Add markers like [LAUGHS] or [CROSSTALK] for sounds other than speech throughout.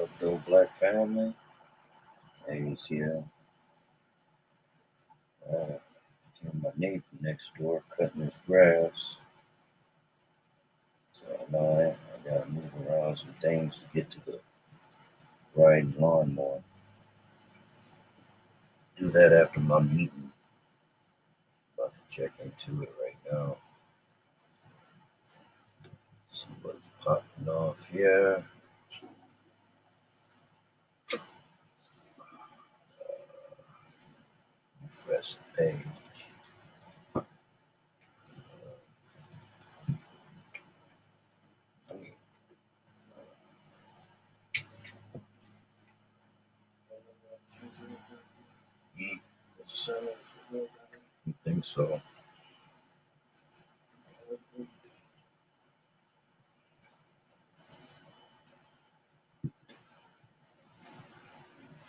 Up, Black family? Hayes here. Uh, my neighbor next door cutting his grass. So now I, I gotta move around some things to get to the riding lawnmower. Do that after my meeting. About to check into it right now. See what's popping off here. Refresh page. I mm, I think so.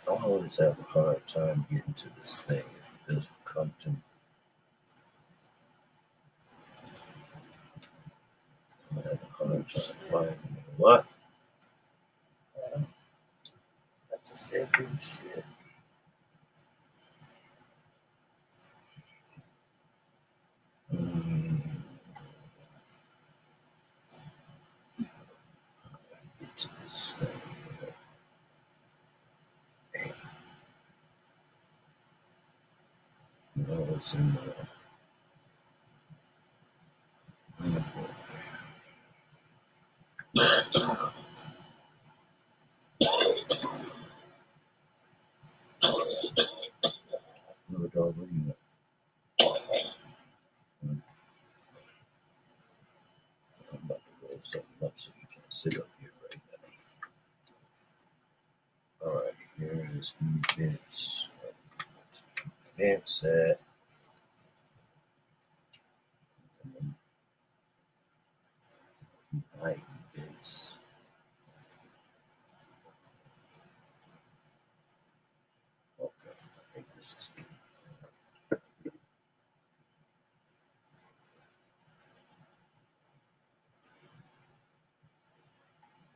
I always have a hard time getting to this thing to me. I have a hard time finding it. What? I just said do shit. Hmm. Get to this thing here. No, it's in. Oh, boy. Little dog? Hmm. I'm about to roll something up so you can sit up here right now. All right, here is. At. Night events. Okay, I think this is good.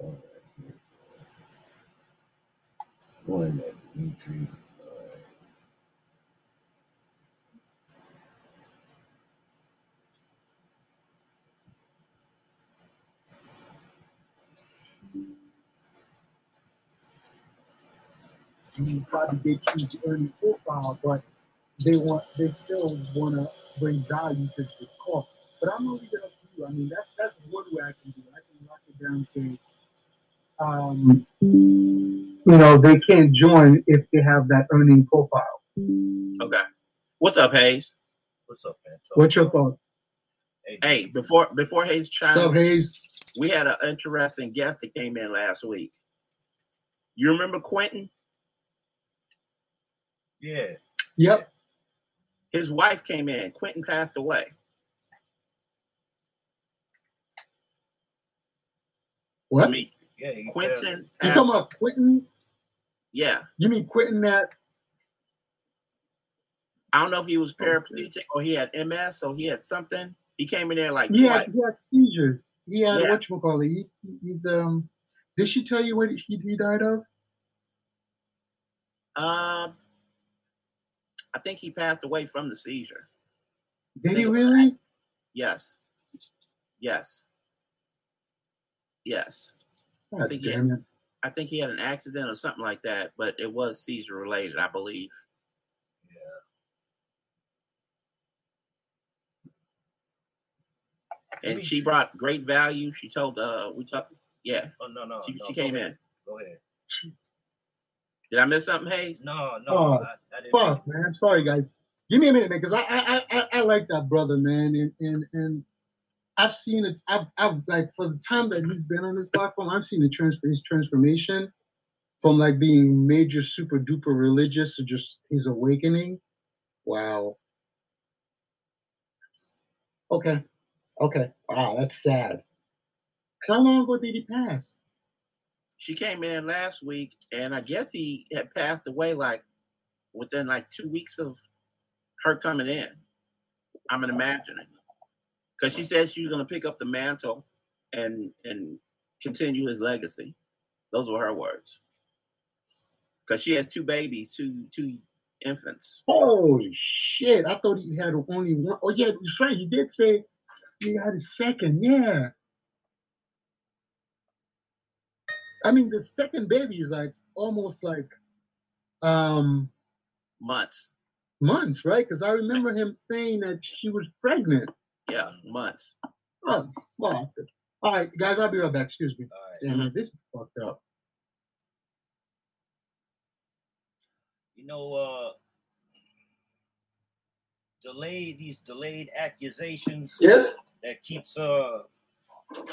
Right, here we go. Going I mean, probably they choose the earning profile, but they want they still want to bring value to the call. But I'm only gonna leave it up to you. I mean, that's that's one way I can do. it. I can lock it down and say, um, you know, they can't join if they have that earning profile. Okay. What's up, Hayes? What's up, man? What's your thought? Hey, before before Hayes What's up, Hayes? we had an interesting guest that came in last week. You remember Quentin? Yeah. Yep. His wife came in. Quentin passed away. I What? mean, Yeah. he Quentin. You passed- talking about quitting? yeah. You mean quitting that? I don't know if he was paraplegic or he had MS, so he had something. He came in there like He had, twice. he had seizures. He had Yeah. what you call it? He, he's um. Did she tell you what he, he died of? Um, I think he passed away from the seizure. Did he really? Yes. Yes. Yes. I God think he damn it. I think he had an accident or something like that, but it was seizure related, I believe. Yeah. And she brought great value. She told uh we talked yeah, Oh no no. she, no, she came ahead. in. Go ahead. Did I miss something, Hayes? No no. Oh, I, I. Fuck, man. Sorry, guys. Give me a minute, man, because I, I I I- I like that brother, man, and and and I've seen it. I've I've like for the time that he's been on this platform, I've seen the transfer his transformation from like being major super duper religious to just his awakening. Wow. Okay. Okay. Wow, that's sad. How long ago did he pass? She came in last week and I guess he had passed away like within like two weeks of her coming in. I'm imagining. Because she said she was gonna pick up the mantle and and continue his legacy. Those were her words. Because she has two babies, two two infants. Holy shit! I thought he had only one. Oh yeah, that's right. He did say he had a second. Yeah. I mean, the second baby is like almost like um Months. months, right? Because I remember him saying that she was pregnant. Yeah, months. Oh fuck! All right, guys, I'll be right back. Excuse me. All right. Damn it, this is fucked up. You know, uh, delayed these delayed accusations Yes. that keeps uh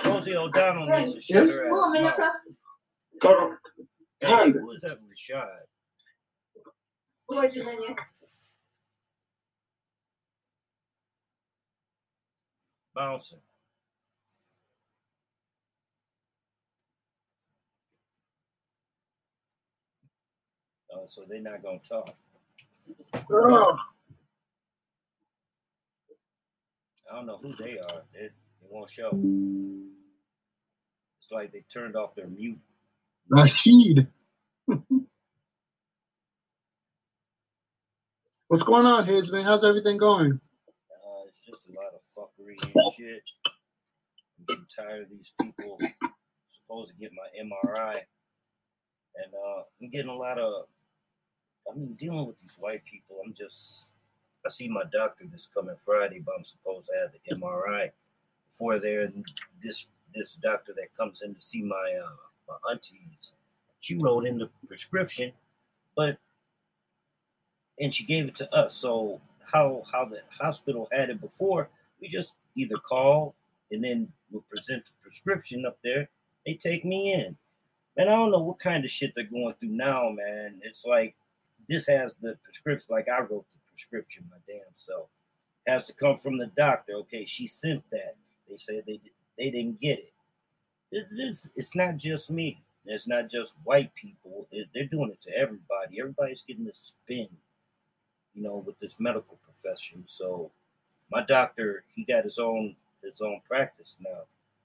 Rosie O'Donnell needs to shut Yes. her Było ass mnie mouth. prosto. Go. Hey, who is that Rashad? Ujdzie na nie. Bouncing. Oh, so they're not gonna talk. Oh, I don't know who they are. They, they won't show. It's like they turned off their mute. Rashid. [LAUGHS] What's going on, Hayes, man? How's everything going? Uh, it's just a lot of fuckery and shit. I'm tired of these people supposed to get my MRI. And uh, I'm getting a lot of, I mean, dealing with these white people. I'm just, I see my doctor this coming Friday, but I'm supposed to have the MRI before there. This this doctor that comes in to see my uh, my aunties, she wrote in the prescription, but and she gave it to us. So how how the hospital had it before, we just either call and then we'll present the prescription up there. They take me in. And I don't know what kind of shit they're going through now, man. It's like this has the prescription, like I wrote the prescription, my damn self. Has to come from the doctor. Okay, she sent that. They said they they didn't get it. It- This it's not just me. It's not just white people. It- they're doing it to everybody. Everybody's getting this spin, you know, with this medical profession. So my doctor, he got his own his own practice now.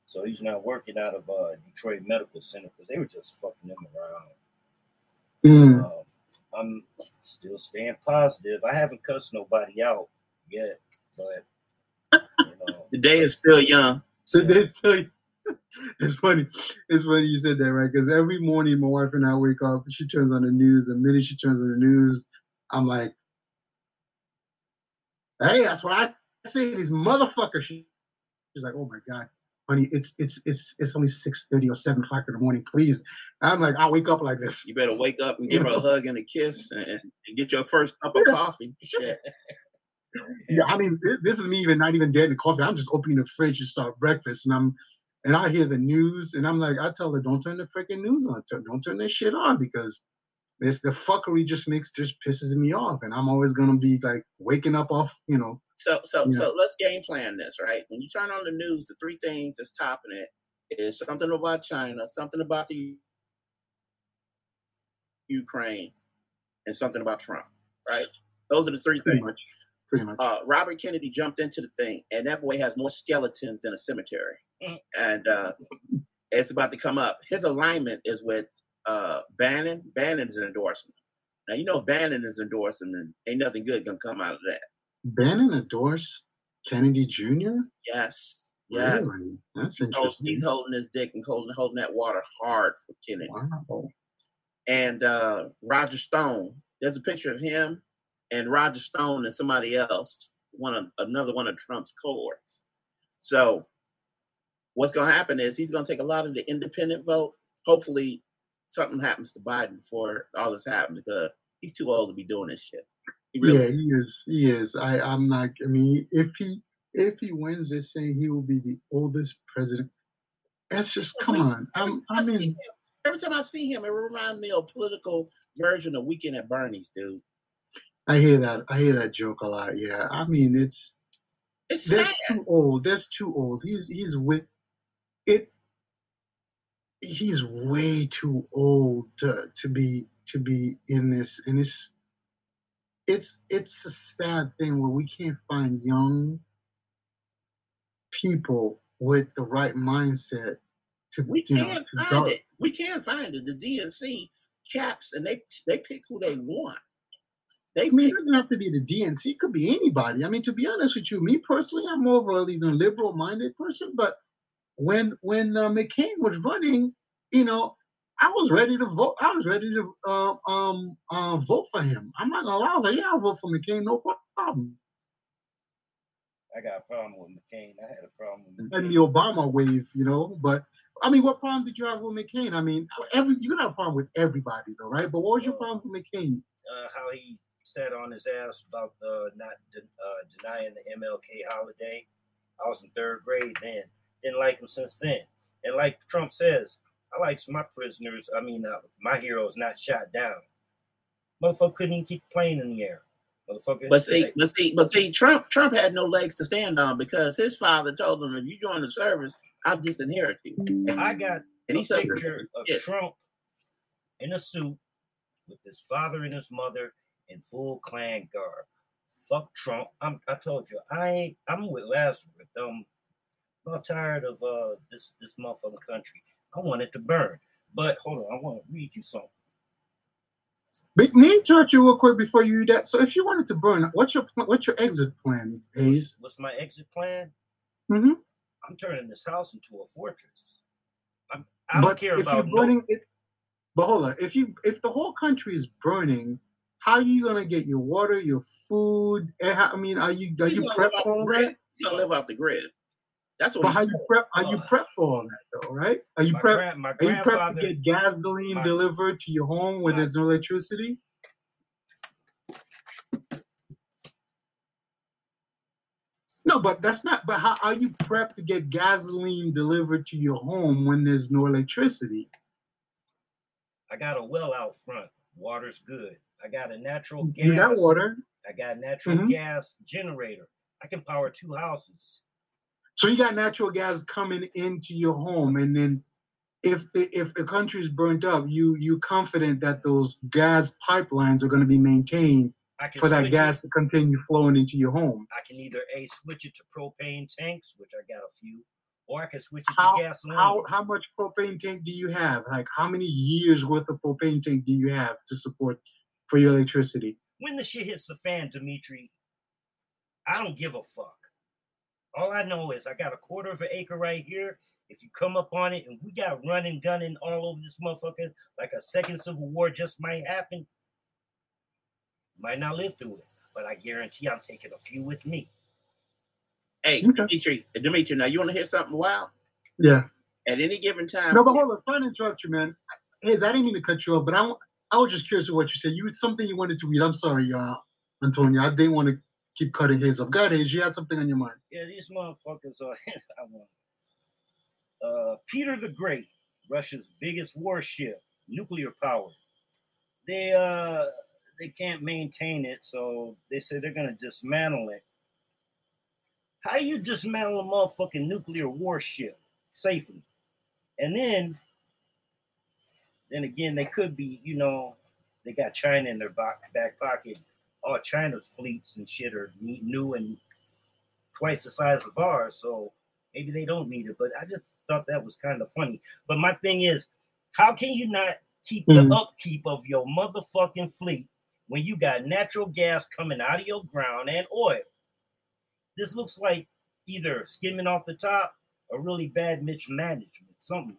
So he's not working out of uh, Detroit Medical Center because they were just fucking him around. Mm. Um, I'm still staying positive. I haven't cussed nobody out yet, but you know, The day is still young. So they say, [LAUGHS] it's funny. It's funny you said that, right? Because every morning my wife and I wake up, she turns on the news. The minute she turns on the news, I'm like, hey, that's what I say. These motherfuckers. She- She's like, oh my God, honey, it's it's it's it's only 6:30 or 7 o'clock in the morning. Please. I'm like, I wake up like this. You better wake up and give her a [LAUGHS] hug and a kiss and, and get your first cup of coffee. [LAUGHS] Yeah, I mean, this is me even not even getting coffee. I'm just opening the fridge to start breakfast, and I'm, and I hear the news, and I'm like, I tell her, don't turn the freaking news on, don't turn that shit on because this the fuckery just makes just pisses me off, and I'm always gonna be like waking up off, you know. So so so let's game plan this, right? When you turn on the news, the three things that's topping it is something about China, something about the Ukraine, and something about Trump, right? Those are the three Pretty things. much, pretty much. Uh, Robert Kennedy jumped into the thing, and that boy has more skeletons than a cemetery, Mm. and uh, it's about to come up. His alignment is with uh, Bannon. Bannon is endorsing. him. Now you know Bannon is endorsing, then ain't nothing good gonna come out of that. Bannon endorsed Kennedy Jr. Yes, yes. Really? That's So interesting. he's holding his dick and holding holding that water hard for Kennedy. Wow. And uh, Roger Stone, there's a picture of him and Roger Stone and somebody else, one of another one of Trump's cohorts. So what's going to happen is he's going to take a lot of the independent vote. Hopefully, something happens to Biden before all this happens because he's too old to be doing this shit. He really Yeah, he is. He is. I, I'm not. I mean, if he if he wins, they're saying he will be the oldest president. That's just come on. I'm, I mean, every time I see him, it reminds me of a political version of Weekend at Bernie's, dude. I hear that. I hear that joke a lot. Yeah. I mean, it's It's that's sad. too old. That's too old. He's he's with it. He's way too old to to be to be in this, and it's it's it's a sad thing where we can't find young people with the right mindset to We you can't find go- it. We can't find it. The DNC caps and they they pick who they want. They it doesn't have to be the DNC. It could be anybody. I mean, to be honest with you, me personally, I'm more of a you know, liberal-minded person. But when when uh, McCain was running, you know, I was ready to vote. I was ready to uh, um uh, vote for him. I'm not gonna lie. I was like, yeah, I'll vote for McCain, no problem. I got a problem with McCain. I had a problem with And McCain. the Obama wave, you know. But I mean, what problem did you have with McCain? I mean, every you have a problem with everybody, though, right? But what was your problem with McCain? uh, how he sat on his ass about uh, not de- uh, denying the MLK holiday. I was in third grade then. Didn't like him since then. And like Trump says, I like my prisoners. I mean, uh, my heroes not shot down. Motherfucker couldn't even keep the plane in the air. Motherfucker. But see, but see, but see, Trump Trump had no legs to stand on because his father told him, if you join the service, I'll disinherit you. I got And a he said, picture of Yeah. Trump in a suit with his father and his mother in full clan garb. Fuck Trump. I'm, I told you, I ain't, I'm with Lazarus. I'm about tired of uh this this motherfucking country. I want it to burn. But hold on, I want to read you something. But me interrupt you real quick before you do that. So, if you wanted to burn, what's your what's your exit plan, Hayes? What's my exit plan? Mhm. I'm turning this house into a fortress. I'm, I don't care if about you're no burning it, but hold on. If you if the whole country is burning, how are you gonna get your water, your food? and how- I mean, are you are He's you gonna prep for all the that? grid. He's gonna live off the grid. That's what But how you doing. prep? Are you Ugh. prep for all that though? Right? Are you my, prep? grand, Are you prep to get gasoline my- delivered to your home when my- there's no electricity? No, but that's not. But how are you prepped to get gasoline delivered to your home when there's no electricity? I got a well out front. Water's good. I got a natural gas. You got water, I got natural Mhm. gas generator. I can power two houses. so you got natural gas coming into your home, and then if the if the country is burnt up, you you confident that those gas pipelines are going to be maintained for that gas It. to continue flowing into your home. I can either a switch it to propane tanks, which I got a few, or I can switch it How to gasoline. how how much propane tank do you have? Like how many years worth of propane tank do you have to support for your electricity? when the shit hits the fan, Dimitri, I don't give a fuck. All I know is I got a quarter of an acre right here. If you come up on it and we got running, gunning all over this motherfucker, like a second civil war just might happen, might not live through it. But I guarantee I'm taking a few with me. Hey, Okay. Dimitri, Dimitri, now you want to hear something wild? Yeah. At any given time, No, but hold on. Trying to interrupt you, man. Hey, I didn't mean to cut you off, but I, wa- I was just curious what you said. You something you wanted to read. I'm sorry, uh, Antonio. I didn't want to keep cutting his off. God, Hayes, you had something on your mind. Yeah, these motherfuckers are. [LAUGHS] I want. Uh, Peter the Great, Russia's biggest warship, nuclear powered. They uh they can't maintain it, so they say they're gonna dismantle it. How you dismantle a motherfucking nuclear warship safely? And then, then again, they could be, you know, they got China in their back back pocket. All China's fleets and shit are new and twice the size of ours, so maybe they don't need it. But I just thought that was kind of funny. But my thing is, how can you not keep Mhm. the upkeep of your motherfucking fleet when you got natural gas coming out of your ground and oil? This looks like either skimming off the top or really bad mismanagement. Something.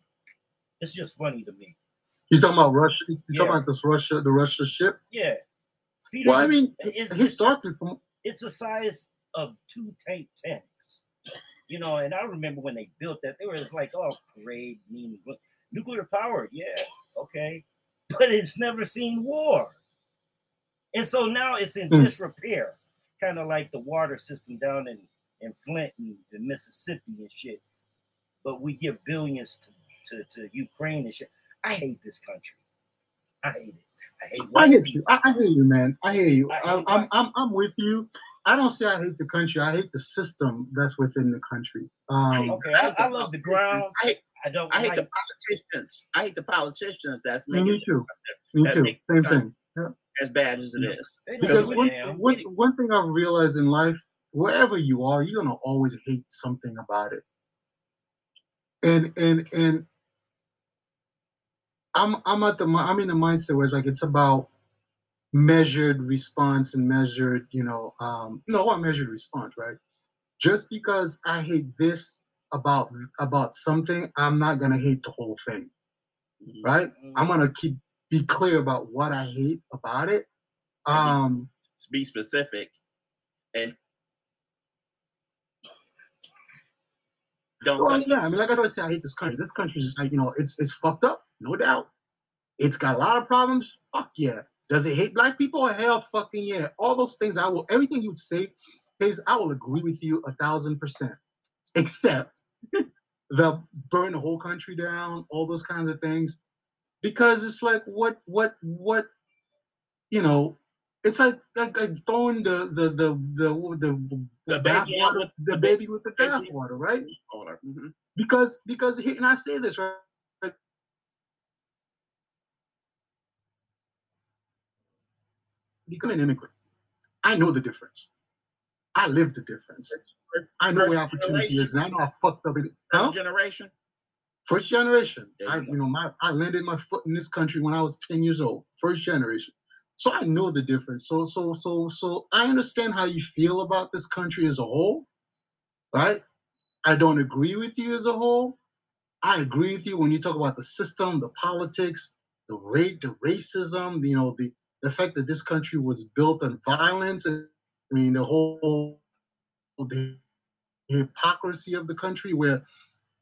It's just funny to me. You talking about Russia? You talking about this Russia, the Russia ship? Yeah. Peter, Well, I mean, it's, historically, from it's the size of two tank tanks. You know, and I remember when they built that, they were just like, oh, parade, meaning nuclear power. Yeah, okay. But it's never seen war. And so now it's in Hmm. disrepair, kind of like the water system down in, in Flint and, and Mississippi and shit. But we give billions to, to, to Ukraine and shit. I hate this country. I hate it. I hate I white you. I, I hear you, man. I hear you. I I, hate I'm, I'm, I'm with you. I don't say I hate the country. I hate the system that's within the country. Um, Okay, I, I love the ground. I, I don't I hate like the politicians. I hate the politicians that's me making too. Me too. Same thing. it as bad as it is. They don't Because give a one, damn. one, one thing I've realized in life, wherever you are, you're gonna always hate something about it. And and and I'm I'm at the I'm in the mindset where it's like it's about measured response and measured, you know, um, no, what measured response, right? Just because I hate this about about something, I'm not gonna hate the whole thing, Mhm. right? I'm gonna keep be clear about what I hate about it. Um, Be specific and don't Well, yeah, I mean, like I always say, I hate this country. This country is, like, you know, it's it's fucked up, no doubt. It's got a lot of problems. Fuck yeah. Does it hate black people? Hell, fucking yeah. All those things, I will. Everything you say, is I will agree with you a thousand percent. Except [LAUGHS] the burn the whole country down, all those kinds of things, because it's like what what what, you know. It's like, like, like throwing the the the the the, The bath baby water- with- the baby with the bathwater, right? Mhm. because because he, and I say this right. Become an immigrant. I know the difference. I live the difference. I know where opportunity is, and I know how fucked up it is. Huh? First generation. First generation. I, you know, my I landed my foot in this country when I was 10 years old. First generation. So I know the difference. So so so so I understand how you feel about this country as a whole. Right? I don't agree with you as a whole. I agree with you when you talk about the system, the politics, the rate, the racism, you know, the the fact that this country was built on violence. I mean, the whole the hypocrisy of the country where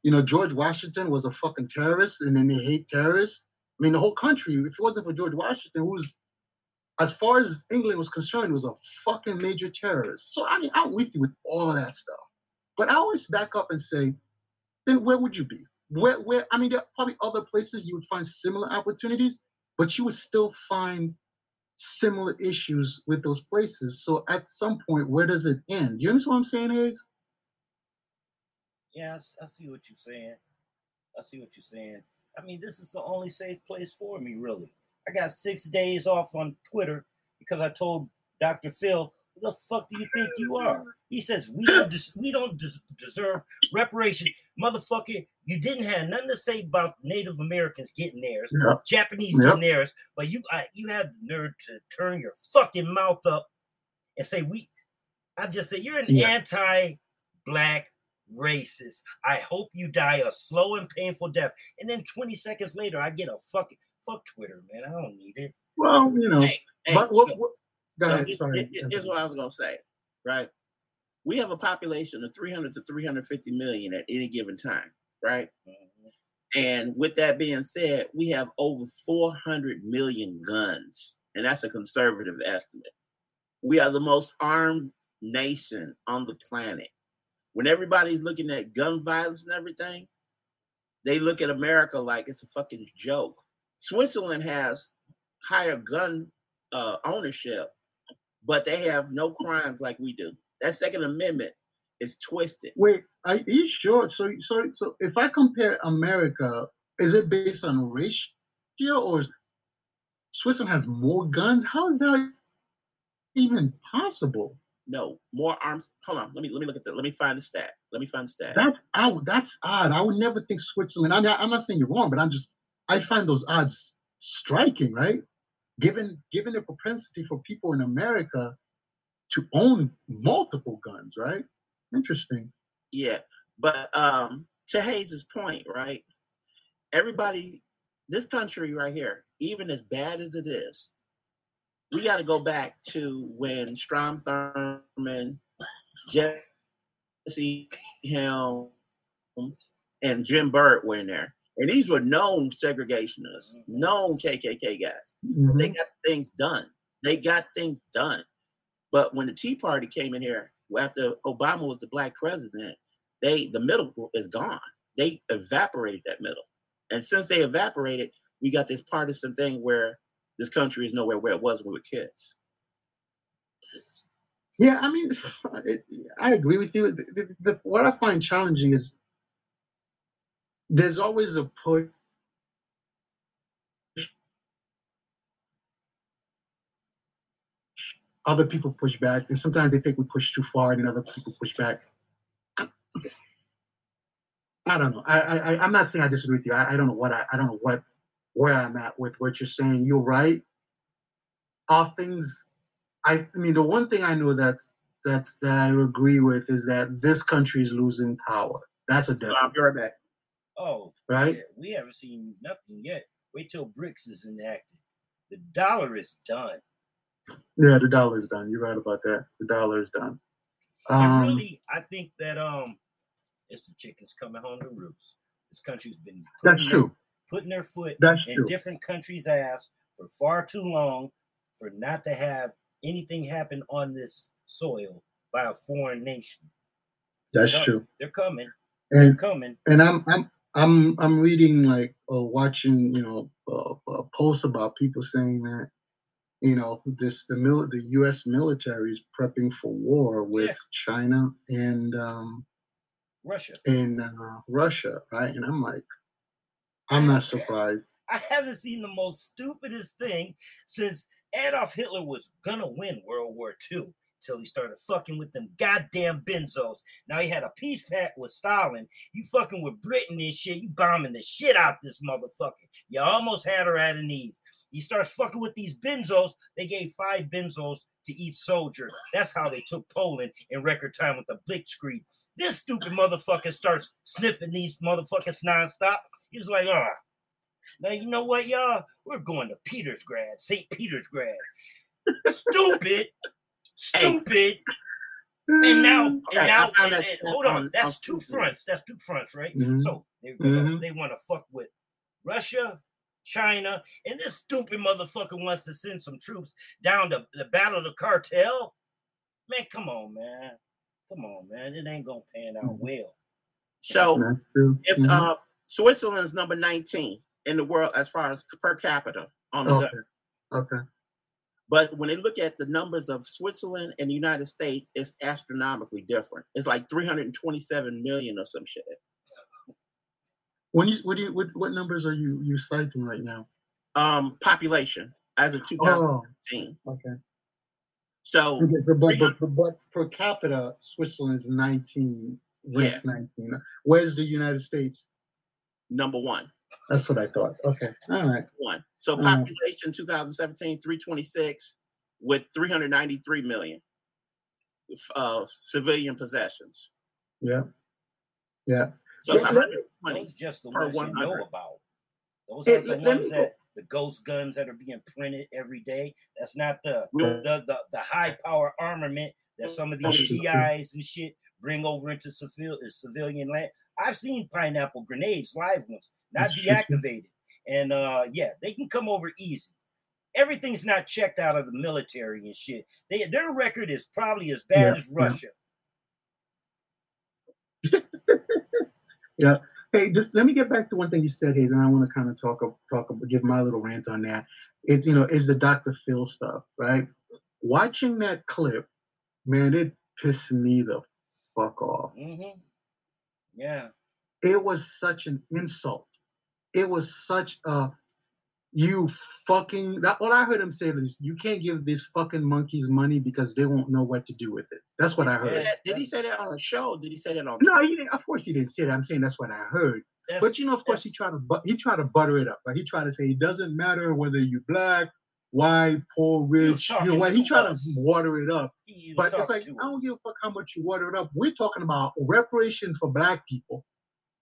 you know, George Washington was a fucking terrorist, and then they hate terrorists. I mean, the whole country, if it wasn't for George Washington, who's, as far as England was concerned, was a fucking major terrorist. So, I mean, I'm with you with all of that stuff. But I always back up and say, then where would you be? Where, where, I mean, there are probably other places you would find similar opportunities, but you would still find similar issues with those places. So, at some point, where does it end? You understand what I'm saying, Hayes? Yeah, I see what you're saying. I see what you're saying. I mean, this is the only safe place for me, really. I got six days off on Twitter because I told Dr. Phil, "Who the fuck do you think you are?" He says, "We don't, des- we don't des- deserve reparation, motherfucker. You didn't have nothing to say about Native Americans getting theirs, Yeah. Japanese Yep. getting theirs, but you, I, you had the nerve to turn your fucking mouth up and say we." I just said, "You're an Yeah. anti-black." racist. I hope you die a slow and painful death. And then 20 seconds later, I get a fucking fuck Twitter, man. I don't need it. Well, you know, Hey, hey, but what, so- what, go so ahead. this- Sorry. this- This is what I was gonna say, right? We have a population of 300 to 350 million at any given time, right? Mhm. And with that being said, we have over 400 million guns, and that's a conservative estimate. We are the most armed nation on the planet. When everybody's looking at gun violence and everything, they look at America like it's a fucking joke. Switzerland has higher gun uh, ownership, but they have no crimes like we do. That Second Amendment is twisted. Wait, are you sure? So, so, so, if I compare America, is it based on ratio or Switzerland has more guns? How is that even possible? No more arms. Hold on. Let me let me look at that. Let me find the stat. Let me find the stat. That I, would- that's odd. I would never think Switzerland. I mean, I'm not saying you're wrong, but I'm just I find those odds striking, right? Given given the propensity for people in America to own multiple guns, right? Interesting. Yeah, but um, to Hayes's point, right? Everybody, this country right here, even as bad as it is, we got to go back to when Strom Thurmond, Jesse Helms, and Jim Byrd were in there, and these were known segregationists, known KKK guys. Mhm. They got things done. They got things done. But when the Tea Party came in here after Obama was the black president, they the middle is gone. They evaporated that middle. And since they evaporated, we got this partisan thing where this country is nowhere where it was when we were kids. Yeah, I mean, [LAUGHS] I agree with you. The, the, the, what I find challenging is there's always a push. Other people push back, and sometimes they think we push too far, and then other people push back. I don't know. I, I, I'm not saying I disagree with you. I, I don't know what I, I don't know what where I'm at with what you're saying. You're right. All things I, I mean the one thing I know that's that's that I agree with is that this country is losing power. That's a definite, I'll be right back. Oh, right? yeah, we haven't seen nothing yet. Wait till BRICS is enacted. The dollar is done. Yeah, the dollar's done. You're right about that. The dollar's done. Um, really, I think that um, it's the chickens coming home to roost. This country's been that's putting their, true. putting their foot That's in true. different countries' ass for far too long for not to have anything happen on this soil by a foreign nation. That's No. true. They're coming. They're And coming. and I'm I'm I'm I'm reading like uh, watching you know uh, uh, posts about people saying that you know this the mil- the U.S. military is prepping for war with Yeah. China and um Russia. and uh, Russia, right? And I'm like, I'm not surprised. I haven't seen the most stupidest thing since Adolf Hitler was gonna win World War II till he started fucking with them goddamn benzos. Now he had a peace pact with Stalin. You fucking with Britain and shit. You bombing the shit out this motherfucker. You almost had her at her knees. He starts fucking with these benzos. They gave five benzos to each soldier. That's how they took Poland in record time with the Blitzkrieg. This stupid motherfucker starts sniffing these motherfuckers nonstop. He was like, ah. Now you know what, y'all? We're going to Petersgrad, St. Petersgrad. Stupid, [LAUGHS] stupid. And now, and Okay, now, and- and- hold on. on- That's two fronts. That's two fronts, right? Mhm. So they're gonna, Mhm. they want to fuck with Russia, China, and this stupid motherfucker wants to send some troops down to the battle the cartel. Man, come on, man. Come on, man. It ain't gonna pan out Mhm. well. So That's true. if Mhm. uh, Switzerland's number 19 in the world as far as per capita on the okay, okay. But when they look at the numbers of Switzerland and the United States, it's astronomically different. It's like 327 million or some shit. When you what do you what, what numbers are you you citing right now? Um, population as of Oh, okay. So Okay, but, but, but, but, per capita, Switzerland is 19, ranks 19. Where's the United States? number one, That's what I thought. Okay, all right. one. So Mm. population 2017 326 with 393 million uh, civilian possessions. Yeah, yeah. So it's Let- let me- 120. Those just the per ones you know about. Those are the ones that the ghost guns that are being printed every day. That's not the the the, the high power armament that some of these. GIs and shit bring over into civil uh, civilian land. I've seen pineapple grenades, live ones, not deactivated. And uh yeah, they can come over easy. Everything's not checked out of the military and shit. They their record is probably as bad Yeah, as [LAUGHS] yeah. Hey, just let me get back to one thing you said, Hayes, and I want to kind of talk, talk, give my little rant on that. It's you know, is the Dr. Phil stuff, right? Watching that clip, man, it pissed me the fuck off. hmm Yeah. It was such an insult. It was such a you fucking that all I heard him say was you can't give these fucking monkeys money because they won't know what to do with it. That's what I heard. Did he say that on a show? Did he say that on? No, he didn't, of course he didn't say that. I'm saying that's what I heard. That's, But you know, of course, he tried to but he tried to butter it up. Right? He tried to say it doesn't matter whether you're black, white, poor, rich. You know what? He tried us. to water it up. But it's like I don't give a fuck how much you water it up. We're talking about reparations for black people.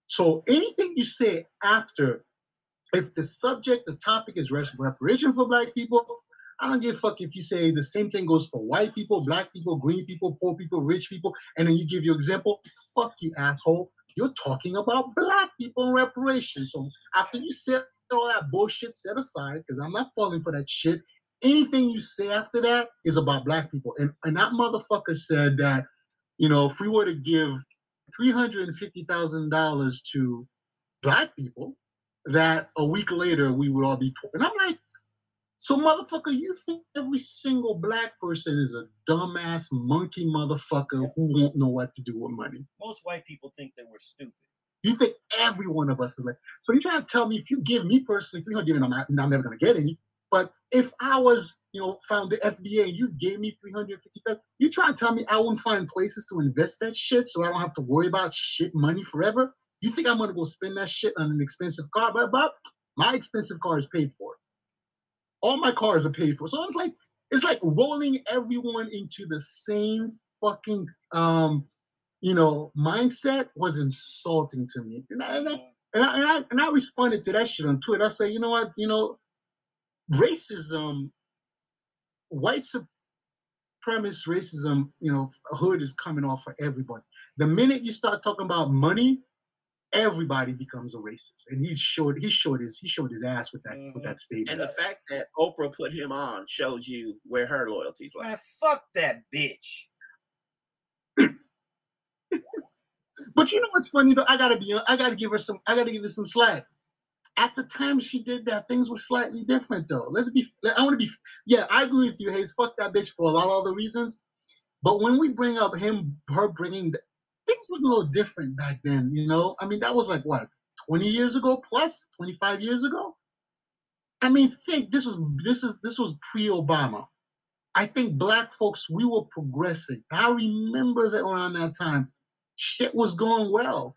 So anything you say after, if the subject, the topic is reparation for black people, I don't give a fuck if you say the same thing goes for white people, black people, green people, poor people, rich people, and then you give your example. Fuck you, asshole. You're talking about black people and reparations. So after you set all that bullshit set aside, because I'm not falling for that shit, anything you say after that is about black people. And and that motherfucker said that, you know, if we were to give three hundred and fifty thousand dollars to black people, that a week later we would all be poor. And I'm like, so motherfucker, you think every single black person is a dumbass monkey motherfucker who won't know what to do with money? Most white people think that we're stupid. You think every one of us is like, so you trying to tell me if you give me personally 300, and I'm, not, I'm never going to get any. But if I was, you know, found the FBA and you gave me 350, you trying to tell me I wouldn't find places to invest that shit so I don't have to worry about shit money forever? You think I'm going to go spend that shit on an expensive car? But, but My expensive car is paid for. All my cars are paid for. So it's like it's like rolling everyone into the same fucking um you know mindset was insulting to me. And I, and I, and I, and I, and I responded to that shit on Twitter. I said, you know what, you know, racism, white supremacist racism, you know, hood is coming off for everybody. The minute you start talking about money, everybody becomes a racist. And he showed he showed his he showed his ass with that with Mhm. that statement. And the fact that Oprah put him on shows you where her loyalties lie. Man, fuck that bitch. But you know what's funny though? I gotta be I gotta give her some I gotta give her some slack. At the time she did that, things were slightly different though. Let's be I want to be yeah, I agree with you, Hayes. Fuck that bitch for a lot of other reasons. But when we bring up him, her bringing the, things was a little different back then, you know? I mean, that was like what, 20 years ago plus, 25 years ago? I mean, think this was this is this was pre-Obama. I think black folks, we were progressing. I remember that around that time, shit was going well.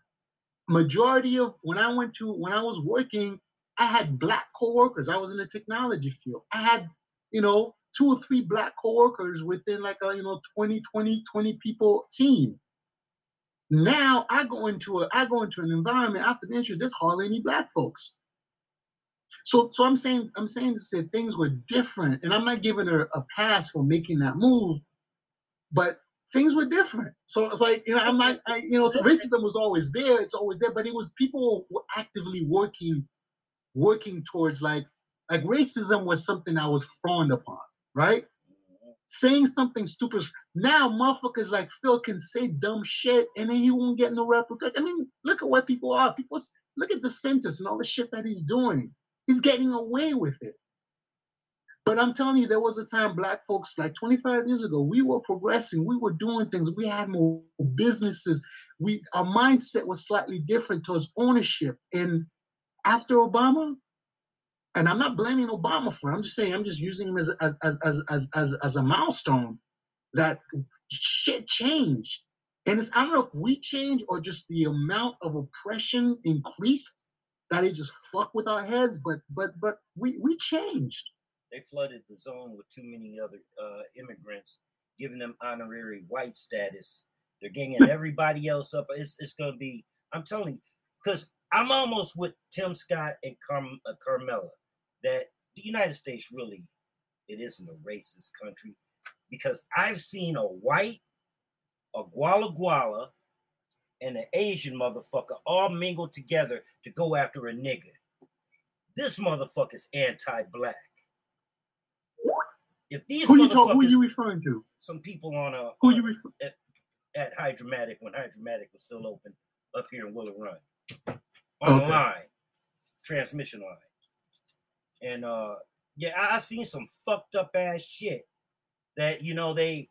Majority of when I went to when I was working, I had black coworkers. I was in the technology field. I had, you know, two or three black coworkers within like a, you know, 20, 20, 20 people team. Now I go into a I go into an environment after the intro, there's hardly any black folks. So, so I'm saying, I'm saying to say things were different, and I'm not giving her a pass for making that move, but things were different. So it's like, you know, I'm not, I, you know, so racism was always there. It's always there, but it was people were actively working, working towards like, like racism was something I was frowned upon, right? Saying something stupid. Now motherfuckers like Phil can say dumb shit, and then he won't get no repercussions. I mean, look at what people are. People look at the sentence and all the shit that he's doing. He's getting away with it. But I'm telling you, there was a time black folks like 25 years ago, we were progressing, we were doing things, we had more businesses. We our mindset was slightly different towards ownership. And after Obama, and I'm not blaming Obama for it, I'm just saying I'm just using him as as as as as, as, a milestone that shit changed. And it's I don't know if we changed or just the amount of oppression increased that it just fucked with our heads, but but but we we changed. They flooded the zone with too many other uh, immigrants, giving them honorary white status. They're ganging everybody else up. It's, it's to be, I'm telling you, because I'm almost with Tim Scott and Carm, uh, Carmela that the United States really, it isn't a racist country because I've seen a white, a Guala Guala, and an Asian motherfucker all mingled together to go after a nigga. This motherfucker's anti-black. If these Who you talk, who you referring to? some people on a Who on- you uh, refer- at Hydra-Matic when Hydra-Matic was still open up here in Willow Run on the Okay. line, transmission line. And uh yeah, I, I've seen some fucked up ass shit that you know they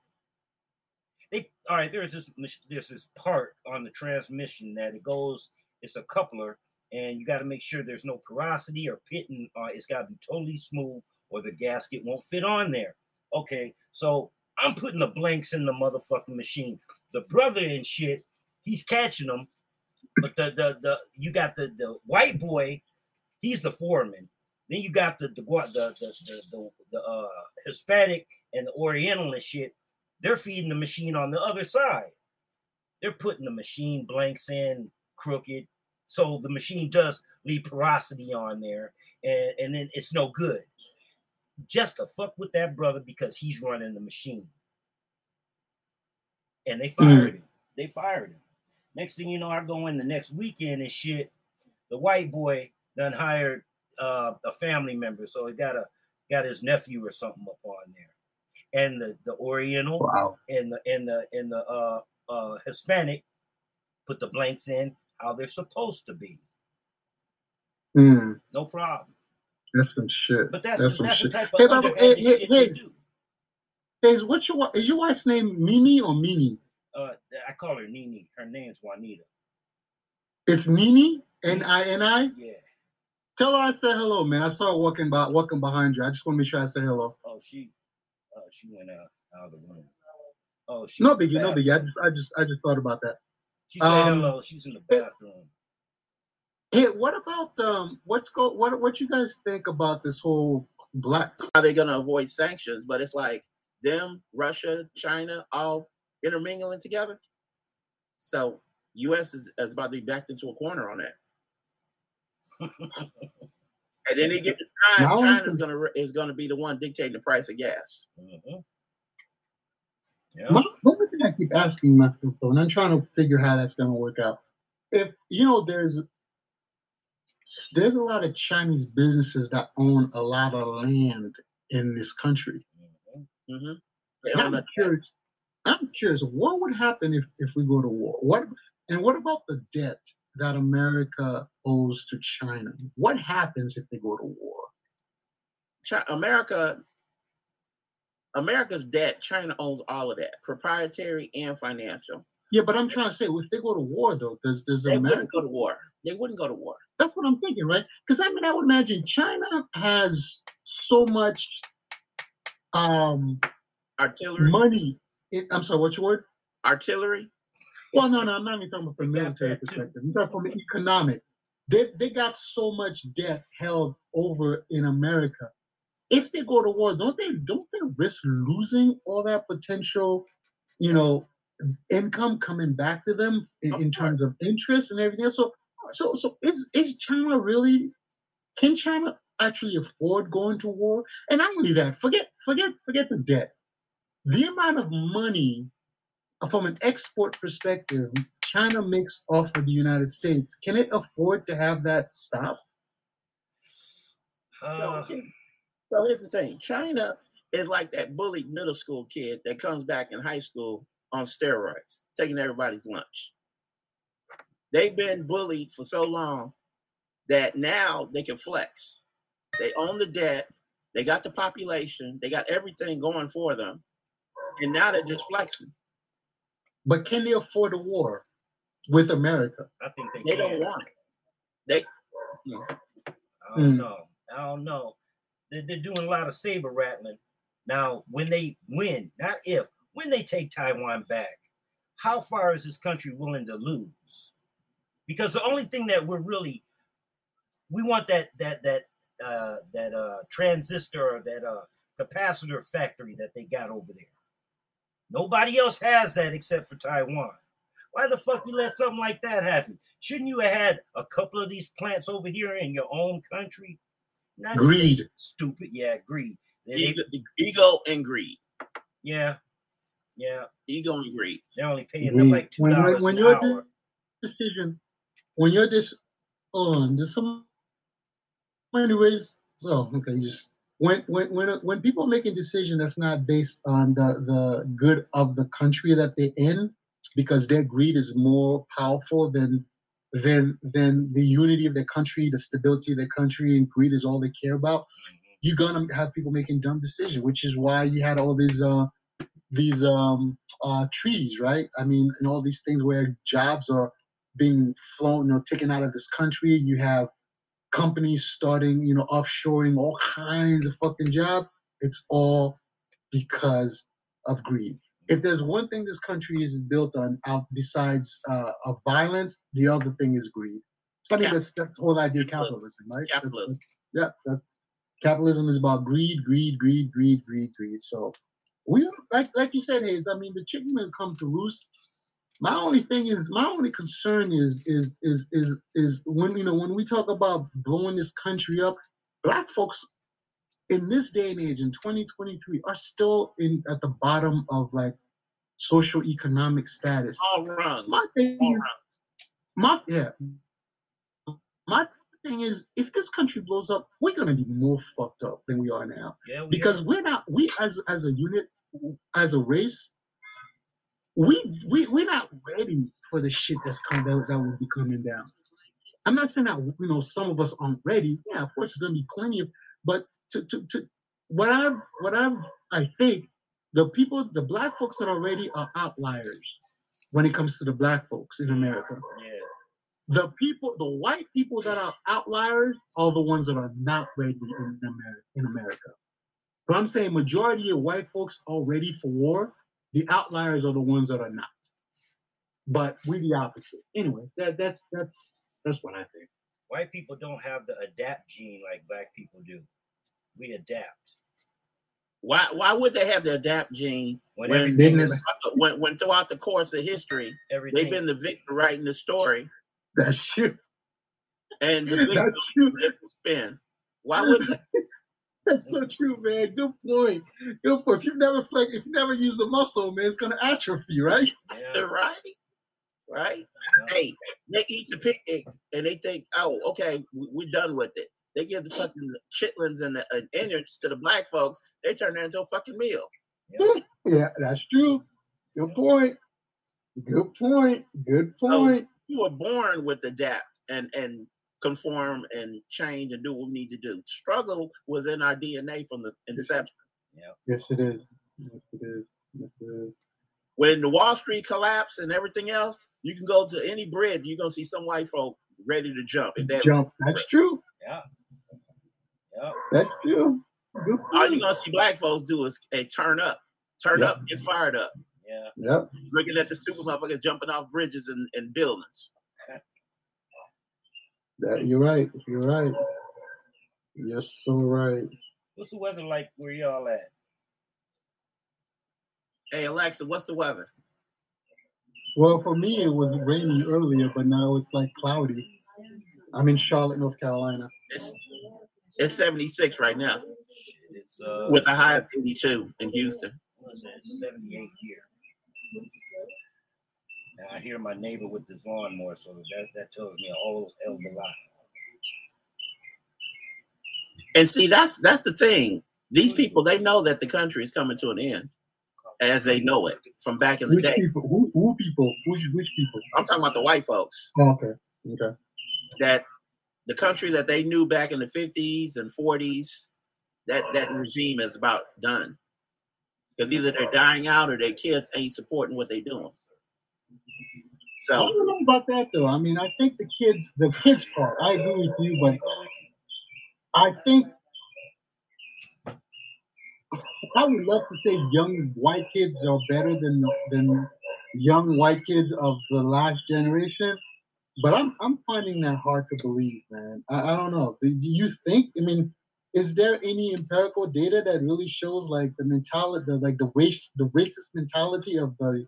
they all right. There's this there's this part on the transmission that it goes. It's a coupler, and you got to make sure there's no porosity or pitting. Uh, it's got to be totally smooth, or the gasket won't fit on there. Okay, so I'm putting the blanks in the motherfucking machine. The brother and shit, he's catching them, but the the the you got the the white boy, he's the foreman. Then you got the the the the the, the, uh, Hispanic and the Oriental and shit. They're feeding the machine on the other side. They're putting the machine blanks in crooked, so the machine does leave porosity on there, and and then it's no good. Just to fuck with that brother because he's running the machine, and they fired him. They fired him. Next thing you know, I go in the next weekend and shit. The white boy done hired uh, a family member, so he got a got his nephew or something up on there, and the the Oriental Wow. and the and the and the uh, uh, Hispanic put the blanks in how they're supposed to be. Mm, No problem. that's some shit. But that's That's some that's the shit. type Hey, of Baba, hey, hey, shit hey. they do. Is what's your is your wife's name Mimi or Mimi? Uh, I call her Nini. Her name's Juanita. It's Nini, N I N I. Yeah. Tell her I said hello, man. I saw her walking by, walking behind you. I just want to make sure I say hello. Oh, she, uh, she went out out of the room. Oh, she. No biggie, no biggie. I just, I just, I just thought about that. She said Um, hello. She's in the bathroom. Hey, what about um? What's go? What what you guys think about this whole black? How they gonna avoid sanctions? But it's like them, Russia, China, all intermingling together. So U.S. is, is about to be backed into a corner on that. At any given time, Now- China's gonna is gonna be the one dictating the price of gas. Mhm. Yeah. My, one thing I keep asking myself though, and I'm trying to figure how that's going to work out. If you know, there's there's a lot of Chinese businesses that own a lot of land in this country. Mhm. hmm And I'm curious. I'm curious, what would happen if if we go to war? What and what about the debt that America owes to China? What happens if they go to war? Chi- America, America's debt. China owns all of that, proprietary and financial. Yeah, but I'm trying to say, if they go to war, though, does does They America? wouldn't go to war. They wouldn't go to war. That's what I'm thinking, right? Because I mean, I would imagine China has so much um Artillery, money. It, I'm sorry, what's your word? artillery. Well, no, no, I'm not even talking about from a military perspective. I'm talking from an economic. They they got so much debt held over in America. If they go to war, don't they don't they risk losing all that potential, you know, income coming back to them in, in terms of interest and everything? else? So so so is is China really can China actually afford going to war? And not only that, forget forget forget the debt. The amount of money from an export perspective, China makes off of the United States. Can it afford to have that stopped? Uh, So here's the thing: China is like that bullied middle school kid that comes back in high school on steroids, taking everybody's lunch. They've been bullied for so long that now they can flex. They own the debt, they got the population, they got everything going for them, and now they're just flexing. But can they afford a war with America? I think they, They can. don't want it. They I don't Mm. know. I don't know. They're, they're doing a lot of saber rattling. Now, when they win, not if, when they take Taiwan back, how far is this country willing to lose? Because the only thing that we're really, we want that that that uh, that uh, transistor or that uh, capacitor factory that they got over there. Nobody else has that except for Taiwan. Why the fuck you let something like that happen? Shouldn't you have had a couple of these plants over here in your own country? United Greed. Stupid. Yeah, greed. They- they- ego, ego and greed, yeah, yeah. ego and greed. They're only paying them like two When- when- dollars when an you're hour. Decision when you're this oh, on there's some oh, anyways. So okay, just when when when when people are making decision that's not based on the the good of the country that they're in, because their greed is more powerful than than than the unity of their country, the stability of their country, and greed is all they care about. You're gonna have people making dumb decisions, which is why you had all these uh these um uh treaties, right? I mean, and all these things where jobs are being flown, you know, taken out of this country. You have companies starting, you know, offshoring all kinds of fucking job. It's all because of greed. If there's one thing this country is built on, out besides uh, of violence, the other thing is greed. I mean, that's that's the whole idea of capitalism, right? Capitalism. yeah, capitalism is about greed, greed, greed, greed, greed, greed. So we like like you said, Hayes. I mean, the chicken will come to roost. My only thing is, my only concern is is is is is when you know when we talk about blowing this country up, black folks in this day and age in 2023 are still in at the bottom of like social economic status. All rungs. My thing All is, my yeah. My thing is, if this country blows up, we're gonna be more fucked up than we are now Yeah, we because are. we're not we as as a unit as a race we we we're not ready for the shit that's coming that, that will be coming down i'm not saying that you know some of us aren't ready yeah of course there's gonna be plenty of but to to, to what i what i i think the people the black folks that are ready are outliers when it comes to the black folks in america yeah. the people, the white people that are outliers are the ones that are not ready in America. In America, so I'm saying majority of white folks are ready for war. The outliers are the ones that are not. But we're the opposite. Anyway, that that's that's that's what I think. White people don't have the adapt gene like black people do. We adapt. Why why would they have the adapt gene When when everything Didn't when, when throughout the course of history everything they've been the victor writing the story That's true. and the victim That's true. gets the spin? Why would they? That's so true, man. Good point. Good point. If you never flex, if you never use a muscle, man, it's gonna atrophy, right? yeah, [LAUGHS] right? Right? yeah. Hey, they eat the picnic and they think, oh, okay, we- we're done with it. They give the fucking chitlins and the uh, innards to the black folks. They turn that into a fucking meal. yeah. [LAUGHS] Yeah, that's true. Good point. Good point. Good point. You were born with the adapt and and conform and change and do what we need to do. Struggle was in our DNA from the inception. Yes, it is. Yes, it is. Yes, it is. When the Wall Street collapse and everything else, you can go to any bridge, you're gonna see some white folk ready to jump. If that Jump. That's true. Yeah. Yeah. That's true. Good all you're gonna see black folks do is a turn up, turn Yeah. up, get fired up. Yeah. Yep. looking at the stupid motherfuckers jumping off bridges and, and buildings. That, you're right. You're right. You're so right. What's the weather like where y'all at? Hey Alexa, what's the weather? Well, for me, it was raining earlier, but now it's like cloudy. I'm in Charlotte, North Carolina. It's it's 76 right now it's uh with a high of 82 in Houston. what is it? It's 78 here. And I hear my neighbor with his lawnmower, so that, that tells me a whole hell of a lot. And see, that's that's the thing. These people they know that the country is coming to an end as they know it from back in the Which day. people? Who, who people? Which, which people? I'm talking about the white folks Oh, okay. Okay. that the country that they knew back in the 50s and 40s, that that regime is about done. Because either they're dying out or their kids ain't supporting what they're doing. I don't know about that though. I mean, I think the kids, the kids part, I agree with you, but I think I would love to say young white kids are better than than young white kids of the last generation, but I'm I'm finding that hard to believe, man. I, I don't know. Do, do you think? I mean, is there any empirical data that really shows like the mentality, the like the race, the racist mentality of the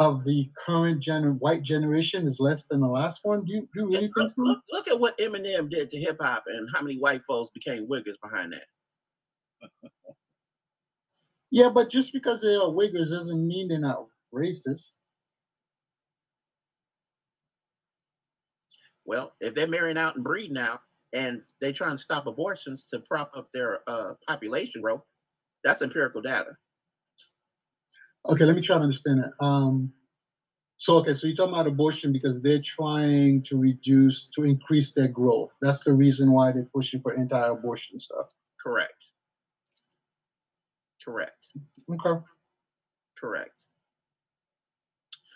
of the current gener- white generation is less than the last one? Do you, do you really think so? look, look at what Eminem did to hip hop and how many white folks became wiggers behind that. [LAUGHS] Yeah, but just because they are Wiggers doesn't mean they're not racist. Well, if they're marrying out and breeding out and they're trying to stop abortions to prop up their uh, population growth, that's empirical data. Okay, let me try to understand that. Um, so okay, so you're talking about abortion because they're trying to reduce to increase their growth. That's the reason why they're pushing for anti-abortion stuff. Correct. Correct. Okay. Correct.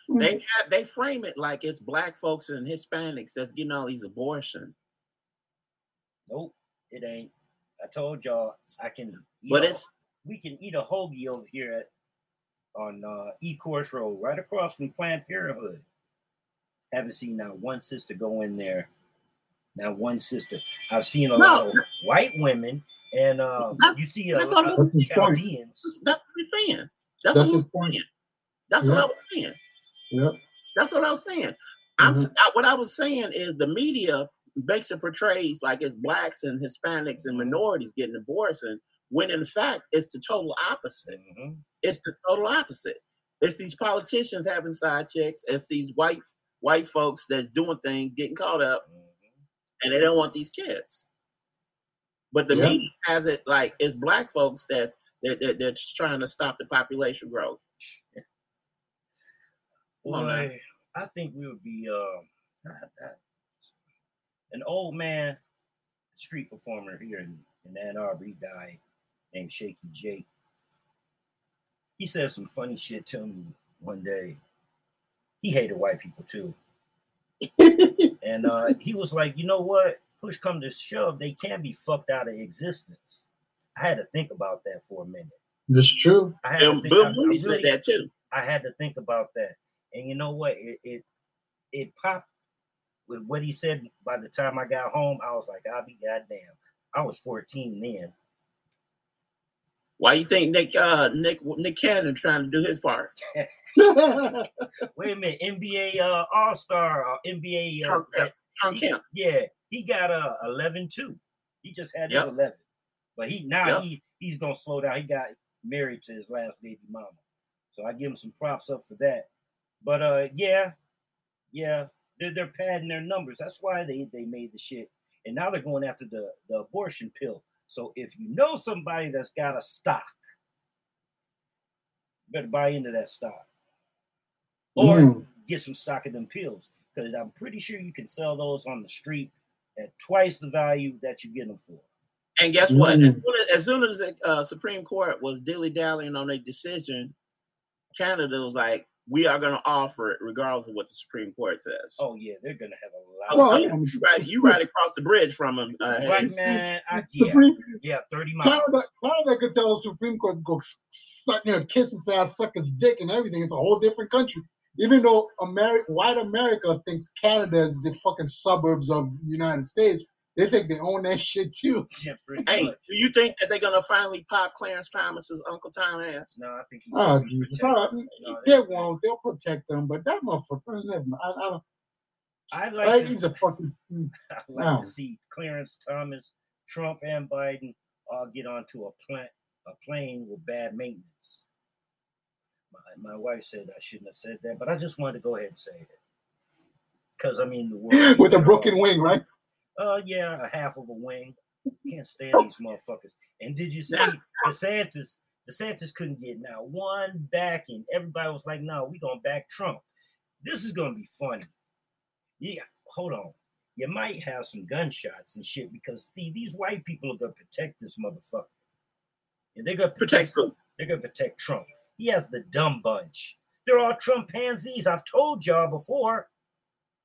Mm-hmm. They have, they frame it like it's black folks and Hispanics that's getting all these abortions, Nope, it ain't. I told y'all I can eat but a- it's we can eat a hoagie over here at on uh, E Course Road, right across from Planned Parenthood. Haven't seen not one sister go in there. Not one sister. I've seen a lot of white women, and uh, That- you see a that's lot of That's. Chaldeans. that's what I'm saying. That's, That's what, I'm saying. that's what I was saying. Yep. That's what I was saying. I'm Mhm. s- I- what I was saying is the media makes it portrays like it's blacks and Hispanics and minorities getting abortion, when in fact it's the total opposite. Mhm. It's the total opposite. It's these politicians having side checks. It's these white white folks that's doing things, getting caught up, Mhm. and they don't want these kids. But the Yeah. media has it like it's black folks that that, that that's trying to stop the population growth. On, man. I think we would be uh, I- I- an old man street performer here in, in Ann Arbor. He died, named Shaky Jake. He said some funny shit to me one day. He hated white people too. [LAUGHS] And uh, he was like, you know what? Push come to shove, they can be fucked out of existence. I had to think about that for a minute. That's true. I had to And think, Bill I- I Mooney said that too. I had to think about that. And you know what? It it, it popped with what he said by the time I got home, I was like, I'll be goddamn. I was 14 then. Why you think Nick uh Nick Nick Cannon trying to do his part? [LAUGHS] Wait a minute, NBA uh, All Star, uh, NBA. Uh, Shawn Kemp. Shawn he- Kemp. yeah, he got a uh, 11 too. He just had his Yep. 11, but he now Yep. he he's gonna slow down. He got married to his last baby mama, so I give him some props up for that. But uh, yeah, yeah, they're they're padding their numbers. That's why they they made the shit, and now they're going after the the abortion pill. So if you know somebody that's got a stock, you better buy into that stock, or Mm. get some stock of them pills because I'm pretty sure you can sell those on the street at twice the value that you get them for. And guess what? Mm. As soon as, as soon as the uh, Supreme Court was dilly dallying on a decision, Canada was like, "We are going to offer it, regardless of what the Supreme Court says." Oh yeah, they're gonna have a lot. Well, of like, you right, you right across the bridge from them. Uh, right, man. I, yeah, Supreme, yeah, thirty miles. Canada, Canada could tell the Supreme Court to go suck, you know, kiss his ass, suck his dick, and everything. It's a whole different country. Even though America, white America thinks Canada is the fucking suburbs of the United States, they think they own that shit too. Yeah, Hey, much. do you think that they're going to finally pop Clarence Thomas's Uncle Tom ass? No, I think he's Oh, gonna Jesus. right. No, They won't. They'll protect them, but that motherfucker. I, I don't. I'd I- like to, he's a fucking. [LAUGHS] mm. I'd like No. to see Clarence Thomas, Trump, and Biden all get onto a plant a plane with bad maintenance. My, my wife said I shouldn't have said that, but I just wanted to go ahead and say it. Because I mean the world [LAUGHS] With a broken wing, right? Uh, yeah, a half of a wing. Can't stand these motherfuckers. And did you see DeSantis? DeSantis couldn't get now one backing. Everybody was like, "No, we gonna back Trump." This is gonna be funny. Yeah, hold on. You might have some gunshots and shit because see, these white people are gonna protect this motherfucker. And they're gonna Protect protect. who? They're gonna protect Trump. He has the dumb bunch. They're all Trump pansies. I've told y'all before.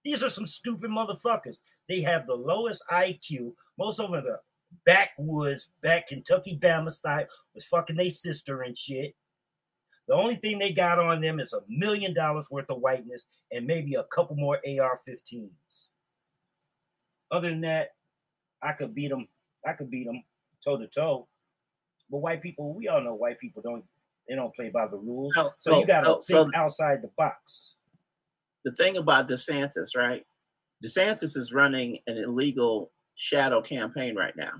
These are some stupid motherfuckers. They have the lowest IQ. Most of them are backwoods, back Kentucky Bama style, was fucking their sister and shit. The only thing they got on them is a million dollars worth of whiteness and maybe a couple more AR-15s. Other than that, I could beat them. I could beat them toe to toe. But white people, we all know white people don't. They don't play by the rules. No, So you got to so- so- think outside the box. The thing about DeSantis, right? DeSantis is running an illegal shadow campaign right now.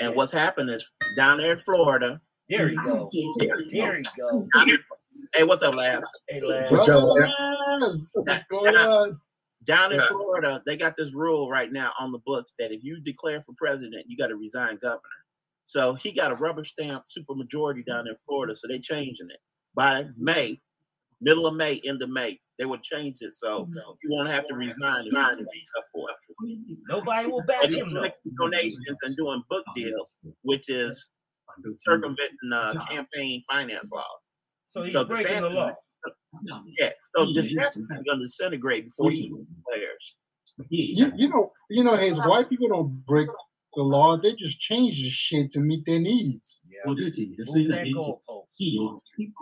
And Yeah. what's happened is down there in Florida. There you go. There you go. Hey, what's up, Laz? Hey, lad. What y'all got? Yes, What's going on? Down in Yeah. Florida, they got this rule right now on the books that if you declare for president, you got to resign governor. So he got a rubber stamp supermajority down in Florida, so they're changing it by May, middle of May, end of May. They would change it so you won't have to resign if you be up for it. Nobody will back And him though. donations and doing book deals, which is circumventing uh, campaign finance law. So he's So breaking the DeSantis- law. Yeah, so this is going to disintegrate before he declares. You, you know, you know, his white people don't break the law. They just change the shit to meet their needs. Yeah. Move that goalpost.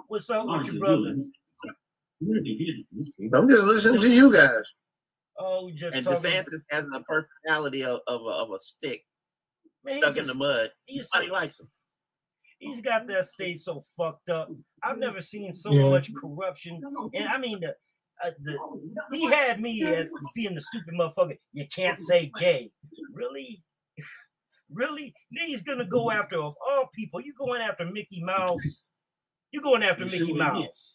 What's up with your brother? I'm just listening to you guys. Oh, just And talking. DeSantis has a personality of, of, a, of a stick Man, stuck he's, in the mud. he's, Nobody likes him. he's got that state so fucked up. I've never seen so Yeah. much corruption. And I mean, the, uh, the he had me at being the stupid motherfucker. You can't say gay. Really? [LAUGHS] really? Then he's gonna go after of all people. You going after Mickey Mouse? You going after Mickey Mouse?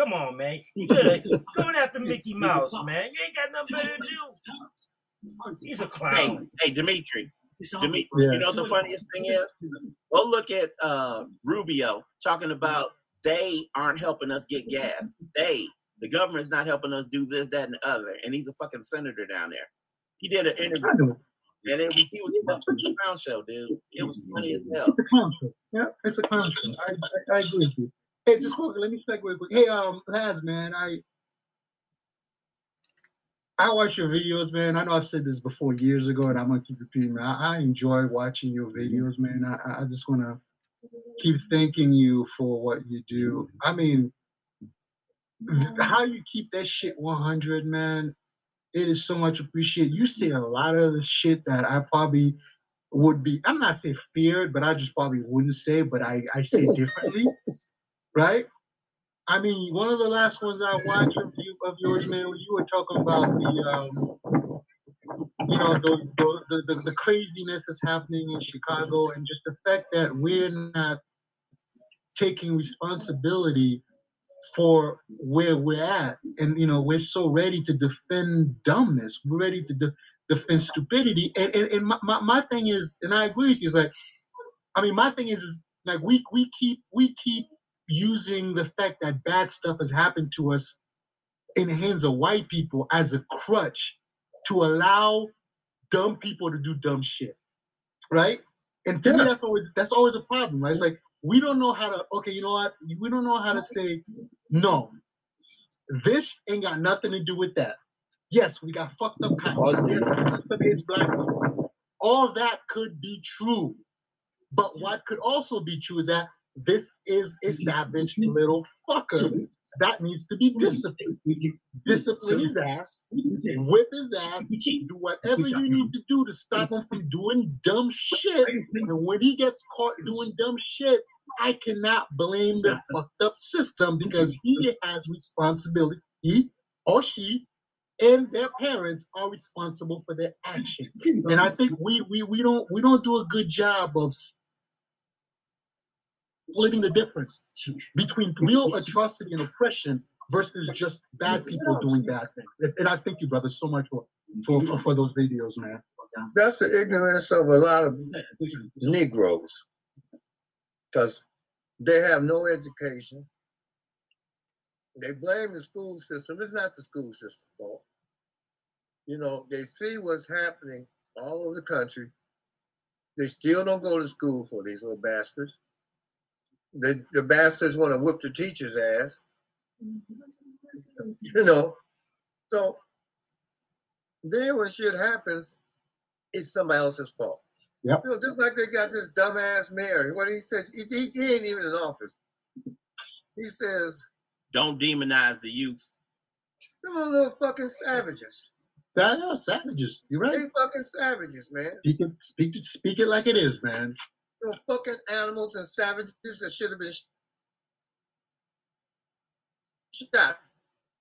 Come on, man. [LAUGHS] You better going after Mickey Mouse, man. You ain't got nothing better to do. He's a clown. hey, Dimitri. Dimitri, Yeah. you know what the funniest thing is? Go look at uh, Rubio talking about they aren't helping us get gas. They, the government's not helping us do this, that, and the other. And he's a fucking senator down there. He did an interview, and it was, he was a the clown show, dude. It was funny as hell. It's a clown show. Yeah, it's a clown show. I, I, I agree with you. Hey, just quick, let me check real quick. Hey, um, Laz, man, I I watch your videos, man. I know I've said this before years ago, and I'm gonna keep repeating. Man. I, I enjoy watching your videos, man. I, I just wanna keep thanking you for what you do. I mean, how you keep that shit 100, man. It is so much appreciated. You say a lot of the shit that I probably would be. I'm not saying feared, but I just probably wouldn't say. But I I say [LAUGHS] differently, right? I mean, one of the last ones I watched of, you, of yours, man, you were talking about the, um, you know, the, the, the, the craziness that's happening in Chicago and just the fact that we're not taking responsibility for where we're at. And, you know, we're so ready to defend dumbness. We're ready to de- defend stupidity. And, and, and my, my, my thing is, and I agree with you, is like, I mean, my thing is, is like we we keep we keep using the fact that bad stuff has happened to us in the hands of white people as a crutch to allow dumb people to do dumb shit, right? And to me, that's always that's always a problem. Right? It's like we don't know how to. Okay, you know what? We don't know how to say no. This ain't got nothing to do with that. Yes, we got fucked up cops. Against black people. All that could be true, but what could also be true is that this is a savage little fucker that needs to be disciplined. Discipline his ass, whip his ass, do whatever you need to do to stop him from doing dumb shit. And when he gets caught doing dumb shit, I cannot blame the fucked up system because he has responsibility. He or she and their parents are responsible for their action. And I think we we we don't we don't do a good job of splitting the difference between real atrocity and oppression versus just bad people doing bad things. And- I thank you, brother, so much for for, for, for those videos, man. That's the ignorance of a lot of Negroes. Because they have no education. They blame the school system. It's not the school system fault. You know, they see what's happening all over the country. They still don't go to school for these little bastards. The, the bastards want to whip the teacher's ass. Mm-hmm. You know, so then when shit happens, it's somebody else's fault. Yep. You know, just like they got this dumbass mayor. What he says, he, he, he ain't even in office. He says, Don't demonize the youth. them are little fucking savages. Sa- yeah, savages. You're They fucking savages, man. Speak it, speak it, speak it like it is, man. Know, fucking animals and savages that should have been sh- shot.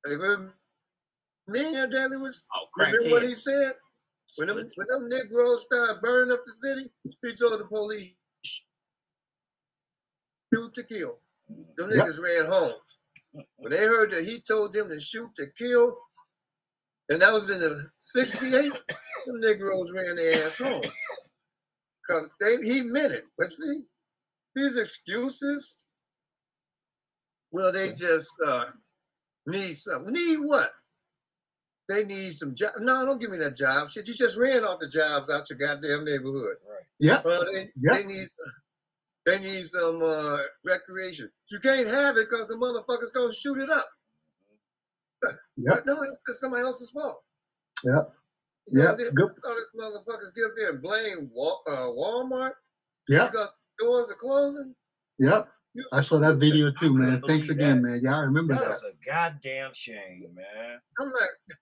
When me and Daley was Oh, Remember what he said? When them, when them Negroes started burning up the city, he told the police, shoot to kill. Them Yep. niggas ran home. When they heard that he told them to shoot to kill, and that was in the 68, the Negroes ran their ass home. Because they he meant it. But see, these excuses, well, they just uh, need something. Need what? They need some job. No, don't give me that job. Shit, you just ran off the jobs out your goddamn neighborhood. Right. Yep. Well, they, Yep. they need they need some uh, recreation. You can't have it because the motherfucker's gonna shoot it up. Yep. But no, it's, it's somebody else's fault. Yep. You know, Yep. they- Good. all these motherfuckers get up there and blame Wal- uh, Walmart Yeah, because doors are closing. Yep. I saw that video too, man. Thanks again, that. man. Yeah, I remember That that. was a goddamn shame, man. I'm like,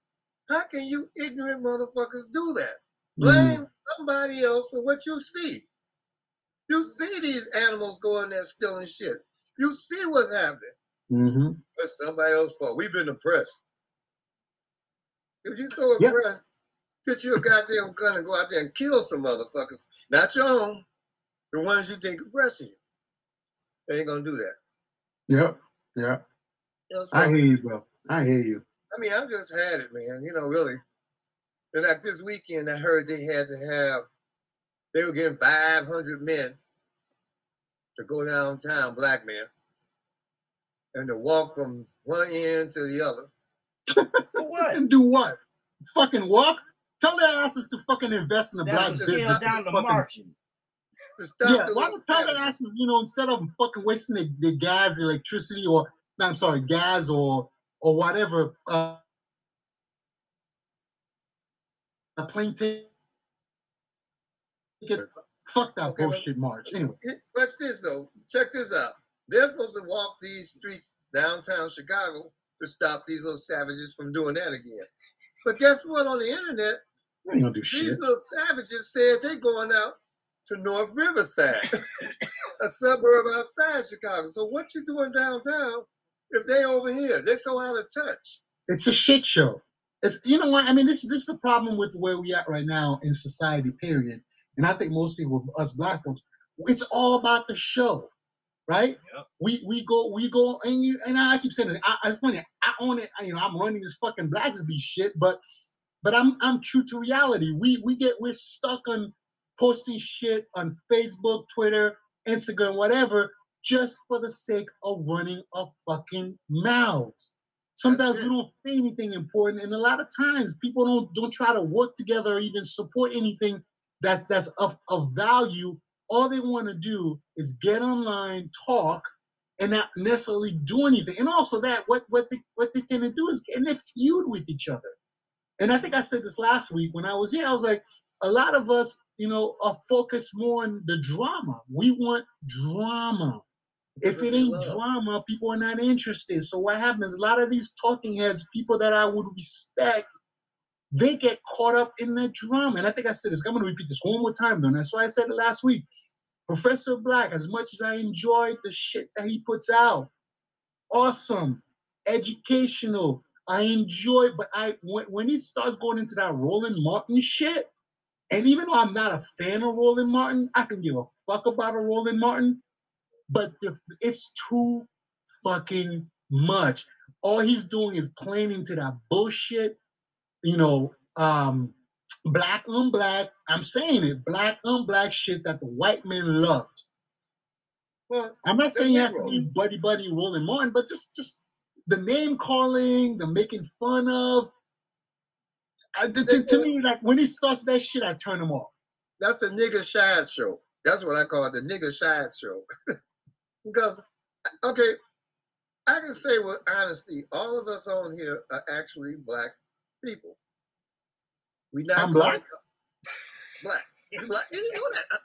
how can you ignorant motherfuckers do that? Mm. Blame somebody else for what you see. You see these animals going there stealing shit. You see what's happening. Mm-hmm. It's somebody else's fault. We've been oppressed. If you so Yeah. oppressed, get you a goddamn gun and go out there and kill some motherfuckers. Not your own. The ones you think oppressing you. They ain't gonna do that. Yep. Yep. You know, so, I hear you, bro. I hear you. I mean, I just had it, man. You know, really. And like this weekend, I heard they had to have, they were getting 500 men to go downtown, black men, and to walk from one end to the other. For what? And [LAUGHS] do what? Fucking walk? Tell their asses to fucking invest in the black That's to business. scale down the Fucking- marching. Yeah, why little don't tell their asses, you know, instead of fucking wasting the, the gas, electricity, or no, I'm sorry, gas or or whatever, uh, a plane ticket. Fuck that Okay, well- bullshit march. Anyway, Watch this though. Check this out. They're supposed to walk these streets downtown Chicago to stop these little savages from doing that again. But guess what? On the internet, I ain't gonna do shit. these little savages said they going out to North Riverside, [LAUGHS] a suburb outside Chicago. So what you doing downtown if they over here? They so out of touch. It's a shit show. It's you know what I mean. This this is the problem with where we at right now in society. Period. And I think most people, us black folks, it's all about the show, right? Yep. We we go we go and you and I keep saying it. I, it's funny. I own it. You know, I'm running this fucking Blaqsbi shit, but but I'm I'm true to reality. We we get we're stuck on posting shit on Facebook, Twitter, Instagram, whatever, just for the sake of running our fucking mouths. Sometimes we don't say anything important, and a lot of times people don't don't try to work together or even support anything that's that's of, of value. All they want to do is get online, talk, and not necessarily do anything. And also that what what they what they tend to do is get in a feud with each other. And I think I said this last week when I was here. I was like, a lot of us, you know, are focused more on the drama. We want drama. If it ain't drama, people are not interested. So what happens? A lot of these talking heads, people that I would respect, they get caught up in the drama. And I think I said this. I'm going to repeat this one more time, though. That's why I said it last week. Professor Black, as much as I enjoyed the shit that he puts out, awesome, educational. I enjoy, but I when, when he starts going into that Roland Martin shit, and even though I'm not a fan of Roland Martin, I can give a fuck about a Roland Martin, but the, it's too fucking much. All he's doing is playing into that bullshit, you know, um, black on black. I'm saying it, black on black shit that the white man loves. Well, I'm not saying he has to be buddy buddy Roland Martin, but just just the name calling, the making fun of. I, to, to- to me, like when he starts that shit, I turn him off. that's a nigga shad show. That's what I call it, the nigga shad show. [LAUGHS] because, okay, I can say with honesty, all of us on here are actually black people. We not I'm black? Black. Black. You know that.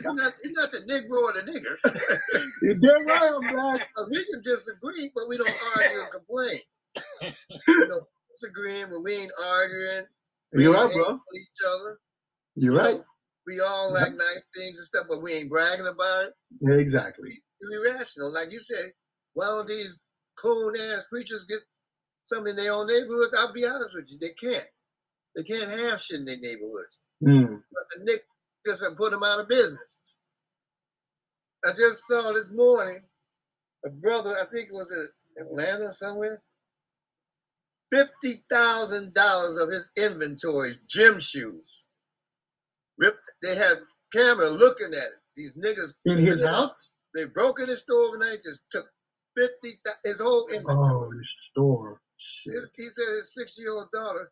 You're not, not the Negro or the nigger. You're damn right, I'm black. [LAUGHS] We can disagree, but we don't argue and complain. [LAUGHS] You know, disagreeing, but we ain't arguing. We You're right, bro. each other. You're right. We all like nice things and stuff, but we ain't bragging about it. Yeah, exactly. Be rational. Like you said, why don't these coon ass preachers get some in their own neighborhoods? I'll be honest with you, they can't. They can't have shit in their neighborhoods. Mm. But the Nick just put them out of business. I just saw this morning a brother, I think it was in Atlanta somewhere, fifty thousand dollars of his inventory is gym shoes. Ripped. They had camera looking at it. These niggas In his house? They broke in his store overnight. Just took fifty. His whole inventory. Oh, the store. His- he said his six-year-old daughter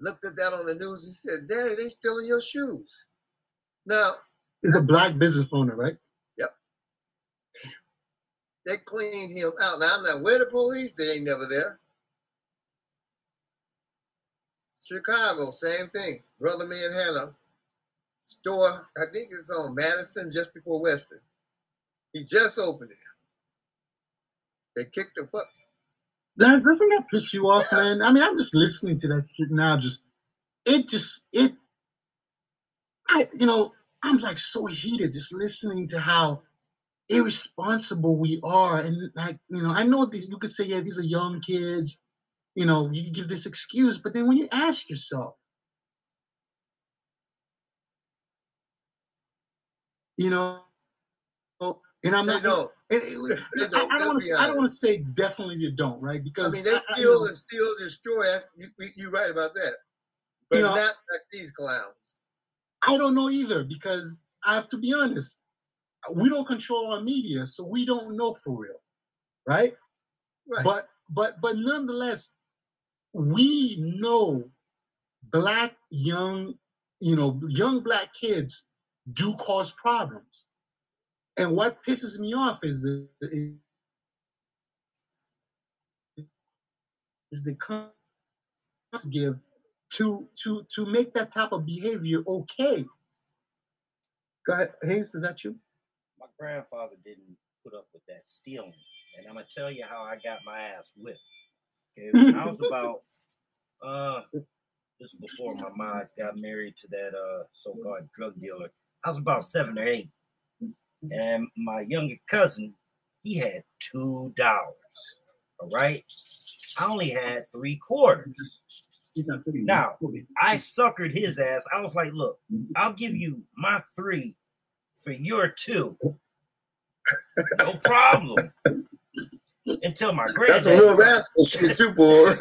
looked at that on the news. He said, "Daddy, they stealing your shoes." Now He's a black business owner, right? Yep. They cleaned him out. Now I'm not where the police. They ain't never there. Chicago, same thing. Brother Man had a store. I think it's on Madison, just before Western. He just opened it. They kicked the fuck. Lance, doesn't that piss you off, man? I mean, I'm just listening to that shit now. Just it, just it. I, you know, I'm like so heated just listening to how irresponsible we are, and like, you know, I know these. You could say, yeah, these are young kids. You know, you can give this excuse, but then when you ask yourself, you know, and I'm not. don't. And it- I, don't. I don't want to. I don't want to say definitely you don't, right? Because I mean, they I- I- you steal and steal, destroy. You, you- you're right about that. But You know- not like these clowns. I don't know either because I have to be honest. We don't control our media, so we don't know for real, right? Right. But but but nonetheless, we know black young, you know, young black kids do cause problems. And what pisses me off is the is the con- give to to to make that type of behavior okay. Go ahead, Hayes, is that you? My grandfather didn't put up with that stealing. And I'm gonna tell you how I got my ass whipped. Okay, when I was about [LAUGHS] Uh, this is before my mom got married to that uh so-called drug dealer. I was about seven or eight, Mm-hmm. and my younger cousin, he had two dollars. All right, I only had three quarters. Now, I suckered his ass. I was like, "Look, I'll give you my three for your two. No problem." Until my That's a little granddaddy, rascal shit too, boy.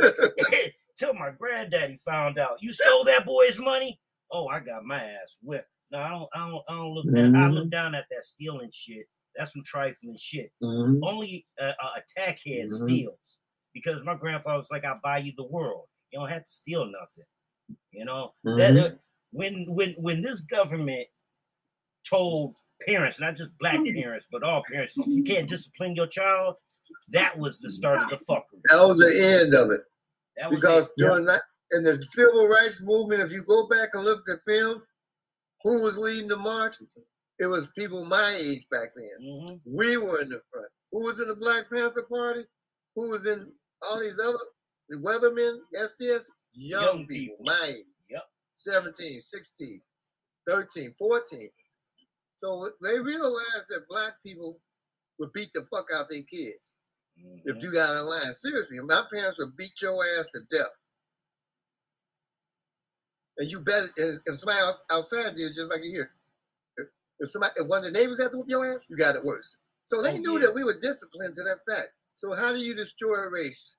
[LAUGHS] till my granddaddy found out you stole that boy's money. Oh, I got my ass whipped. No, I don't. I don't. I don't look. At, I look down at that stealing shit. That's some trifling shit. Mhm. Only a, a attack head Mhm. steals because my grandfather was like, "I'll buy you the world. You don't have to steal nothing." You know that Mhm. uh, when when when this government told parents, not just black parents, but all parents, you can't discipline your child. That was the start of the fuckery. That was the end of it. That was Because it. during that in the civil rights movement, if you go back and look at films, who was leading the march? It was people my age back then. Mhm. We were in the front. Who was in the Black Panther Party? Who was in all these other the Weathermen, SDS? Young, Young people, people. my age. Yep. 17, 16, 13, 14. So they realized that black people would beat the fuck out their kids if Mhm. you got in line. Seriously, my parents would beat your ass to death. And you bet if somebody outside did just like you hear. If, somebody if one of the neighbors had to whoop your ass, you got it worse. So they Oh, knew yeah. that we were disciplined to that fact. So how do you destroy a race?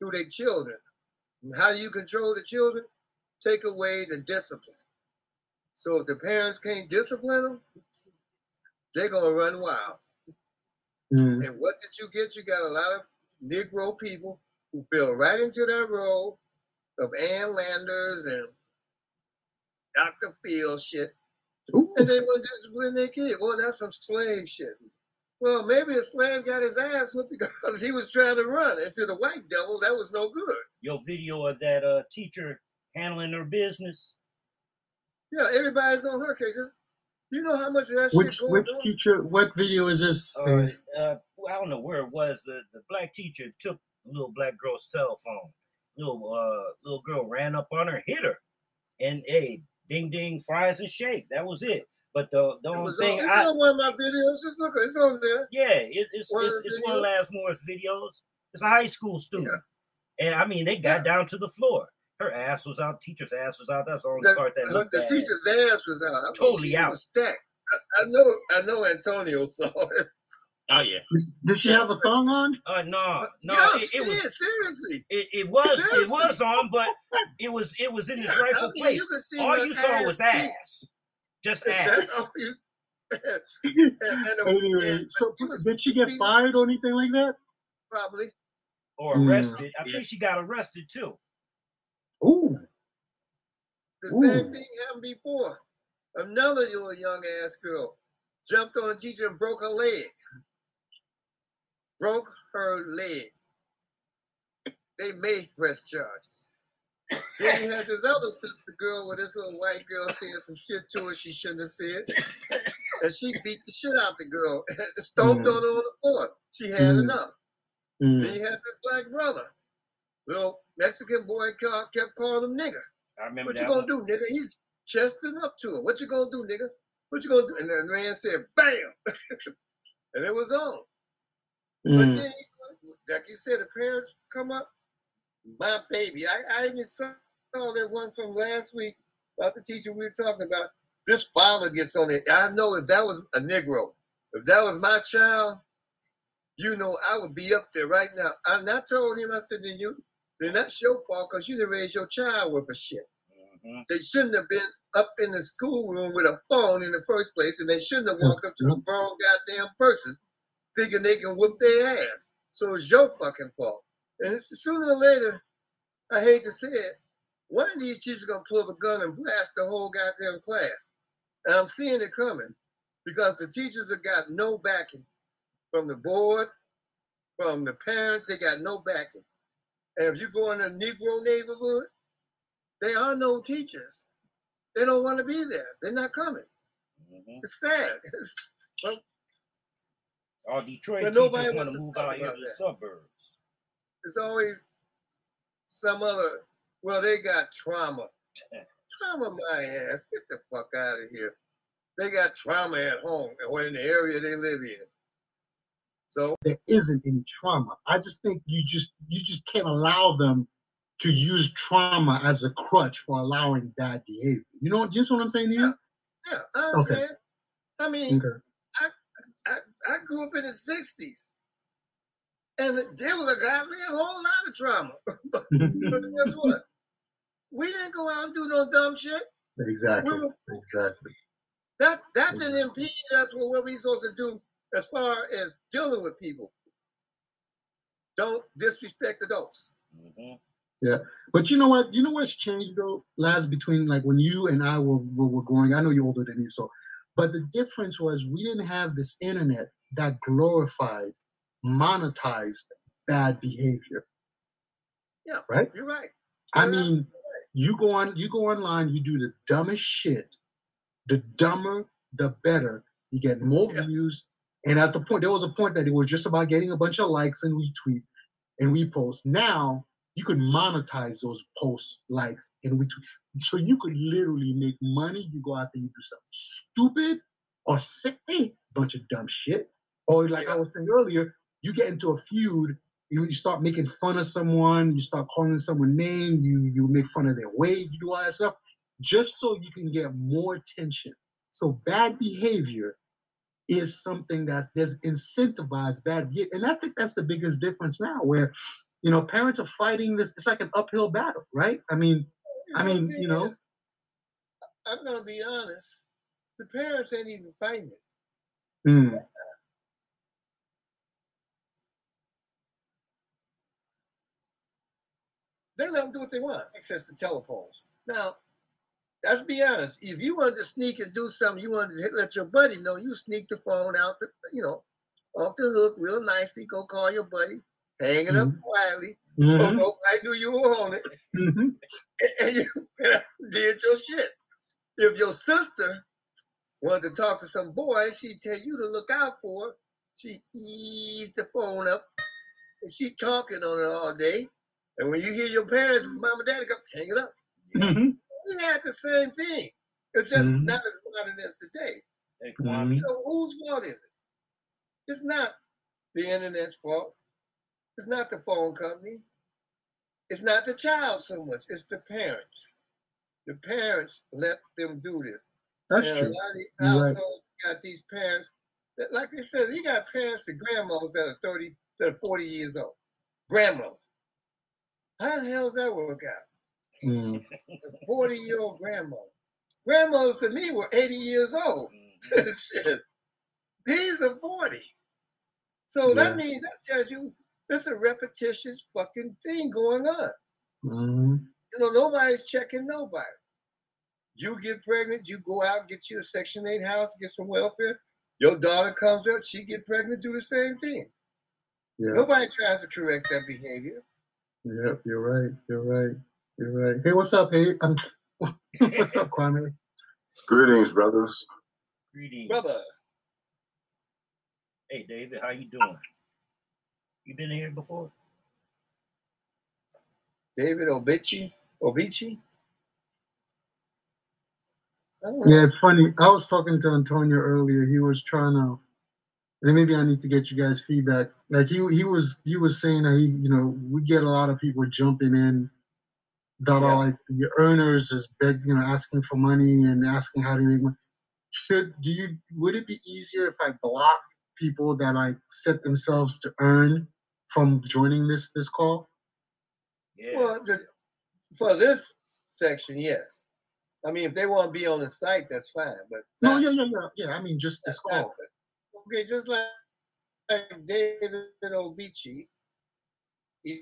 Through their children. And how do you control the children? Take away the discipline. So if the parents can't discipline them, they're gonna run wild. Mhm. And what did you get? You got a lot of Negro people who fell right into that role of Ann Landers and Dr. Phil shit. Ooh. And they were just discipline their kid. oh, that's some slave shit. Well, maybe a slave got his ass whipped [LAUGHS] because he was trying to run. And to the white devil, that was no good. Your video of that uh teacher handling her business. Yeah, everybody's on her case. It's- You know how much of that Which shit going which on? teacher? What video is this? Uh, uh, I don't know where it was. The, the black teacher took the little black girl's cell phone. Little uh little girl ran up on her, hit her, and hey, ding ding, fries and shake. That was it. But the the only thing on, it's I on one of my videos. Just look, it's on there. yeah, it, it's One it's, it's one of? Last Moore's videos. It's a high school student, and I mean they got Yeah. down to the floor. Her ass was out. Teacher's ass was out. That's the only The, part that looked the bad. teacher's ass was out. I Totally out. Stacked. I, I know. I know. Antonio saw it. [LAUGHS] Oh yeah. Did she have a thong on? Uh no, no. Yeah, it, it was yeah, seriously. It, it was it was on, but it was it was in its Yeah, rightful I mean, place. You could see All you saw was cheeks. ass, just [LAUGHS] That's ass. all you. [LAUGHS] and, and the- Anyway, and so was did she get fired or anything like that? probably Or Mm. arrested. I Yeah. think she got arrested too. Ooh, the Ooh. same thing happened before. Another little young ass girl jumped on a teacher and broke her leg. Broke her leg. They made press charges. then you had this other sister girl with this little white girl saying some shit to her she shouldn't have said. And she beat the shit out the girl and [LAUGHS] stomped Mm. on her on the floor. She had Mm. enough. Mm. Then you had this black brother. Little Mexican boy kept calling him nigger. I remember What you that. gonna one. do, nigga? He's chesting up to him. What you gonna do, nigga? What you gonna do? And the man said, bam! [LAUGHS] and it was on. But Mm. then, like you said, the parents come up, my baby. I, I even saw that one from last week about the teacher we were talking about. This father gets on it. I know if that was a Negro, if that was my child, you know, I would be up there right now. And I told him, I said, then you, then that's your fault because you didn't raise your child with a shit. Mhm. They shouldn't have been up in the schoolroom with a phone in the first place, and they shouldn't have walked up to a grown goddamn person thinking they can whoop their ass. So it's your fucking fault. And it's, sooner or later, I hate to say it, one of these teachers gonna pull up a gun and blast the whole goddamn class. And I'm seeing it coming because the teachers have got no backing from the board, from the parents. They got no backing. And if you go in a Negro neighborhood, there are no teachers. They don't want to be there. They're not coming. Mhm. It's sad. [LAUGHS] It's, All Detroit But nobody want wants to move out here to the suburbs. it's always some other Well, they got trauma. [LAUGHS] trauma my ass. Get the fuck out of here. They got trauma at home or in the area they live in. So there isn't any trauma. I just think you just you just can't allow them to use trauma as a crutch for allowing bad behavior. You know, you know what I'm saying to you? yeah, I understand. I mean, Okay. I, I grew up in the '60s, and there was a goddamn whole lot of trauma. [LAUGHS] but guess what? We didn't go out and do no dumb shit. exactly. We were, Exactly. that that didn't impede us with what we're supposed to do as far as dealing with people. Don't disrespect adults. Mhm. But you know what? You know what's changed though, Laz, between like when you and I were, were, were growing. I know you're older than me, so but the difference was we didn't have this internet that glorified, monetized bad behavior. Yeah, Right? You're right. I Yeah. mean, you go on, you go online, you do the dumbest shit. The dumber, the better. You get more Yeah. views. And at the point, there was a point that it was just about getting a bunch of likes and retweet and repost. Now you could monetize those posts, likes, and retweet. So you could literally make money. You go out there, you do something stupid or sick, hey, bunch of dumb shit. Or like I was saying earlier, you get into a feud you, you start making fun of someone, you start calling someone name, you you make fun of their weight, you do all that stuff, just so you can get more attention. So bad behavior is something that's incentivized bad behavior. And I think that's the biggest difference now, where you know parents are fighting this, it's like an uphill battle, right? I mean, I mean, you know. is, I'm gonna be honest. The parents ain't even fighting it. mm, They let them do what they want, access to telephones. Now, let's be honest. If you wanted to sneak and do something, you wanted to let your buddy know, you sneak the phone out, the, you know, off the hook real nicely, go call your buddy, hang it up quietly, so mhm, nobody knew you were on it, mhm. and, and you [LAUGHS] did your shit. If your sister wanted to talk to some boy, she'd tell you to look out for her. She ease the phone up, and she talking on it all day. And when you hear your parents, mom and daddy come, hang it up. Mhm. We had the same thing. It's just Mhm. not as modern as today. Hey, Kwame. So whose fault is it? It's not the internet's fault. It's not the phone company. It's not the child so much. It's the parents. The parents let them do this. That's and true. a lot of these You're right. got these parents that, like they said, you got parents to grandmas that are 30, that are 40 years old. Grandmas. How the hell does that work out? Mm, A 40 year old grandma. Grandmas to me were 80 years old. Mhm. [LAUGHS] Shit. These are 40. So Yeah. that means that tells you there's a repetitious fucking thing going on. mhm. You know, nobody's checking nobody. You get pregnant, you go out, get you a Section 8 house, get some welfare. Your daughter comes up, she get pregnant, do the same thing. Yeah. Nobody tries to correct that behavior. Yep, you're right. You're right. You're right. Hey, what's up? Hey, um, [LAUGHS] what's up, Kwame? Greetings, brothers. Greetings. Brother, Hey, David, how you doing? You been here before? David Obichi, Obichi. I don't know. Yeah, funny. I was talking to Antonio earlier. He was trying to, and maybe I need to get you guys feedback. Like he he was he was saying that he, you know, we get a lot of people jumping in that Yeah. are like the earners is beg, you know, asking for money and asking how to make money. Should do you would it be easier if I block people that like set themselves to earn from joining this this call? Yeah. Well, the, for this section, yes. I mean, if they want to be on the site, that's fine. But No, yeah, yeah, yeah, yeah. I mean, just this that's not- call. okay, just like, like David Obichi, he,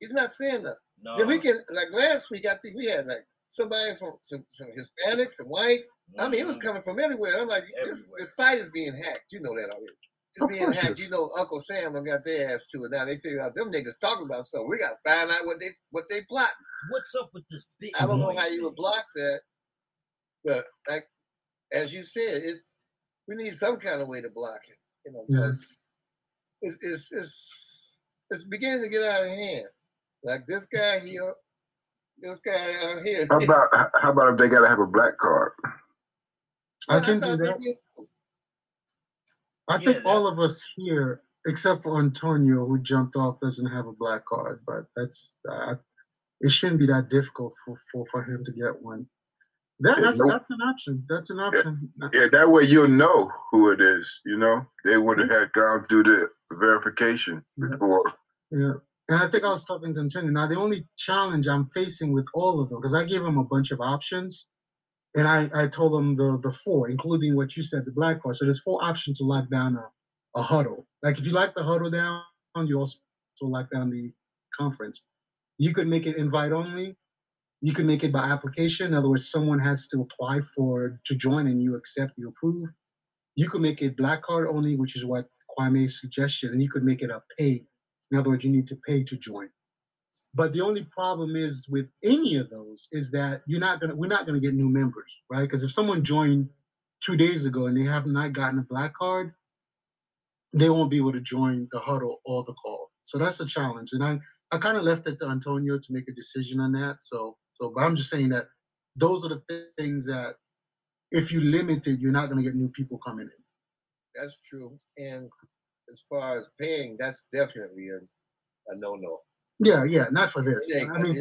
he's not saying nothing. no. Then we can like last week. I think we had like somebody from some, some Hispanics, some white. I mean, it was Mhm. coming from everywhere. I'm like, this the site is being hacked. You know that already. It's Of being course it hacked. is. You know, Uncle Sam done got their ass to it. Now they figure out them niggas talking about something. We got to find out what they what they plot. What's up with this big? I don't know boy how you would block that, but like as you said, it we need some kind of way to block it. You know, Yeah. because it's, it's it's it's beginning to get out of hand. Like this guy here, This guy out here. How about how about if they gotta have a black card? I can do that. They did- I think that- all of us here, except for Antonio, who jumped off, doesn't have a black card. But that's uh, it shouldn't be that difficult for, for, for him to get one. That, Yeah, that's nope. that's an option. That's an option. Yeah, that way you'll know who it is. You know, they would have had gone through the verification Yeah. before. Yeah. And I think I was talking to Antonio. Now, the only challenge I'm facing with all of them, because I gave him a bunch of options, and I, I told them the, the four, including what you said, the black card. So there's four options to lock down a, a huddle. Like if you lock the huddle down, you also lock down the conference. You could make it invite only. You can make it by application. In other words, someone has to apply for to join and you accept, you approve. You could make it black card only, which is what Kwame suggested, and you could make it a pay. In other words, you need to pay to join. But the only problem is with any of those is that you're not gonna we're not gonna get new members, right? Because if someone joined two days ago and they have not gotten a black card, they won't be able to join the huddle or the call. So that's a challenge. And I, I kind of left it to Antonio to make a decision on that. So so but I'm just saying that those are the th- things that if you limit it, you're not gonna get new people coming in. That's true. And as far as paying, that's definitely a, a no no. Yeah, yeah, not for this. Ain't I mean,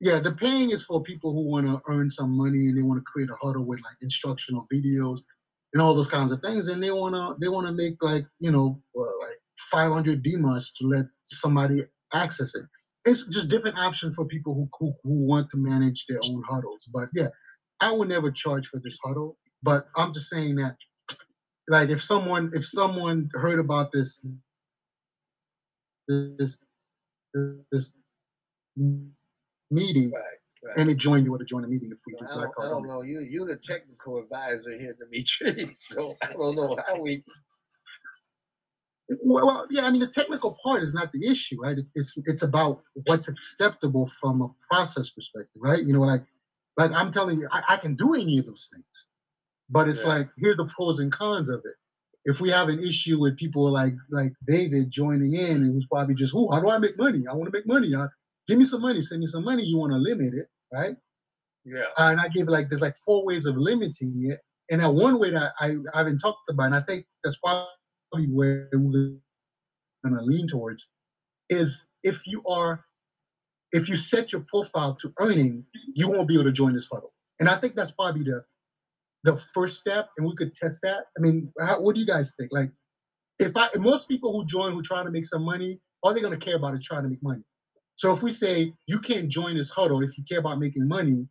Yeah, the paying is for people who want to earn some money and they want to create a huddle with like instructional videos and all those kinds of things, and they wanna they wanna make like you know uh, like 500 DMAs to let somebody access it. It's just different option for people who, who who want to manage their own huddles. But yeah, I would never charge for this huddle. But I'm just saying that like if someone if someone heard about this this this meeting right, right. and it joined you would have joined the meeting if we No, I don't, I don't know. You you the technical advisor here, Dimitri. [LAUGHS] So I don't know how we. Well, well, yeah, I mean the technical part is not the issue, right? It- It's it's about what's acceptable from a process perspective, right? You know, like like I'm telling you, I, I can do any of those things, but it's Yeah. like here are the pros and cons of it. If we have an issue with people like like David joining in and he's probably just, oh, how do I make money? I want to make money. I, give me some money, send me some money. You want to limit it, right? Yeah. Uh, and I give like there's like four ways of limiting it. And that one way that I, I haven't talked about, and I think that's probably where we're gonna lean towards, is if you are if you set your profile to earning, you won't be able to join this huddle. And I think that's probably the the first step, and we could test that. I mean, how, what do you guys think? Like, if I most people who join who try to make some money, all they're gonna care about is trying to make money. So if we say you can't join this huddle if you care about making money,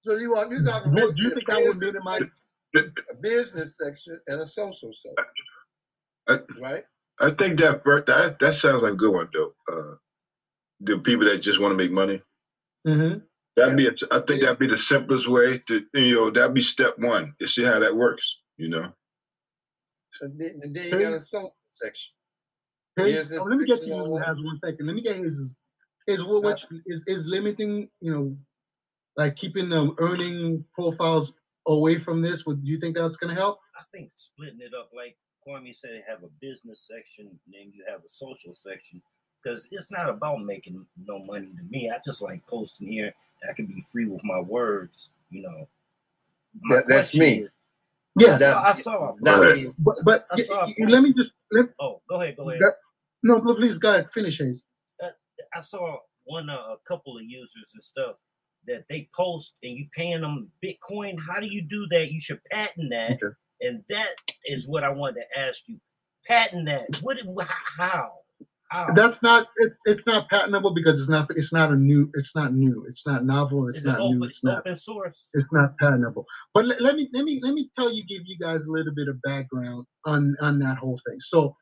So you want you got business, do you think that would minimize? a business section and a social section, I, right? I think that ver- that that sounds like a good one though. Uh, the people that just want to make money. Mm-hmm. That'd be a, I think that'd be the simplest way to you know that'd be step one to see how that works. You know. And then, and then you got a social section. Hey, Yes, oh, let me get to fictional. you. Has one second. Let me get his. Is, is what which is is limiting? You know, like keeping the earning profiles away from this. Would do you think that's going to help? I think splitting it up, like Kwame said, have a business section, then you have a social section, because it's not about making no money to me. I just like posting here. I can be free with my words, you know. My That- that's me. is- Yes. I saw. I saw. That Right. But but I y- saw a y- let me just let Oh, go ahead. Go ahead. that, no. Please go ahead. Finish, Hayes. I saw one uh, a couple of users and stuff that they post and you paying them Bitcoin. How do you do that? You should patent that. Okay. And that is what I wanted to ask you. Patent that. What? How? That's not. It, it's not patentable because it's not. It's not a new. It's not new. It's not novel. It's not open, new. It's not. open source? it's not patentable. But let, let me let me let me tell you, give you guys a little bit of background on on that whole thing. So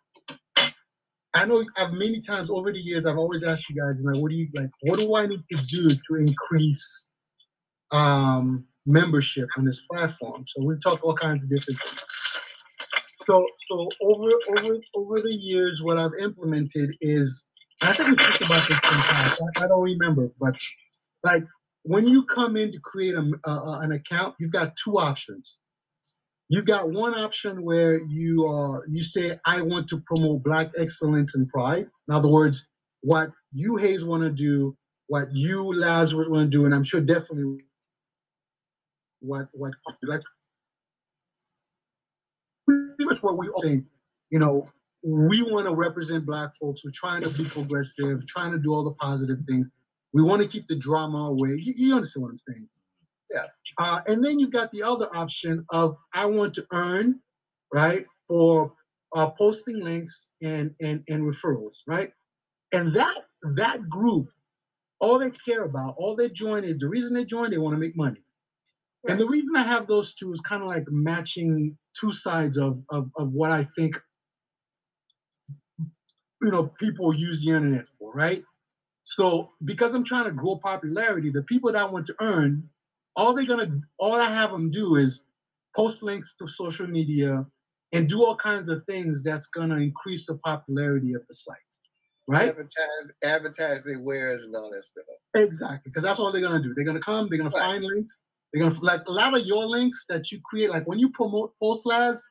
I know I've many times over the years I've always asked you guys, like, what do you like? What do I need to do to increase um, membership on this platform? So we talk all kinds of different things. So so over over over the years, what I've implemented is I think we talked about this sometimes. I, I don't remember, but like when you come in to create a, uh, an account, you've got two options. You've got one option where you are you say I want to promote Black excellence and pride. In other words, what you Hayes want to do, what you Lazarus want to do, and I'm sure definitely what what like much what we all saying. You know, we want to represent black folks. We're trying to be progressive, trying to do all the positive things. We want to keep the drama away. You, you understand what I'm saying? Yeah. Uh, and then you've got the other option of I want to earn, right, for uh, posting links and, and and referrals, right? And that that group, all they care about, all they join is the reason they join, they want to make money. And the reason I have those two is kind of like matching two sides of, of of what I think you know people use the internet for, right? So because I'm trying to grow popularity, the people that I want to earn, all they're gonna all I have them do is post links to social media and do all kinds of things that's gonna increase the popularity of the site. Right? Advertise, advertise their wares and all that stuff. Exactly, because that's all they're gonna do. They're gonna come, they're gonna Right. find links. They're gonna like a lot of your links that you create, like when you promote post labs,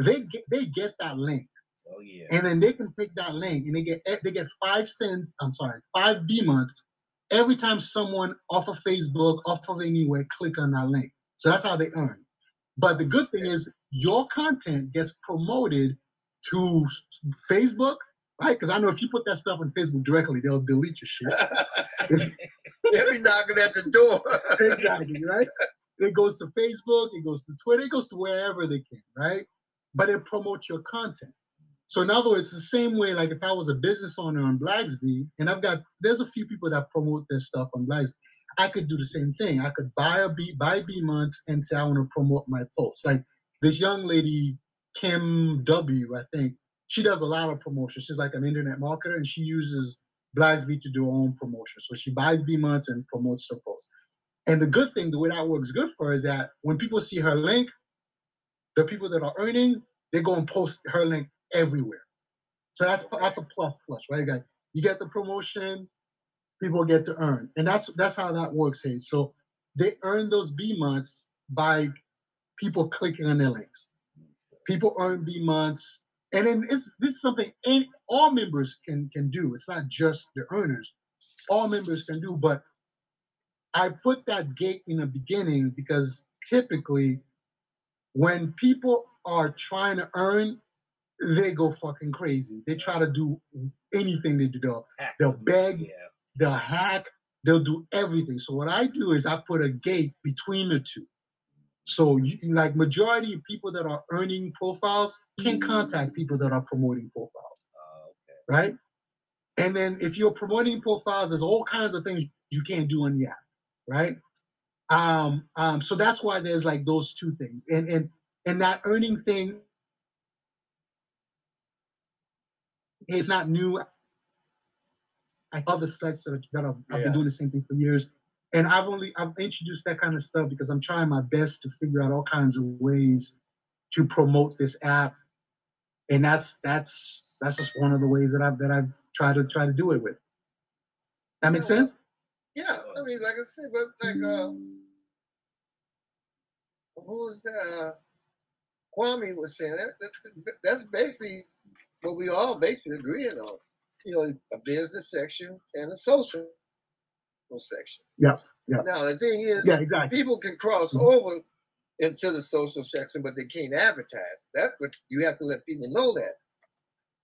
mm-hmm. they get they get that link. Oh yeah. and then they can pick that link and they get eh, they get five cents. I'm sorry, five B months every time someone off of Facebook, off of anywhere, click on that link. So that's how they earn. But the good thing is your content gets promoted to Facebook, right? Because I know if you put that stuff on Facebook directly, they'll delete your shit. [LAUGHS] They'll be knocking at the door. exactly, right? It goes to Facebook, it goes to Twitter, it goes to wherever they can, right? But it promotes your content. So in other words, the same way, like if I was a business owner on Blaqsbi, and I've got there's a few people that promote their stuff on Blaqsbi, I could do the same thing. I could buy a B buy B months and say I want to promote my posts. Like this young lady, Kim W, I think, she does a lot of promotion. She's like an internet marketer and she uses Blaqsbi to do her own promotion. So she buys B months and promotes her posts. And the good thing, the way that works good for her is that when people see her link, the people that are earning, they go and post her link everywhere. So that's that's a plus plus, right? You got you get the promotion, people get to earn, and that's that's how that works. Hey, so they earn those B months by people clicking on their links. People earn B months, and then it's this is something any, all members can can do. It's not just the earners. All members can do, but I put that gate in the beginning because typically when people are trying to earn, they go fucking crazy. They try to do anything they do. They'll, they'll beg, Yeah. they'll hack, they'll do everything. So what I do is I put a gate between the two. So you, like majority of people that are earning profiles can contact people that are promoting profiles, Uh, okay. right? And then if you're promoting profiles, there's all kinds of things you can't do on the app, right? Um, um, so that's why there's like those two things. And and and that earning thing is not new. I other sites that, that have, I've been doing the same thing for years. And I've only I've introduced that kind of stuff because I'm trying my best to figure out all kinds of ways to promote this app. And that's that's that's just one of the ways that I've that I've tried to try to do it with. That makes Yeah, sense? Yeah, I mean, like I said, but like, uh, who was that? Uh, Kwame was saying that, that, that's basically what we all basically agreeing on. You know, a business section and a social section. Yeah, yeah. Now the thing is, Yeah, exactly. people can cross Mhm. over into the social section, but they can't advertise. That, but you have to let people know that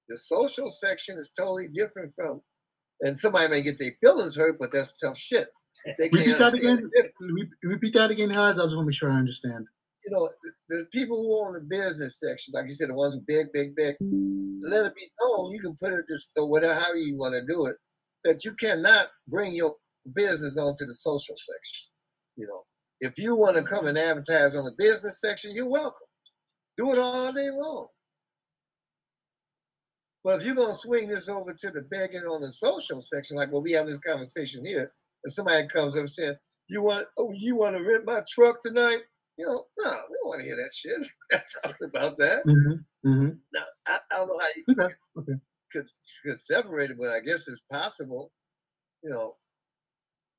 the social section is totally different from. And somebody may get their feelings hurt, but that's tough shit. They Repeat can't that again. the. Repeat that again, Haz. I just want to make sure I understand. You know, the, there's people who own the business section, like you said, the ones who big, big, big. Let it be known. You can put it this or whatever, however you want to do it, that you cannot bring your business onto the social section. You know, if you want to come and advertise on the business section, you're welcome. Do it all day long. But if you're gonna swing this over to the begging on the social section, like when we have this conversation here, and somebody comes up saying, "You want, oh, you want to rent my truck tonight?" You know, no, we don't want to hear that shit. [LAUGHS] That's talking about that. Mm-hmm. Mm-hmm. Now, I, I don't know how you Okay. Okay. could could separate it, but I guess it's possible. You know,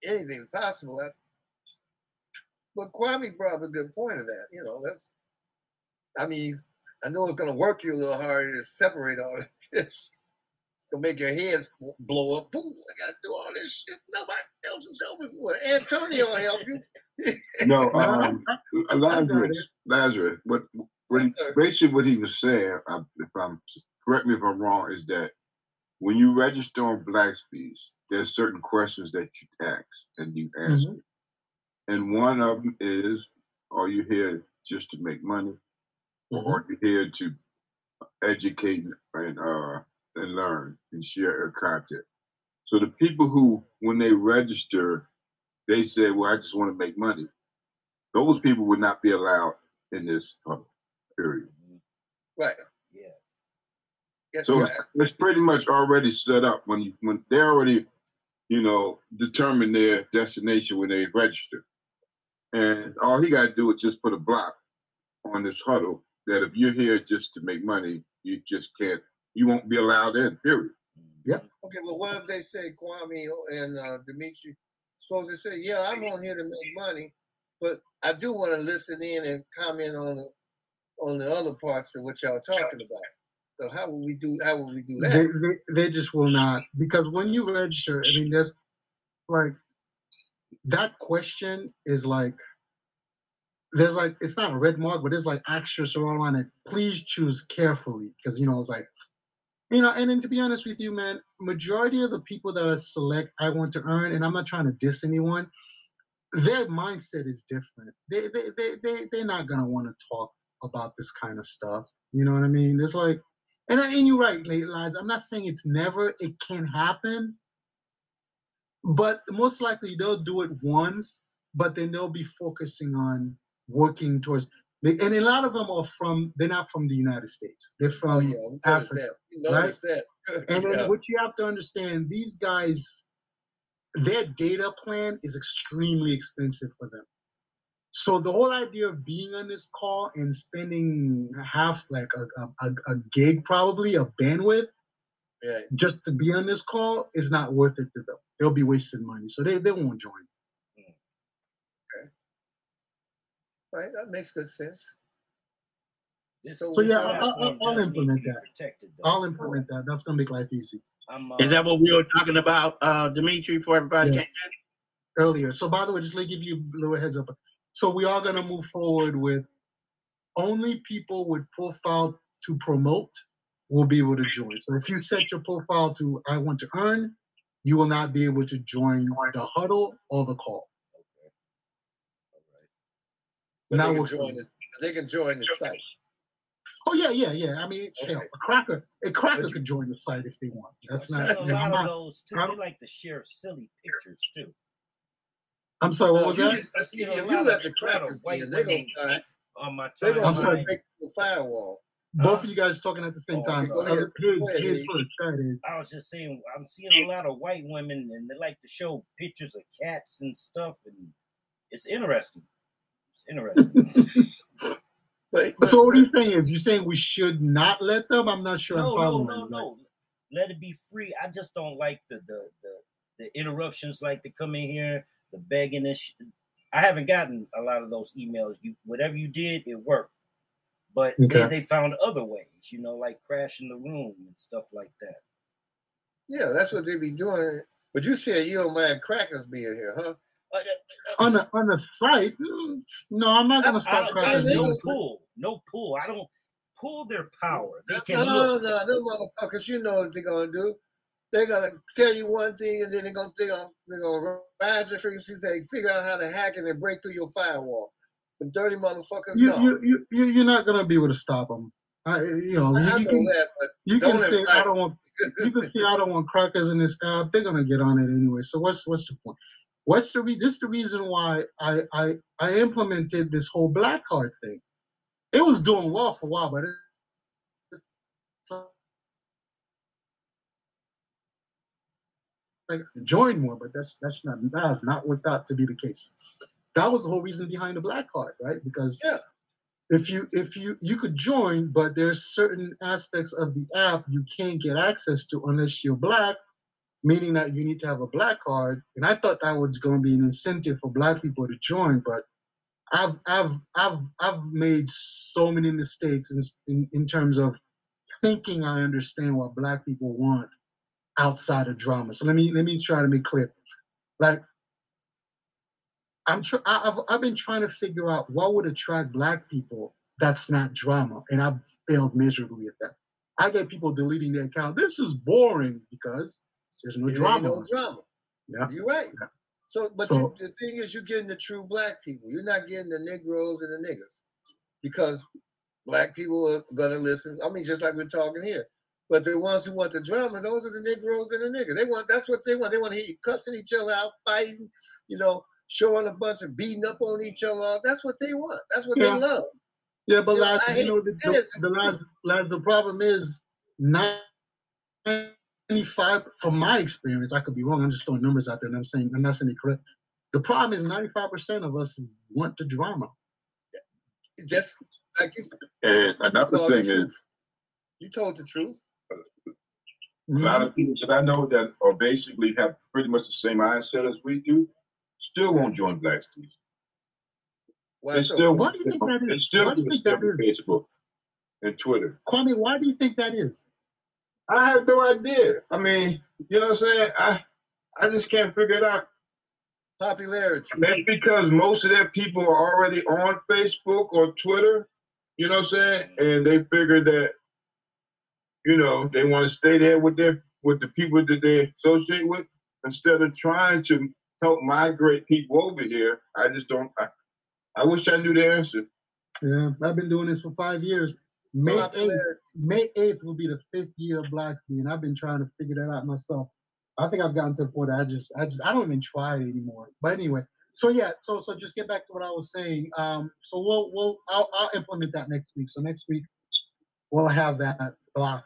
anything's possible. But Kwame brought up a good point of that. You know, that's. I mean, I know it's going to work you a little harder to separate all of this. [LAUGHS] to make your heads blow up. Boom, I gotta do all this shit. Nobody else is helping it. Antonio will help you. [LAUGHS] No, um, Lazarus. Lazarus. What, what Yes, basically what he was saying, I, if I'm correct me if I'm wrong, is that when you register on Blackspeeds, there's certain questions that you ask and you answer. Mhm. And one of them is, are you here just to make money, or are you here to educate and uh and learn and share your content? So the people who, when they register, they say, "Well, I just want to make money." Those people would not be allowed in this huddle. Period. Right. Yeah. Yeah, So yeah. it's, it's pretty much already set up when you when they already, you know, determine their destination when they register, and all he got to do is just put a block on this huddle that if you're here just to make money, you just can't, you won't be allowed in. Period. Yep. Okay, but what if they say Kwame and uh, Dimitri supposed to say, "Yeah, I'm on here to make money, but I do want to listen in and comment on the on the other parts of what y'all talking about." So how will we do? How will we do They, that? they, they just will not because when you register, I mean, there's like that question is like there's like it's not a red mark, but it's like asterisks all around it. Please choose carefully because you know it's like you know. And then to be honest with you, man, majority of the people that are select I want to earn, and I'm not trying to diss anyone. Their mindset is different. They they they they they're not gonna want to talk about this kind of stuff. You know what I mean? It's like and, and you're right, late. I'm not saying it's never, it can happen. But most likely they'll do it once, but then they'll be focusing on working towards. And a lot of them are from, they're not from the United States. They're Oh from yeah, Africa. that. [LAUGHS] And then Yeah. what you have to understand, these guys, their data plan is extremely expensive for them. So the whole idea of being on this call and spending half like a, a, a, a gig, probably a bandwidth, yeah. just to be on this call is not worth it to them. They'll be wasting money, so they, they won't join. Okay. Right, that makes good sense. So So yeah, I'll, I'll, I'll does need implement that. Protected. I'll implement that. That's gonna make life easy. Uh, Is that what we were talking about, uh, Dimitri, For everybody Yeah. earlier. So by the way, just to give you a little heads up. So we are gonna move forward with only people with profile to promote will be able to join. So if you set your profile to I want to earn, you will not be able to join the huddle or the call. But Now they can join the, they can join the site. Oh yeah, yeah, yeah. I mean, it's, hell, Okay. a cracker, a cracker But you- could join the site if they want. That's not. seen a that's lot of those too. They like to share silly pictures too. I'm sorry. What No, was you that? just- I've seen a if lot you of- let the lot of crackers white in, they gonna women start. on my They gonna I'm sorry. start break the firewall. Both of you guys talking at the same Oh, time. go Uh, ahead. Higgs, Go ahead, Higgs Higgs. first. Go ahead, Higgs. I was just saying, I'm seeing a lot of white women, and they like to show pictures of cats and stuff, and it's interesting. It's interesting. [LAUGHS] But, but, So what are you saying? Is you saying we should not let them? I'm not sure. I'm no, no, following. no, Like, no. Let it be free. I just don't like the the the, the interruptions, like to come in here, the begging and. Sh- I haven't gotten a lot of those emails. You whatever you did, it worked. But Okay. then they found other ways, you know, like crashing the room and stuff like that. yeah, that's what they be doing. But you said you don't mind crackers being here, huh? Uh, uh, on the on the site. mm, No, I'm not gonna I stop crackers. no being- pull, no pull. I don't pull their power. They can no, look. no, them motherfuckers, you know what they're gonna do. They're gonna tell you one thing and then they're gonna they're gonna, they're gonna rise your frequencies, they figure out how to hack and then break through your firewall. The dirty motherfuckers You, know. you, you, you, you're not gonna be able to stop them. I, you know, I, you know can, that, you can say I don't want. You can say I don't want crackers in this app. They're gonna get on it anyway. So what's what's the point? What's the re- this is the reason why I I I implemented this whole black card thing. It was doing well for a while, but it, like join more, but that's that's not that has not worked out to be the case. That was the whole reason behind the black card, right? Because Yeah. if you if you you could join, but there's certain aspects of the app you can't get access to unless you're black, meaning that you need to have a black card. And I thought that was going to be an incentive for black people to join, but I've I've I've I've made so many mistakes in in, in terms of thinking I understand what black people want outside of drama. So let me let me try to make clear. Like I'm tr- I, I've I've been trying to figure out what would attract black people that's not drama, and I've failed miserably at that. I get people deleting their account. This is boring because there's no There drama. no drama. Yeah. You're right. Yeah. So, but So- you, the thing is, you're getting the true black people. You're not getting the Negroes and the niggas because black people are gonna listen. I mean, just like we're talking here. But the ones who want the drama, those are the Negroes and the niggas. They want that's what they want. They want to hear you cussing each other out, fighting, you know, showing a bunch of beating up on each other. That's what they want. That's what Yeah. they love. Yeah, but You know, last, I you hate know, the, to the, the last, last, the problem is not ninety-five. From my experience, I could be wrong. I'm just throwing numbers out there, and I'm saying I'm not saying it correct. The problem is ninety-five percent of us want the drama. That's like you, And another the thing is you told the truth. A lot of people that I know that are basically have pretty much the same mindset as we do, still won't join Black Speech. Why They so? still Why do you think that is? still Why do you think that is? Facebook and Twitter. Kwame, why do you think that is? I have no idea. I mean, you know what I'm saying? I I just can't figure it out. Popularity. That's because most of their people are already on Facebook or Twitter, you know what I'm saying? And they figured that, you know, they want to stay there with their with the people that they associate with instead of trying to help migrate people over here. I just don't I, I wish I knew the answer. Yeah, I've been doing this for five years. May eighth, May eighth will be the fifth year of Black and I've been trying to figure that out myself. I think I've gotten to the point that I just, I just, I don't even try it anymore. But anyway, so yeah, so so just get back to what I was saying. Um, so we'll we'll I'll, I'll implement that next week. So next week we'll have that block.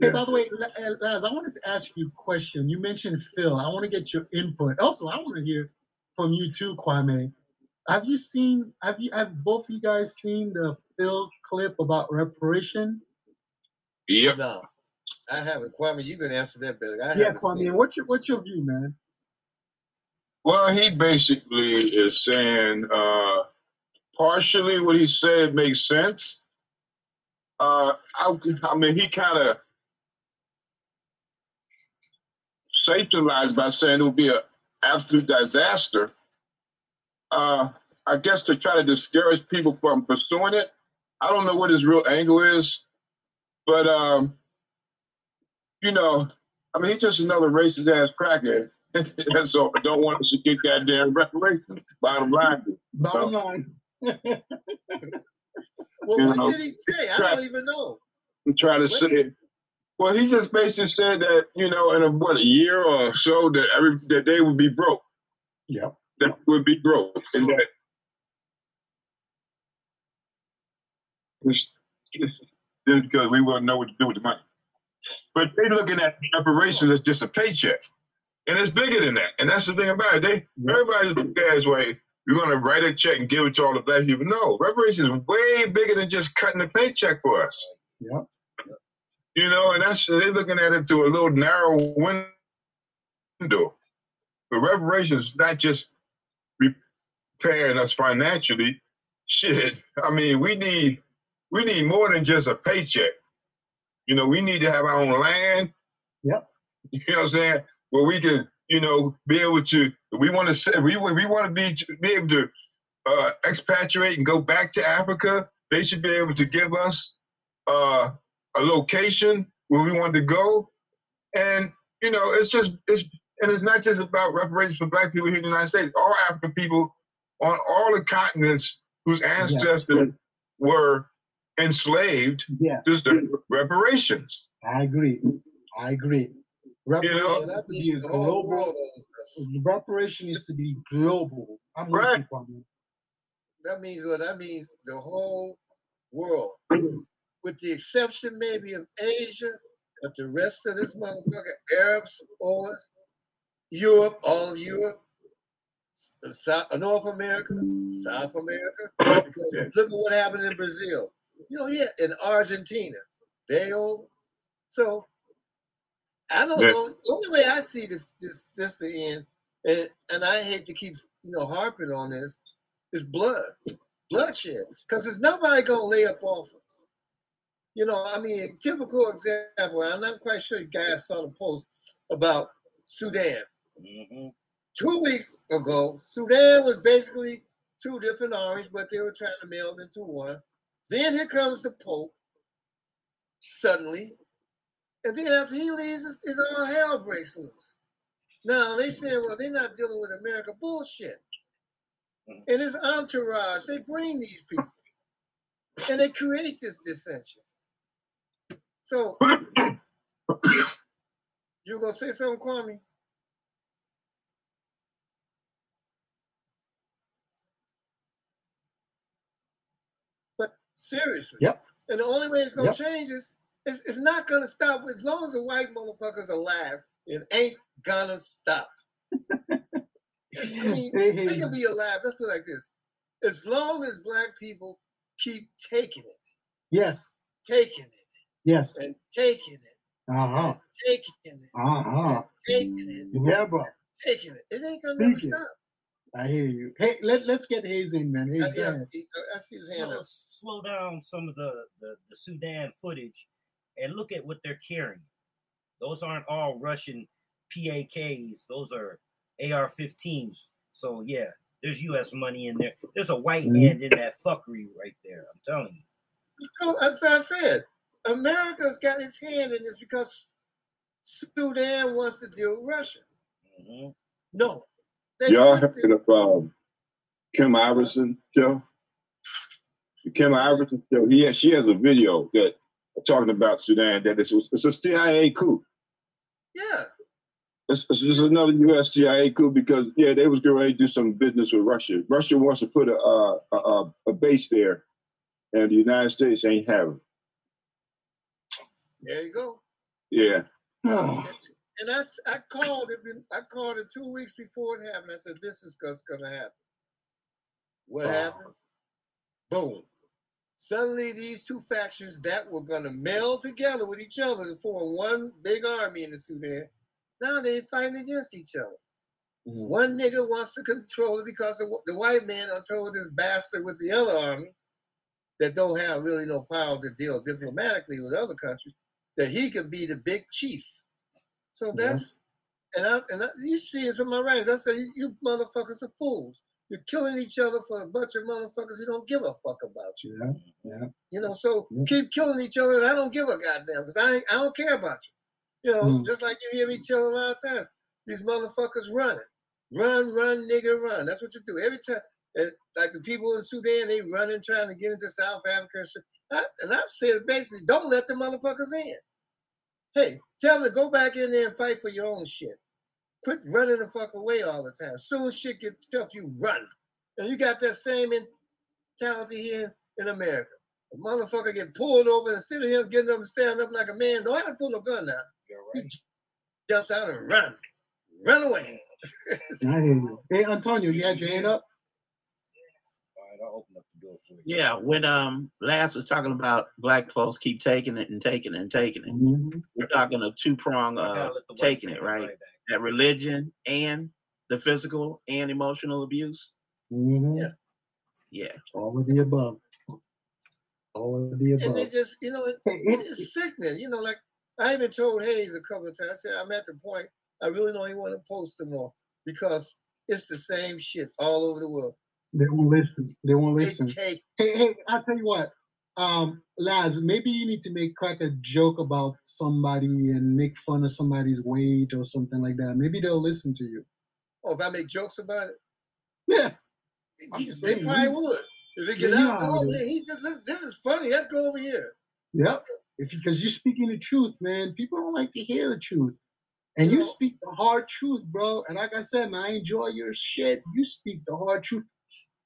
Hey, by the way, uh, Laz, I wanted to ask you a question. You mentioned Phil. I want to get your input. Also, I want to hear from you too, Kwame. Have you seen? Have you? Have both of you guys seen the Phil clip about reparation? Yep. No, I haven't. Kwame, you can answer that better. I yeah, haven't Kwame. seen. What's your What's your view, man? Well, he basically is saying uh, partially what he said makes sense. Uh, I, I mean, he kind of sensationalized by saying it would be an absolute disaster. Uh, I guess to try to discourage people from pursuing it. I don't know what his real angle is, but um, you know, I mean, he's just another racist ass crackhead. [LAUGHS] and so I don't want us to get that goddamn reparations. Bottom line. Bottom line. [LAUGHS] Well, You what know, did he say? I don't even know. I'm trying to What say. Well, he just basically said that you know, in a what a year or so, that every that they would be broke. Yeah, That would be broke, and that. Because we wouldn't know what to do with the money, but they looking at reparations as just a paycheck, and it's bigger than that. And that's the thing about it. They everybody's looking at it as way we're going to write a check and give it to all the black people. No, reparations is way bigger than just cutting the paycheck for us. Yep. You know, and that's they're looking at it through a little narrow window. But reparations is not just repairing us financially. Shit, I mean, we need we need more than just a paycheck. You know, we need to have our own land. Yep. You know what I'm saying? Where we can, you know, be able to. We want to say we we want to be be able to uh, expatriate and go back to Africa. They should be able to give us uh, a location where we want to go, and you know, it's just it's and it's not just about reparations for Black people here in the United States. All African people on all the continents whose ancestors were enslaved Yeah, deserve reparations. I agree. I agree. know, Well, Reparation that needs to be global. world owes us. Reparation needs to be global. I'm Right. That means well, that means the whole world, with the exception maybe of Asia, but the rest of this motherfucker, Arabs, us, Europe, all of Europe, uh, South, uh, North America, South America, because look at what happened in Brazil. You know, yeah, in Argentina, they all. So I don't Yeah. know. The only way I see this this this to end, and, and I hate to keep you know harping on this, is blood, bloodshed, because there's nobody gonna lay up off us. You know, I mean, typical example. I'm not quite sure you guys saw the post about Sudan. hmm Two weeks ago, Sudan was basically two different armies, but they were trying to meld into one. Then here comes the Pope suddenly. And then after he leaves, it's, it's all hell breaks loose. Now they say, well, they're not dealing with America. Bullshit. And his entourage, they bring these people. And they create this dissension. So you gonna say something, Kwame? But seriously. Yep. And the only way it's gonna Yep. change is it's, it's not gonna stop as long as the white motherfuckers alive. It ain't gonna stop. It's- I mean, they can be alive. Let's put it like this: as long as black people keep taking it, Yes. taking it, Yes. and taking it, Uh huh. taking it, Uh huh. taking it, Yeah, bro. taking it, it ain't gonna never it. stop. I hear you. Hey, let let's get Hayes in, man. Hayes, I, go yeah, I see, I see his hand slow, up. slow down some of the, the, the Sudan footage and look at what they're carrying. Those aren't all Russian PAKs, those are AR 15s. So, yeah, there's US money in there. There's a white Mhm. hand in that fuckery right there. I'm telling you. So, That's what I said. America's got its hand in this because Sudan wants to deal with Russia. hmm No. They Y'all put heard the- of um, Kim Iversen show? The Kim Iversen show. He has, she has a video that talking about Sudan. That it's, it's a CIA coup. yeah. It's, it's just another U.S. CIA coup because yeah, they was going to do some business with Russia. Russia wants to put a a, a, a base there, and the United States ain't having. There you go. Yeah, Oh, And I, I called it. I called it two weeks before it happened. I said, "This is what's gonna happen." What Wow. happened? Boom! Suddenly, these two factions that were gonna meld together with each other to form one big army in the Sudan, now they're fighting against each other. Mhm. One nigga wants to control it because the, the white man told this bastard with the other army that don't have really no power to deal diplomatically with other countries that he could be the big chief. So Yeah. that's and I and I, you see it's in my writings. I said you, you motherfuckers are fools. You're killing each other for a bunch of motherfuckers who don't give a fuck about you. yeah, yeah. You know, so Yeah. keep killing each other, and I don't give a goddamn because I I don't care about you. You know, Mm. just like you hear me tell a lot of times, these motherfuckers running, run, run, nigga, run. That's what you do every time. And like the people in Sudan, they running trying to get into South Africa and shit. I, and I've said basically, don't let the motherfuckers in. Hey, tell them to go back in there and fight for your own shit. Quit running the fuck away all the time. Soon as shit gets tough, you run. And you got that same mentality here in America. A motherfucker get pulled over instead of him getting up and standing up like a man. No, I Don't pull no gun now. You're He jumps out and run. Run away. I hear you. Hey, Antonio, you had your hand up? All right, I'll open up the door for you. Yeah, when um last was talking about black folks keep taking it and taking it and taking it. Mhm. We're talking a two prong uh gotta let the white taking it, man right? That religion and the physical and emotional abuse. Mhm. Yeah. Yeah. All of the above. All of the above. And above. they just, you know, it, Hey, it- it's sickening. You know, like I even told Hayes a couple of times, I said, I'm at the point I really don't even want to post them more because it's the same shit all over the world. They won't listen. They won't listen. Hey, hey, I'll tell you what. Um, Laz, maybe you need to make crack a joke about somebody and make fun of somebody's weight or something like that. Maybe they'll listen to you. oh, if I make jokes about it, Yeah. He- they probably you- would. If it get Yeah, out, oh man, he just this is funny. Let's go over here. Yep. If because you're speaking the truth, man. People don't like to hear the truth. And you No. speak the hard truth, bro. And like I said, man, I enjoy your shit. You speak the hard truth.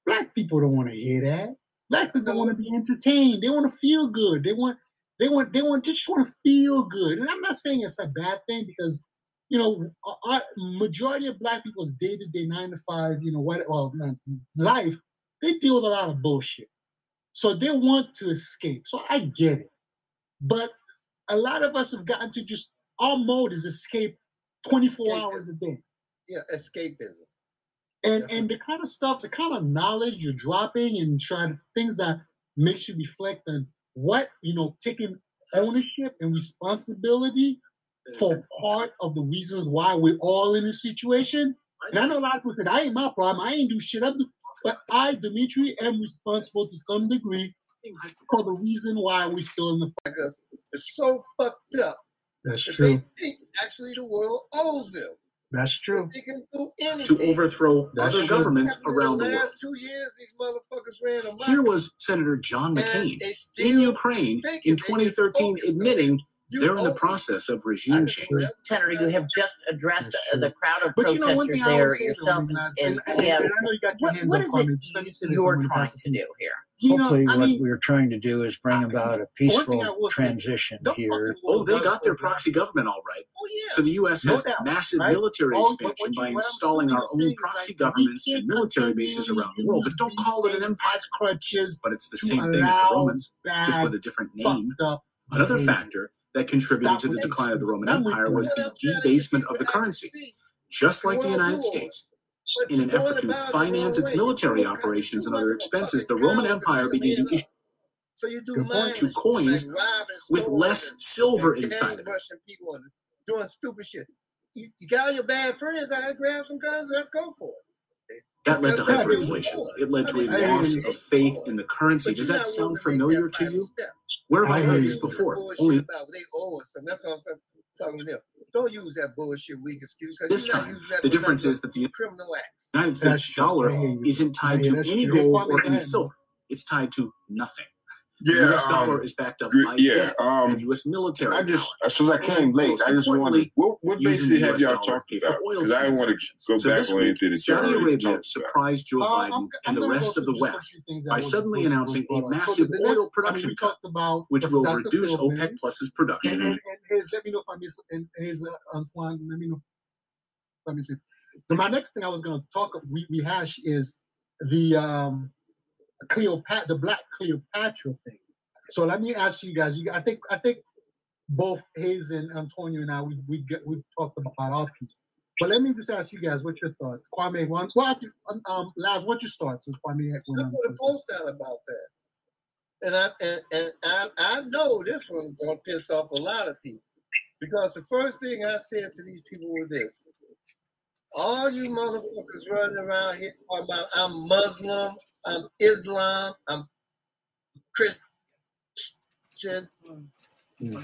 Black people don't want to hear that. Black people don't want to be entertained. They want to feel good. They want, they want, they want, they just want to feel good. And I'm not saying it's a bad thing because, you know, our- majority of black people's day to day nine to five, you know, what, well, life, they deal with a lot of bullshit. So they want to escape. So I get it. But a lot of us have gotten to just our mode is escape 24 Escape. hours a day. Yeah, escapism. And Yes, and the kind of stuff, the kind of knowledge you're dropping and trying things that makes you reflect on what you know, taking ownership and responsibility for part of the reasons why we're all in this situation. And I know a lot of people say that ain't my problem. I ain't do shit. I'm do-" but I, Dimitri, am responsible to some degree for the reason why we're still in the. Because it's so fucked up That's that they think actually the world owes them. That's true. They can do anything. to overthrow That's other true. governments around the the world. last two years, these motherfuckers ran amok. Here was Senator John McCain in Ukraine in it. They just 2013 admitting you they're in the process of regime change. Senator, you have just addressed uh, the crowd of But you know, one protesters there would say, though, yourself and, Laz, and and, and, yeah. and I know you got your What, hands what up is on it me. Just let me say this, you're I'm trying to do here? You know, Hopefully, I what mean, we're trying to do is bring I- about a peaceful I will say, transition here. Oh, they got their for black proxy government all right. Oh yeah. So the U.S. No has doubt, massive right? military All- expansion by installing our own proxy we governments and military bases around the world. But don't call it an these empire. crutches But it's the same thing as the Romans, just with a different name. Another behavior. factor that contributed Stop to the decline of the Roman Empire was the I'm trying to get debasement of the currency. Just like the United States, But in an effort to about it the wrong finance its military doing operations and other much of a expenses, the Roman Empire began to issue. So you do Good point. mindless to coins like with less and, silver and inside gang of it. people and doing stupid shit. You, you got all your bad friends out here, grab some guns, let's go for it. That led to hyperinflation. It led to a I mean, loss of faith in the currency. Does that sound willing to make familiar to you? step. Where have I I heard this you. Use that before? Only about they owe us, and that's what I'm talking to them. Don't use that bullshit weak excuse this you're not time, using that the difference is that the criminal acts. United States dollar I hear you. isn't tied Yeah, to any gold or any silver. It's tied to nothing. The Yeah, U.S. dollar um, is backed up by yeah, debt um, U.S. military I just since I came late, I just wanted what what basically have y'all talked about? Because I want to go So back this on week, anything that Saudi Arabia surprised Joe Uh, Biden I'm, I'm and the rest of the West few things that by suddenly announcing a brought up. So massive oil next, I mean, production cut, about which will reduce. OPEC Plus's production. and, let me know if I miss, and here's uh, Antoine, let me know. Let me see. So my next thing I was going to talk, we rehash is the um, Cleopatra, the Black Cleopatra thing. So let me ask you guys. You, I think, I think both Hayes and Antonio and I, we we get we talked about our piece. But let me just ask you guys, what's your thoughts? Kwame, one, well, um, um, Laz, what's your thoughts? Since Kwame I put a post out about that. And I and, and I, I know this one's gonna piss off a lot of people. Because the first thing I said to these people was this. All you motherfuckers running around here talking about I'm Muslim, I'm Islam, I'm Christian,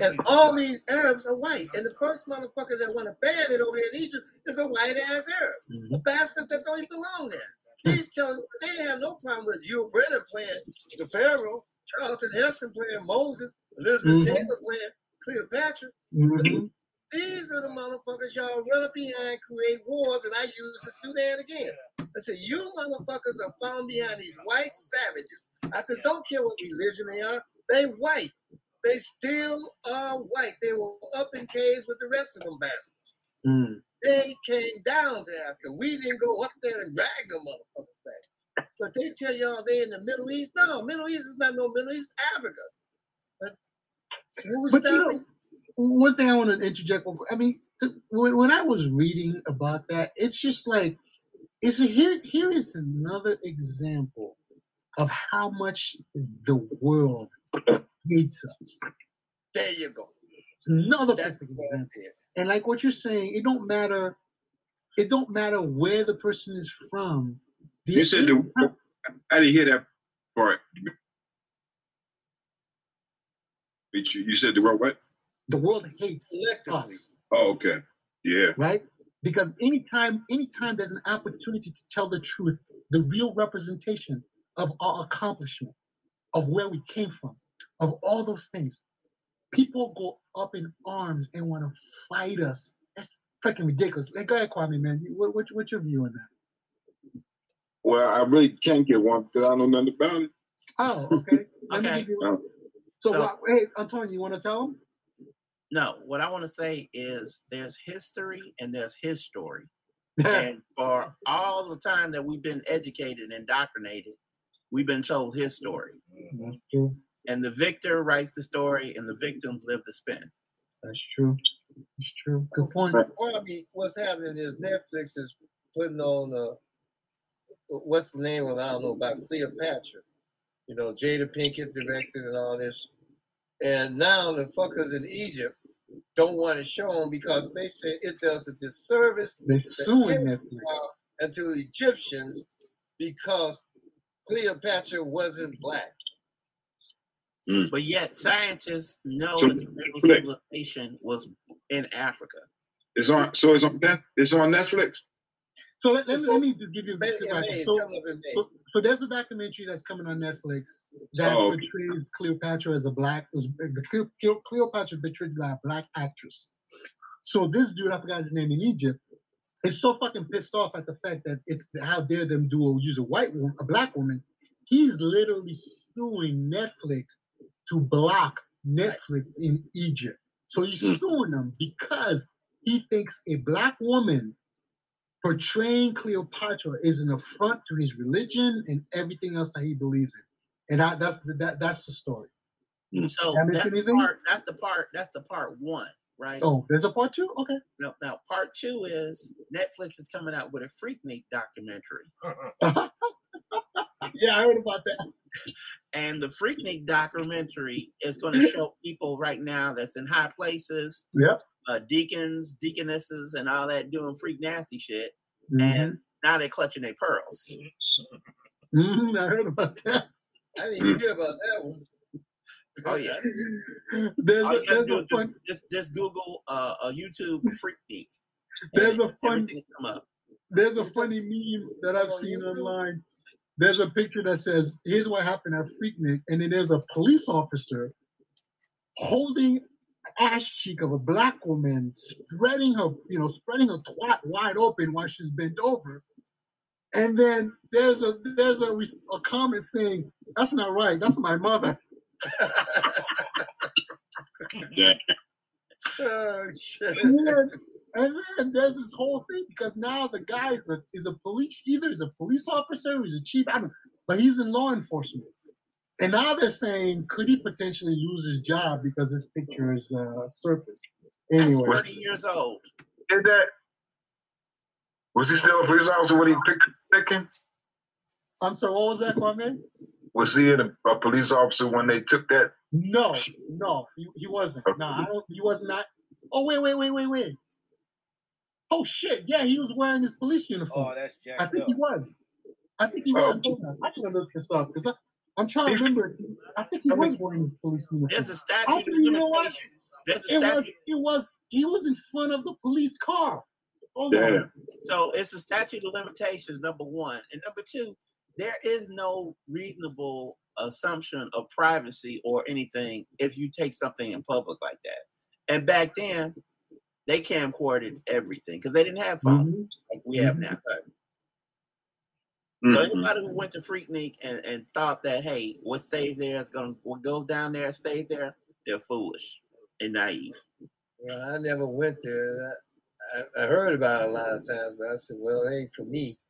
and all these Arabs are white. And the first motherfucker that want to ban it over here in Egypt is a white ass Arab. The bastards that don't even belong there. He's telling they didn't have no problem with Yul Brynner playing the Pharaoh, Charlton Heston playing Moses, Elizabeth Mhm. Taylor playing Cleopatra. Mhm. These are the motherfuckers y'all run up behind, create wars, and I use the Sudan again. I said, you motherfuckers are found behind these white savages. I said, don't care what religion they are. They white. They still are white. They were up in caves with the rest of them bastards. Mm. They came down to Africa. We didn't go up there and drag them motherfuckers back. But they tell y'all they in the Middle East. No, Middle East is not no Middle East, Africa. But who's But you know? One thing I want to interject. I mean, when, when I was reading about that, it's just like, it's a, here. Here is another example of how much the world hates us. There you go. Another perfect example. And like what you're saying, it don't matter. It don't matter where the person is from. The, You said the I didn't hear that part. But you, you said the word what? The world hates Collectively. us. Oh, okay. Yeah. right? Because anytime, anytime there's an opportunity to tell the truth, the real representation of our accomplishment, of where we came from, of all those things, people go up in arms and want to fight us. That's fucking ridiculous. Like, go ahead, Kwame, man. You- What, what, what's your view on that? Well, I really can't get one because I don't know nothing about it. Oh, okay. [LAUGHS] Let me Okay. give you Oh. So, So- what, hey, Antonio, you want to tell him? No, what I want to say is there's history and there's his story. [LAUGHS] and for all the time that we've been educated and indoctrinated, we've been told his story. That's true. And the victor writes the story, and the victims live the spin. That's true. That's true. Good point. Probably what's happening is Netflix is putting on uh what's the name of I don't know about Cleopatra. You know, Jada Pinkett directed and all this. And now the fuckers in Egypt don't want to show them because they say it does a disservice to suing and to Egyptians because Cleopatra wasn't black. Mm. But yet scientists know So that the original Netflix. civilization was in Africa. It's on. So it's on. It's on Netflix. So let, let, me, let me just give you a Maybe quick in May, background. it's So, coming up in May. so, so there's a documentary that's coming on Netflix that Oh, okay. portrays Cleopatra as a black, was the Cleo- Cleo- Cleopatra portrayed by a black actress. So this dude, I forgot his name in Egypt, is so fucking pissed off at the fact that it's how dare them do or use a white woman, a black woman. He's literally suing Netflix to block Netflix in Egypt. So he's Hmm. suing them because he thinks a black woman portraying Cleopatra is an affront to his religion and everything else that he believes in. And that, that's the, that, that's the story. Mm. So that's the part. That's the part. That's the part one, right? Oh, there's a part two? Okay. Now, now part two is Netflix is coming out with a Freaknik documentary, [LAUGHS] yeah, I heard about that. and the Freaknik documentary is going [LAUGHS] to show people right now that's in high places, Yep. Uh, deacons, deaconesses, and all that doing freak nasty shit, Mhm. and now they're clutching their pearls. Mhm, I heard about that. [LAUGHS] I didn't hear about that one. Oh yeah. There's a, you there's do a fun, just, just just Google uh, a YouTube freak Freaknik. there's a and fun, come up. there's a funny meme that I've seen online. There's a picture that says, "Here's what happened at Freaknik," and then there's a police officer holding ass cheek of a black woman, spreading her, you know, spreading her twat wide open while she's bent over. And then there's a there's a, a comment saying, "That's not right. That's my mother." Yeah. [LAUGHS] [LAUGHS] Oh shit. And then, and then there's this whole thing because now the guy is a, is a police, either he's a police officer or he's a chief, I don't but he's in law enforcement. And now they're saying, could he potentially lose his job because this picture is uh, surfaced? That's Anyway, 30 years old. Did that? Was he still a police officer when he picked picking? I'm sorry, what was that, Kwame? Was he a, a police officer when they took that? No, no, he, he wasn't. No, I don't, he was not. Oh, wait, wait, wait, wait, wait. Oh, shit. Yeah, he was wearing his police uniform. Oh, that's Jack. I think up. he was. I think he Oh. was. Hold on. I should look this up because I'm trying to remember. I think he was wearing his police uniform. There's a statute I of think you know what? There's a It was. It was. He was in front of the police car. Hold on. Damn. So it's a statute of limitations, number one. And number two, there is no reasonable assumption of privacy or anything if you take something in public like that. And back then, they camcorded everything because they didn't have phones Mhm. like we have now. So Mhm. anybody who went to Freaknik and, and thought that hey, what stays there is gonna what goes down there stays there, they're foolish and naive. Well, I never went there. I, I heard about it a lot of times, but I said, well, it ain't for me. [LAUGHS]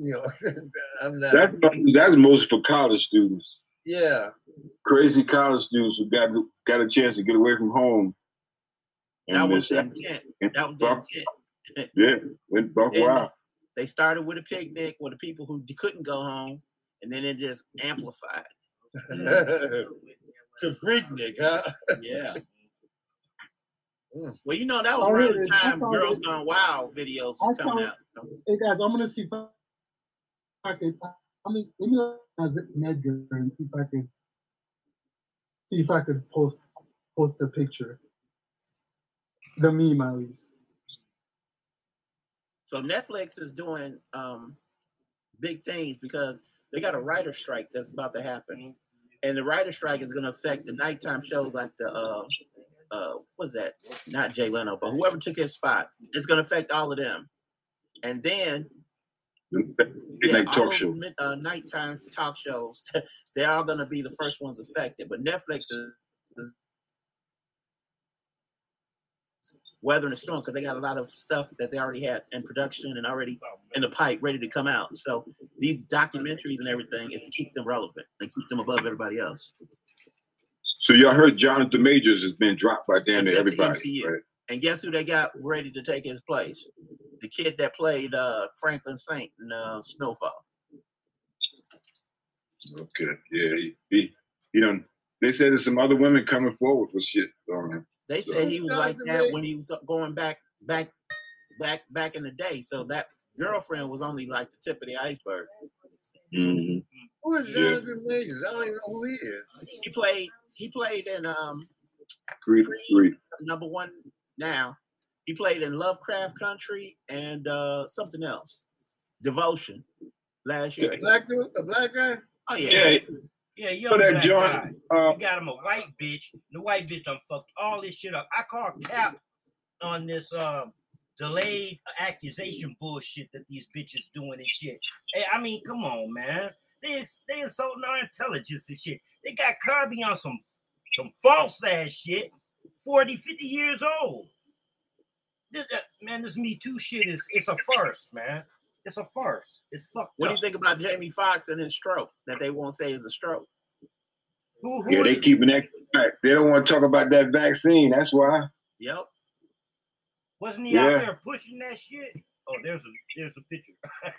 You know, [LAUGHS] I'm not. That's that's mostly for college students. yeah. Crazy college students who got got a chance to get away from home. That And was this- the intent. That was the intent. [LAUGHS] Yeah, went buck wild. They started with a picnic with the people who couldn't go home, and then it just amplified. [LAUGHS] to Freaknik, huh? Yeah. Mm. Well, you know that was around really? the time Girls it. Gone Wild videos I was saw coming it. out. Hey guys, I'm gonna see if I, I can. I mean, let me look at Zip and Edgar and see if I could see if I could post post a picture. The meme at least. So Netflix is doing um, big things because they got a writer strike that's about to happen, and the writer strike is going to affect the nighttime shows like the uh, uh, what's that? Not Jay Leno, but whoever took his spot. It's going to affect all of them, and then yeah, all talk show. mid- uh, nighttime talk shows, [LAUGHS] they are going to be the first ones affected. But Netflix is, is weathering the storm because they got a lot of stuff that they already had in production and already in the pipe, ready to come out. So these documentaries and everything is to keep them relevant and keep them above everybody else. So y'all heard Jonathan Majors has been dropped by damn near everybody. Right? And guess who they got ready to take his place? The kid that played uh, Franklin Saint in uh, Snowfall. Okay. Yeah, he, he he done they said there's some other women coming forward with shit on him. They said he was like that when he was going back, back, back, back in the day. So that girlfriend was only like the tip of the iceberg. Mhm. Who is Yeah. Majors? I don't even know who he is. He played. He played in um Three, three. number one now. He played in Lovecraft Country and uh something else, Devotion, last year. Black dude, the black guy. Oh yeah. Yeah, Yeah, for that joint. Uh, You got him a white bitch. The white bitch done fucked all this shit up. I call cap on this um delayed accusation bullshit that these bitches doing and shit. Hey, I mean, come on, man. They they insulting our intelligence and shit. They got Kirby on some some false ass shit. 40, 50 years old. This, uh, man, this Me Too shit is it's a farce, man. It's a farce. It's fucked What do you think about Jamie Foxx and his stroke that they won't say is a stroke? Who, who yeah, they is- keeping that back. They don't want to talk about that vaccine. That's why. Yep. Wasn't he out there pushing that shit? Oh, there's a there's a picture. [LAUGHS]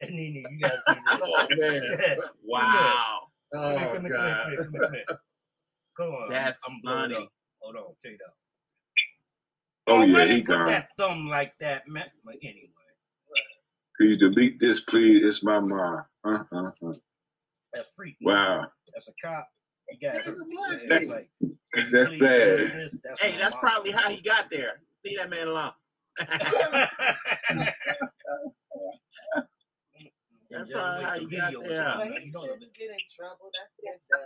and then you guys see this. [LAUGHS] Oh man. Wow. Oh Come here, come god. come here, come here, come. Come on. That's I'm blowing funny. Hold on, check it out. Oh, why yeah, he put gone. that thumb like that, man. But anyway, Can you delete this, please? It's my mom. Uh, uh, uh. that's freaky. Wow. That's a cop. He got That's a black yeah, dude. like, That's bad. this. That's Hey, that's mom. probably how he got there. Leave that man alone. [LAUGHS] That's probably how the you got video there. up. He shouldn't get in trouble. That's been [LAUGHS] done.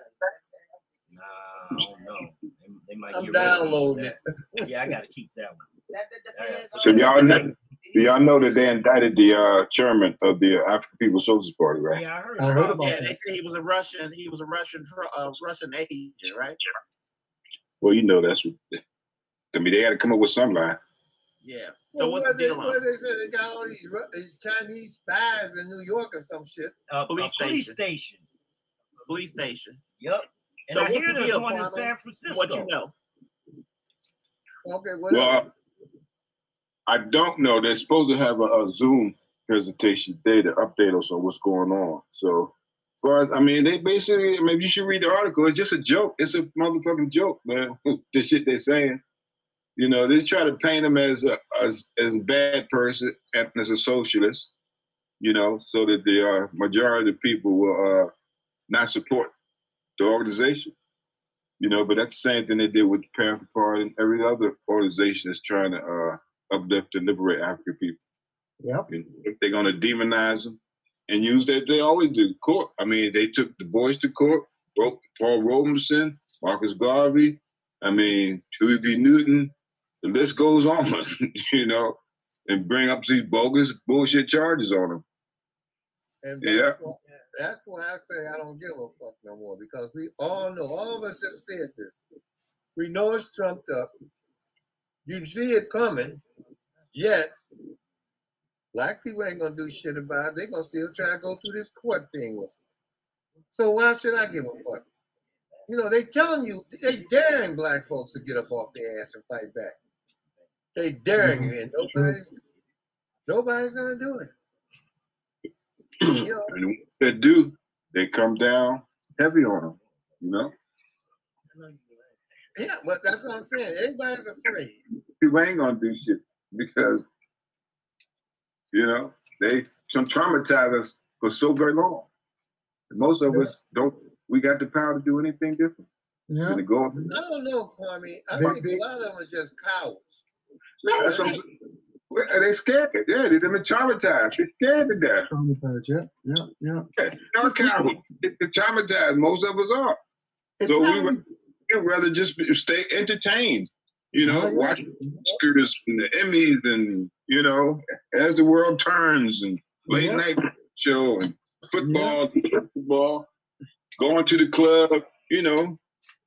Nah, I don't know. They, they might I'm get rid of downloading that. Yeah, I gotta keep that one. That, that depends So y'all his- know, do y'all know that they indicted the uh, chairman of the African People's Socialist Party, right? Yeah, I heard. I heard about about Yeah, that. they say he was a Russian. He was a Russian, uh, Russian agent, right? Well, you know that's what. I mean, they got to come up with some line. Yeah. So Well, what's what the they, deal on? what it? they said they got all these, these Chinese spies in New York or some shit. Uh, Police a police station. station. Police station. Yep. And So I hear the there's deal, one in San Francisco. What you know? Okay, whatever. Well, I don't know. They're supposed to have a, a Zoom presentation to update us on what's going on. So, as far as I mean, they basically maybe you should read the article. It's just a joke. It's a motherfucking joke, man. [LAUGHS] the shit they're saying. You know, they try to paint him as a as as a bad person and as a socialist. You know, so that the uh, majority of people will uh, not support the organization. You know, but that's the same thing they did with the Panther Party and every other organization that's trying to uh, uplift and liberate African people. Know, if they're going to demonize them and use that, they always do. Court. I mean, they took the boys to court. Ro- Paul Robeson, Marcus Garvey. I mean, Huey B. Newton. The list goes on. [LAUGHS] you know, and bring up these bogus bullshit charges on them. And Yeah. that's, why, that's why I say I don't give a fuck no more because we all know, all of us just said this. We know it's trumped up. You see it coming, yet black people ain't gonna do shit about it. They're gonna still try to go through this court thing with it. So why should I give a fuck? You know, they telling you, they daring black folks to get up off their ass and fight back. They daring you, and mm-hmm. nobody's nobody's gonna do it. [CLEARS THROAT] You know, And when they do, they come down heavy on them. You know, Yeah, but that's what I'm saying. Everybody's afraid. people ain't gonna do shit because you know they some traumatize us for so very long. And most of us don't. We got the power to do anything different. Yeah. To go. I don't know, Kwame. I They- think a lot of them are just cowards. No, that's some, they scared. Yeah, they've been traumatized. They're scared to death. Traumatized, Yeah. Yeah. Yeah. Yeah, They're cowards. They're traumatized. Most of us are. It's So we not- would we'd rather just stay entertained. You know, yeah. watch Oscars and the Emmys and you know, as the world turns and late Yeah. night show and football, football, going to the club, you know.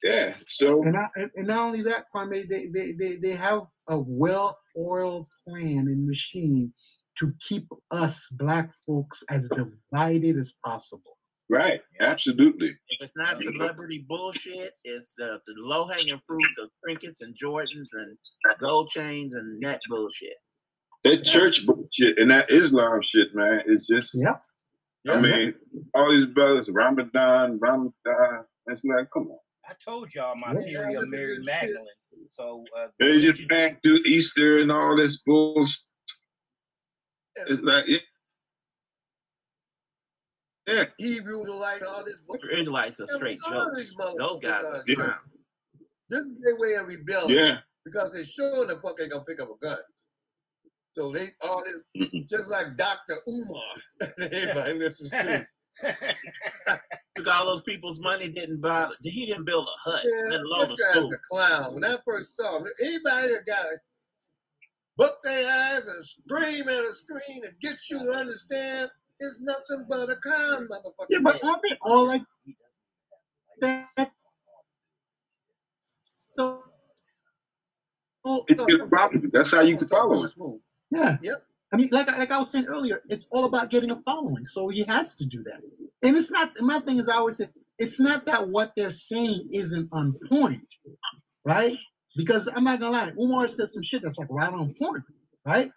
Yeah. So And, not, and and not only that, Kwame, they, they, they, they have a well-oiled plan and machine to keep us black folks as divided as possible. Right, absolutely. If it's not celebrity bullshit, it's the, the low hanging fruits of trinkets and Jordans and gold chains and that bullshit. That church bullshit and that Islam shit, man, is just Yeah. I mean, all these brothers, Ramadan, Ramadan, it's like, come on. I told y'all my Yeah, theory look of Mary this shit. Magdalene. So uh, They just back to Easter and all this bullshit. It's like, it, yeah, Hebrew like all this. The Israelites are straight jokes. Those guys are Yeah. clowns. This is their way of rebelling yeah. because they sure the fuck ain't gonna pick up a gun. So they all this just like Dr. Umar. [LAUGHS] Everybody [LAUGHS] listens to. [LAUGHS] Took all those people's money, didn't buy. He didn't build a hut, Yeah, let alone a this guy's school. the clown. When I first saw him, anybody that got to buck their eyes and scream at a screen and get you to understand is nothing but a clown, motherfucker. Yeah, but aren't they all like that? So, oh, It's just property. That's how you can follow it. Yeah. Yep. I mean, like I- like I was saying earlier, it's all about getting a following. So he has to do that. And it's not. My thing is, I always say, it's not that what they're saying isn't on point, right? Because I'm not gonna lie, Umar said some shit that's like right on point, right?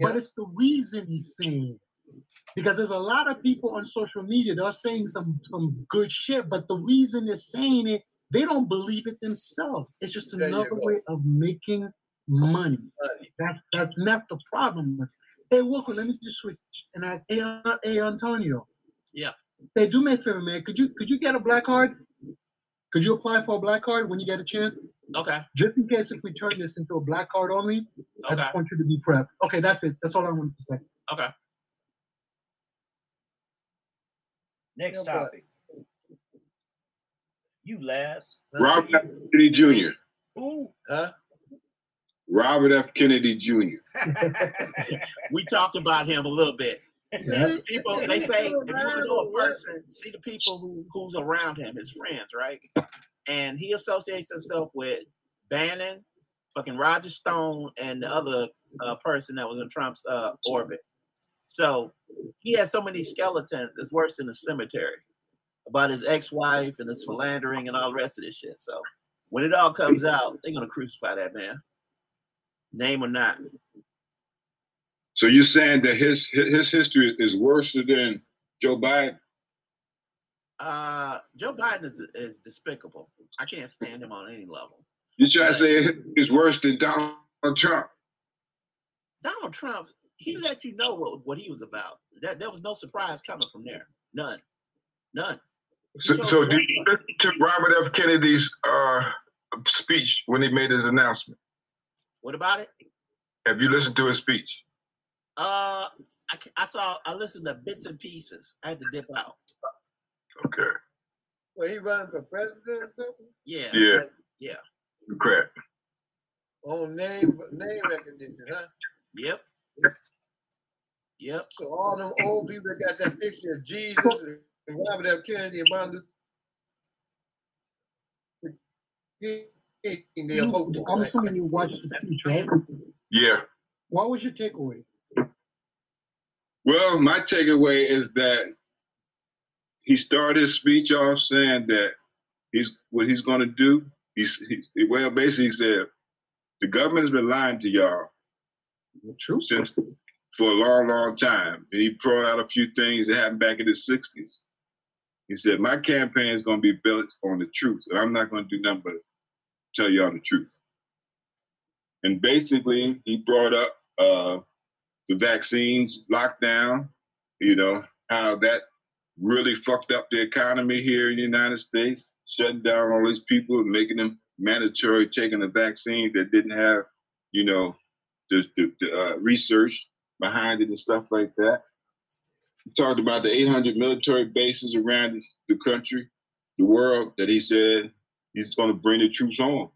But it's the reason he's saying. It. Because there's a lot of people on social media that are saying some some good shit, but the reason they're saying it, they don't believe it themselves. It's just There another way of making money. Money. That that's not the problem. Hey, Wilco, let me just switch and ask. Hey, uh, hey Antonio. Yeah. Hey, do me a favor, man. Could you could you get a black card? Could you apply for a black card when you get a chance? Okay, Just in case if we turn this into a black card only, I just want you to be prepped. Okay, that's it. That's all I wanted to say. okay. Next Yeah, but- topic. You last. Robert F. Kennedy Jr. Who? Huh? Robert F. Kennedy Jr. [LAUGHS] We talked about him a little bit. Yeah. People, they say if you want to know a person, see the people who who's around him, his friends, right? And he associates himself with Bannon, fucking Roger Stone, and the other uh, person that was in Trump's uh, orbit. So he has so many skeletons. It's worse than a cemetery about his ex-wife and his philandering and all the rest of this shit. So when it all comes out, they're gonna crucify that man, name or not. So you're saying that his his history is worse than Joe Biden? Uh, Joe Biden is, is despicable. I can't stand him on any level. You trying to say it's worse than Donald Trump? Donald Trump, he let you know what, what he was about. That there was no surprise coming from there. None. None. He So, so you did you listen to Robert F. Kennedy's uh, speech when he made his announcement? what about it? Have you listened to his speech? Uh, I, I saw, I listened to bits and pieces. I had to dip out. Okay. Well, he running for president or something? Yeah. Yeah. Yeah. Correct. On name name recognition, huh? Yep. Yep. So all them old people that got that picture of Jesus and Robert F. Kennedy and Martin Luther King, they'll vote I'm assuming you watched the speech, right? Yeah. What was your takeaway? Well, my takeaway is that he started his speech off saying that he's what he's going to do. He's he, well, basically he said the government has been lying to y'all True. since for a long, long time. And he brought out a few things that happened back in the '60s. He said my campaign is going to be built on the truth, and I'm not going to do nothing but tell y'all the truth. And basically, he brought up uh, the vaccines lockdown, you know, how that really fucked up the economy here in the United States, shutting down all these people, making them mandatory taking a vaccine that didn't have, you know, the, the, the uh, research behind it and stuff like that. He talked about the 800 military bases around the country, the world, that he said he's going to bring the troops home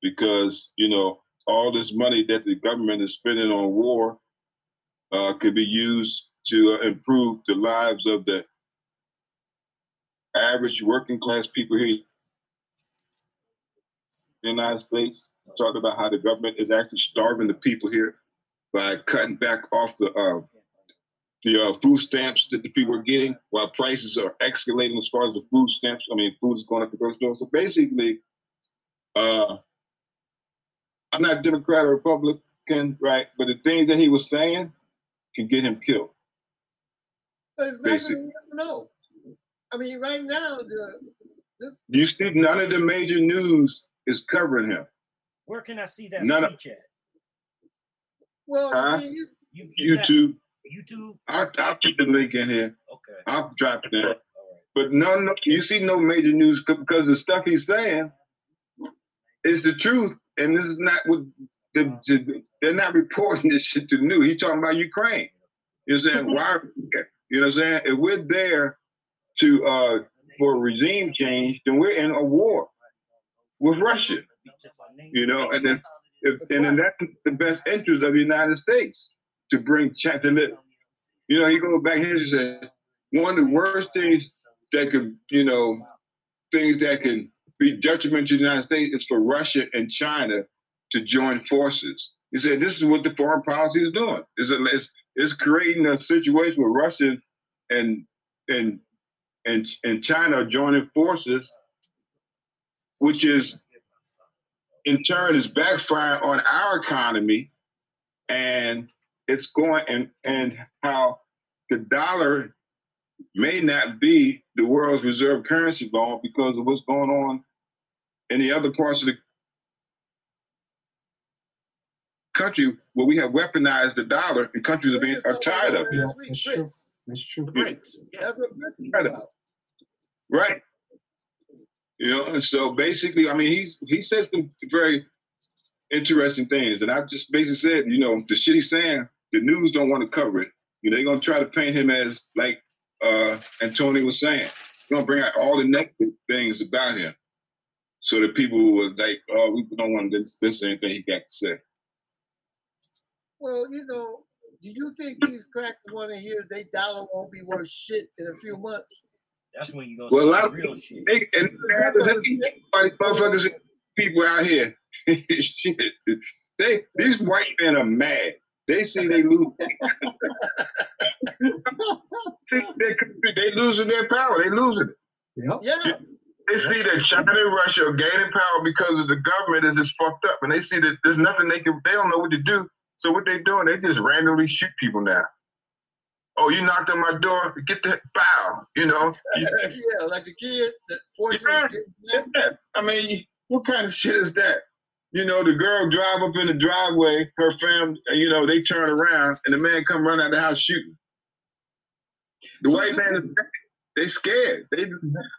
because, you know, all this money that the government is spending on war uh, could be used to uh, improve the lives of the average working class people here in the United States. Talked about how the government is actually starving the people here by cutting back off the uh, the uh, food stamps that the people are getting, while prices are escalating as far as the food stamps. I mean, food is going up the grocery store. So basically, uh, I'm not Democrat or Republican, right? But the things that he was saying can get him killed. There's nothing you never know. I mean, right now the You see, none of the major news is covering him. Where can I see that None of- speech at? Well, Huh? I mean, you, You, you YouTube. YouTube. I'll, I'll keep the link in here. Okay. I'll drop it in. All right. But none, no, you see no major news because the stuff he's saying is the truth, and this is not what the, the- they're not reporting this shit to new. He's talking about Ukraine. You know what I'm saying? Why? You know what I'm saying? If we're there to uh for regime change, then we're in a war with Russia. You know, and then if, and then that's the best interest of the United States to bring China to let you know, he goes back here and say one of the worst things that could, you know, things that can be detrimental to the United States is for Russia and China to join forces. He said this is what the foreign policy is doing. It's, a, it's, it's creating a situation where Russia and and and and China are joining forces, which is in turn is backfiring on our economy, and it's going and and how the dollar may not be the world's reserve currency long because of what's going on in the other parts of the country where we have weaponized the dollar and countries are being are tired of it. Yeah, that's true. That's true. Breaks. Yeah. That's what Britain Right. You know, and so basically, I mean, he's he said some very interesting things, and I just basically said, you know, the shit he's saying, the news don't want to cover it. You know, they're gonna try to paint him as like uh Antonio was saying, they're gonna bring out all the negative things about him, so that people will like, oh, we don't want listen to anything he got to say. Well, you know, do you think these crackers want to hear they dollar won't be worth shit in a few months? That's when you go Well, a see lot some of real people, shit. they, and everybody, motherfuckers, people out here, [LAUGHS] shit, they these white men are mad. They see they lose. [LAUGHS] they, they, they losing their power. They losing it. Yep. Yeah. They see that China and Russia are gaining power because of the government is just fucked up, and they see that there's nothing they can. They don't know what to do. So what they doing? They just randomly shoot people now. Oh, you knocked on my door. Get the bow. You know. Yeah, like the kid that forced Yeah. him to get Yeah, I mean, what kind of shit is that? You know, the girl drive up in the driveway, her family, you know, they turn around and the man come run out the house shooting. The So white man, is they scared. They,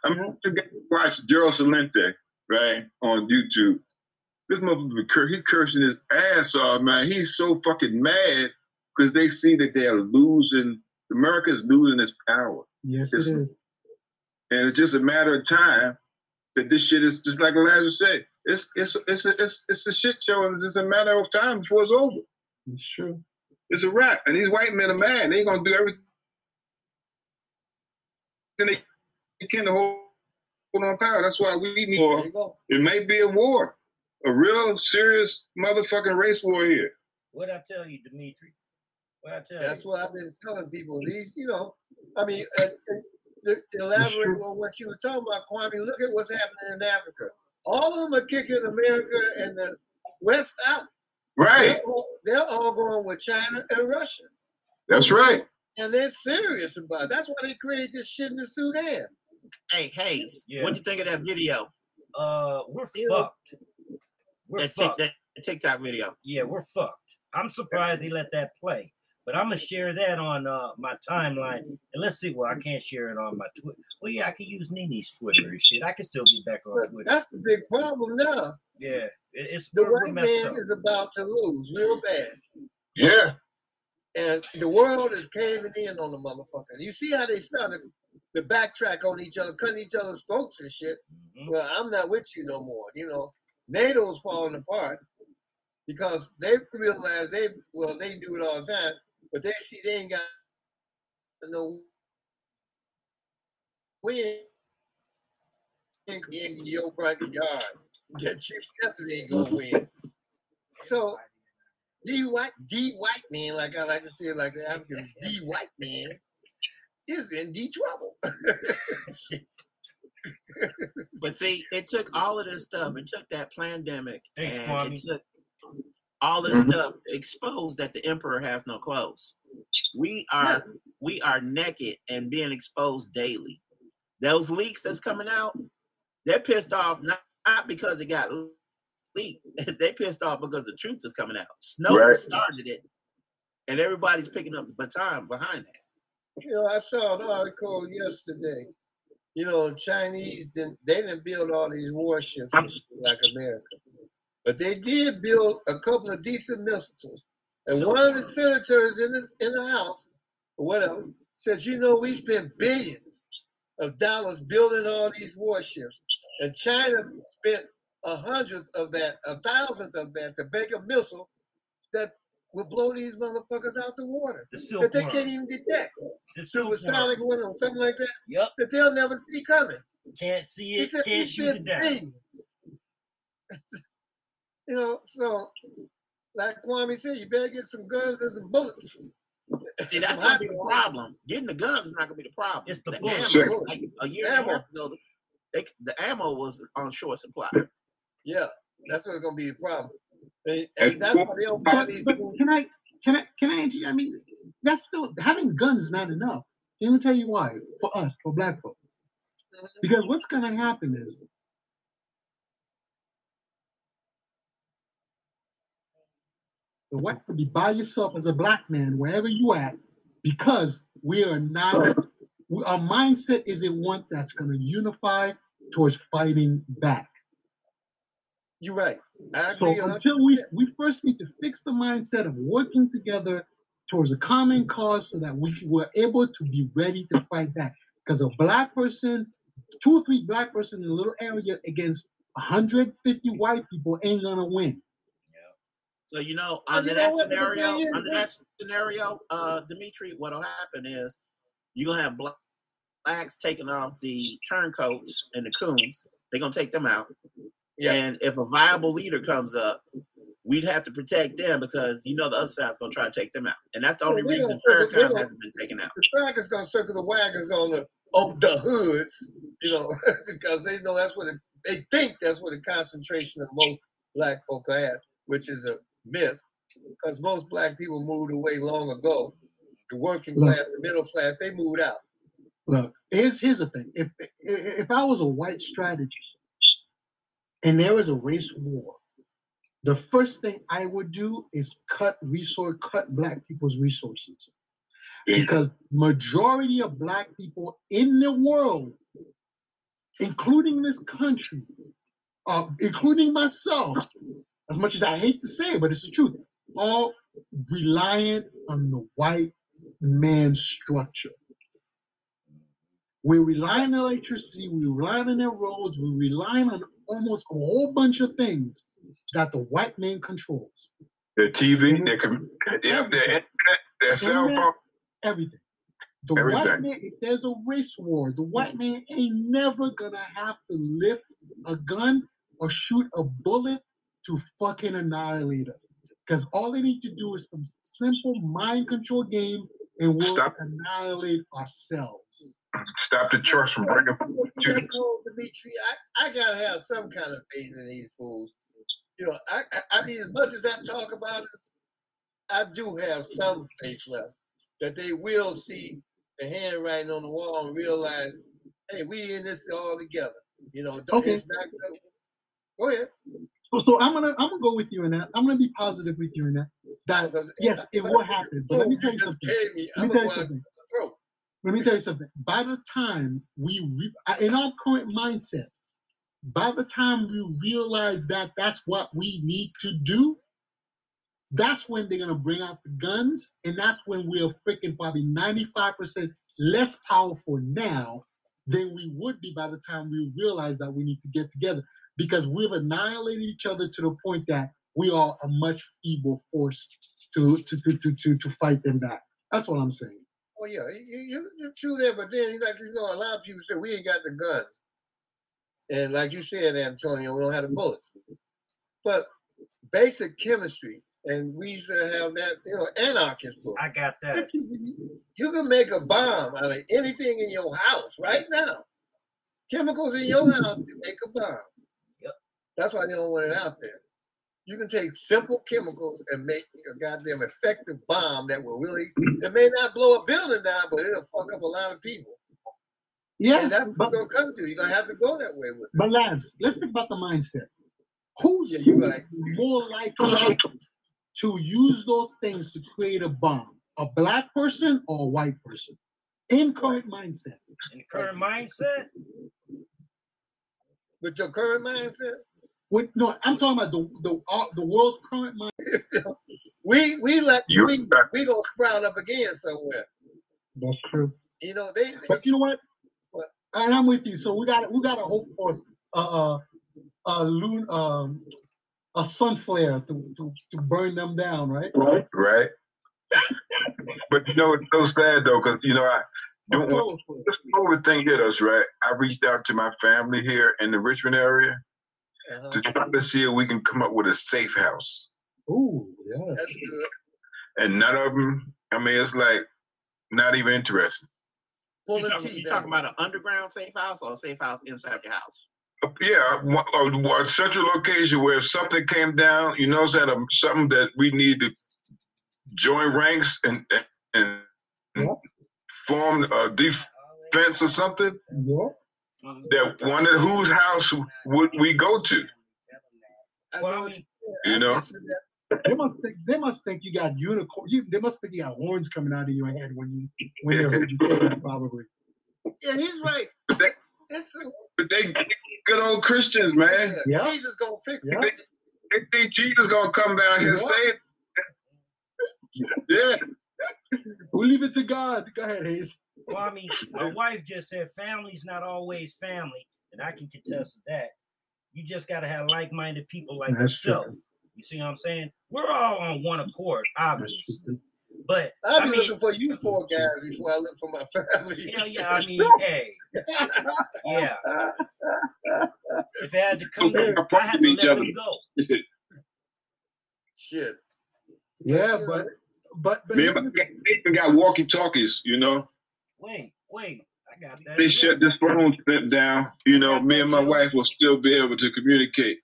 I mean, you watch Gerald Celente, right, on YouTube. This motherfucker, he cursing his ass off, man. He's so fucking mad because they see that they're losing, America's losing its power. Yes, it It's- And it's just a matter of time that this shit is just like Lazarus said. It's it's it's a, it's it's a shit show, and it's just a matter of time before it's over. It's true. It's a wrap. And these white men are mad. They're gonna do everything they, they can to hold, hold on power. That's why we need. There you go. It may be a war, a real serious motherfucking race war here. What I tell you, Dimitri? What I tell That's you? what I've been telling people. These, you know, I mean, uh, uh, to, to elaborate on what you were talking about, Kwame, look at what's happening in Africa. All of them are kicking America and the West out. Right. They're all, they're all going with China and Russia. That's right. And they're serious about it. That's why they created this shit in the Sudan. Hey, hey, Yeah. what do you think of that video? Uh, we're You fucked. We're That, tic- fucked. that TikTok video. Yeah, we're fucked. I'm surprised he let that play. But I'm gonna share that on uh, my timeline, and let's see. Well, I can't share it on my Twitter. Well, yeah, I can use Nini's Twitter and shit. I can still get back on But Twitter. that's the big problem now. Yeah, it, it's The we're, we're white man up. is about to lose real bad. Yeah. And the world is caving in on the motherfuckers. You see how they started to backtrack on each other, cutting each other's throats and shit. Mhm. Well, I'm not with you no more. You know, NATO's falling apart because they realize they well they do it all the time, but they see they ain't got no win in your front yard. Get you definitely ain't gonna win. So D white D white man, like I like to say, it like the Africans, D white man is in D trouble. [LAUGHS] But see, it took all of this stuff. It took that pandemic, Thanks, and Kwame. it took all this mm-hmm. stuff exposed that the emperor has no clothes. We are we are naked and being exposed daily. Those leaks that's coming out, They're pissed off not, not because it got leaked. [LAUGHS] they pissed off because the truth is coming out. Snowden Right. started it, and everybody's picking up the baton behind that. You know, I saw an article yesterday. You know, Chinese didn't they didn't build all these warships like America, but they did build a couple of decent missiles. And So- one of the senators in the in the House, or whatever, said, "You know, we spent billions of dollars building all these warships, and China spent a hundredth of that, a thousandth of that to make a missile that will blow these motherfuckers out the water The that they can't even detect." The worm. supersonic one or something like that Yep. that they'll never see coming. Can't see it. He said Can't shoot it down. [LAUGHS] billions. you know, so like Kwame said, you better get some guns and some bullets. See, that's gonna be the problem. Getting the guns is not gonna be the problem. It's the the bullets. ammo. Like a year Ammo. half ago, they, the ammo was on short supply. Yeah, that's what's gonna be the problem. And, And and that's why they don't buy But, these. but can I can I can I answer you? I mean, that's still having guns is not enough. Let me tell you why. For us, for black folk, mm-hmm. because what's gonna happen is the white to be by yourself as a black man wherever you at, because we are not. Our mindset isn't one that's gonna unify towards fighting back. You're right. I So agree. a hundred until we we first need to fix the mindset of working together towards a common cause, so that we were able to be ready to fight back. Because a black person, two or three black person in a little area against 150 white people ain't gonna win. So you know, under you know that what? Scenario, is, under that scenario, uh, Dimitri, what'll happen is you're gonna have blacks taking off the turncoats and the coons. They're gonna take them out. Yeah. And if a viable leader comes up, we'd have to protect them because you know the other side's gonna try to take them out. And that's the only they reason Farrakhan hasn't been taken out. the crackers gonna circle the wagons on the on the hoods, you know, [LAUGHS] because they know that's what it, they think that's what the concentration of most black folk are at, which is a myth, because most black people moved away long ago. The working Look. class, the middle class, they moved out. Look, here's here's the thing. If if if I was a white strategist and there was a race war, the first thing I would do is cut resource, cut black people's resources. Because majority of black people in the world, including this country, uh, including myself, as much as I hate to say it, but it's the truth, all reliant on the white man's structure. We're relying on electricity, we're relying on their roads, we're relying on almost a whole bunch of things that the white man controls. Their TV, their, com- yeah, their internet, their cell phone. everything. The white man, if there's a race war, the white man ain't never gonna have to lift a gun or shoot a bullet to fucking annihilate us. Because all they need to do is some simple mind control game and we'll Stop. annihilate ourselves. Stop the trucks from bringing I'm gonna to that the cold, Dimitri. I, I gotta have some kind of faith in these fools. You know, I, I I mean, as much as I talk about this, I do have some faith left that they will see the handwriting on the wall and realize, hey, we in this all together. You know, don't, Okay. it's not gonna, go ahead. So, I'm gonna I'm gonna go with you in that. I'm gonna be positive with you in that. That yes, it will happen. But let me tell you you something. Let me tell you something. Let me tell you something. By the time we, re- in our current mindset, by the time we realize that that's what we need to do, that's when they're gonna bring out the guns, and that's when we're freaking probably 95% less powerful now than we would be by the time we realize that we need to get together because we've annihilated each other to the point that we are a much feeble force to to to to to, to fight them back. That's what I'm saying. Oh yeah, you, you, you true there, but then like you know, a lot of people say we ain't got the guns, and like you said, Antonio, we don't have the bullets. But basic chemistry, and we used to have that, you know, anarchist book. I got that. You can make a bomb out of anything in your house right now. Chemicals in your [LAUGHS] house can make a bomb. Yep. That's why they don't want it out there. You can take simple chemicals and make a goddamn effective bomb that will really, it may not blow a building down, but it'll fuck up a lot of people. Yeah, and that's what but it's gonna come to. You're gonna have to go that way with it. but lads, let's think about the mindset. Who's Yeah, you're right. more likely to use those things to create a bomb? A black person or a white person? In current mindset. In current mindset, With your current mindset, With, no, I'm talking about the the uh, the world's current mindset. [LAUGHS] we we let You- we we gonna sprout up again somewhere. That's true. You know they. But you know what? What? And I'm with you. So we got we got to hope for a uh, a loon um a sun flare to, to to burn them down, right? right? Right. but you know, it's so sad though, because you know, I. don't want solar flare. this COVID thing hit us, right? I reached out to my family here in the Richmond area Uh-huh. to try to see if we can come up with a safe house, Ooh, yeah. That's good. and none of them. I mean, it's like not even interested. Pull You the talking, you talking about an underground safe house or a safe house inside your house? Yeah, one- a, a central location where if something came down, you know, it's at a, something that we need to join ranks and and, and form a defense or something. Yeah. Mm-hmm. That one of whose house would we go to? Well, I mean- you- You know? I mentioned that. They must think they must think you got unicorn. You, they must think you got horns coming out of your head when you when they heard you [LAUGHS] talking, probably. Yeah, he's right. That- It's a, But they good old Christians, man. yeah. Yeah. Jesus gonna fix it. Yeah. They, they think Jesus gonna come down here and save. [LAUGHS] Yeah, We'll leave it to God. Go ahead, Hayes. Well, I mean, [LAUGHS] my wife just said family's not always family, and I can contest that. You just got to have like-minded people like That's true. yourself. You see what I'm saying? We're all on one accord, obviously. But I'll I be mean, looking for you four guys before I look for my family. yeah, yeah. I mean, hey, yeah. If it had to come, We're I had to let other. them go. Shit. Yeah, but but but me and they even got walkie talkies. You know, Wait, wait. I got that. they Yeah. shut this phone thing down. You know, me and my wife will still be able to communicate.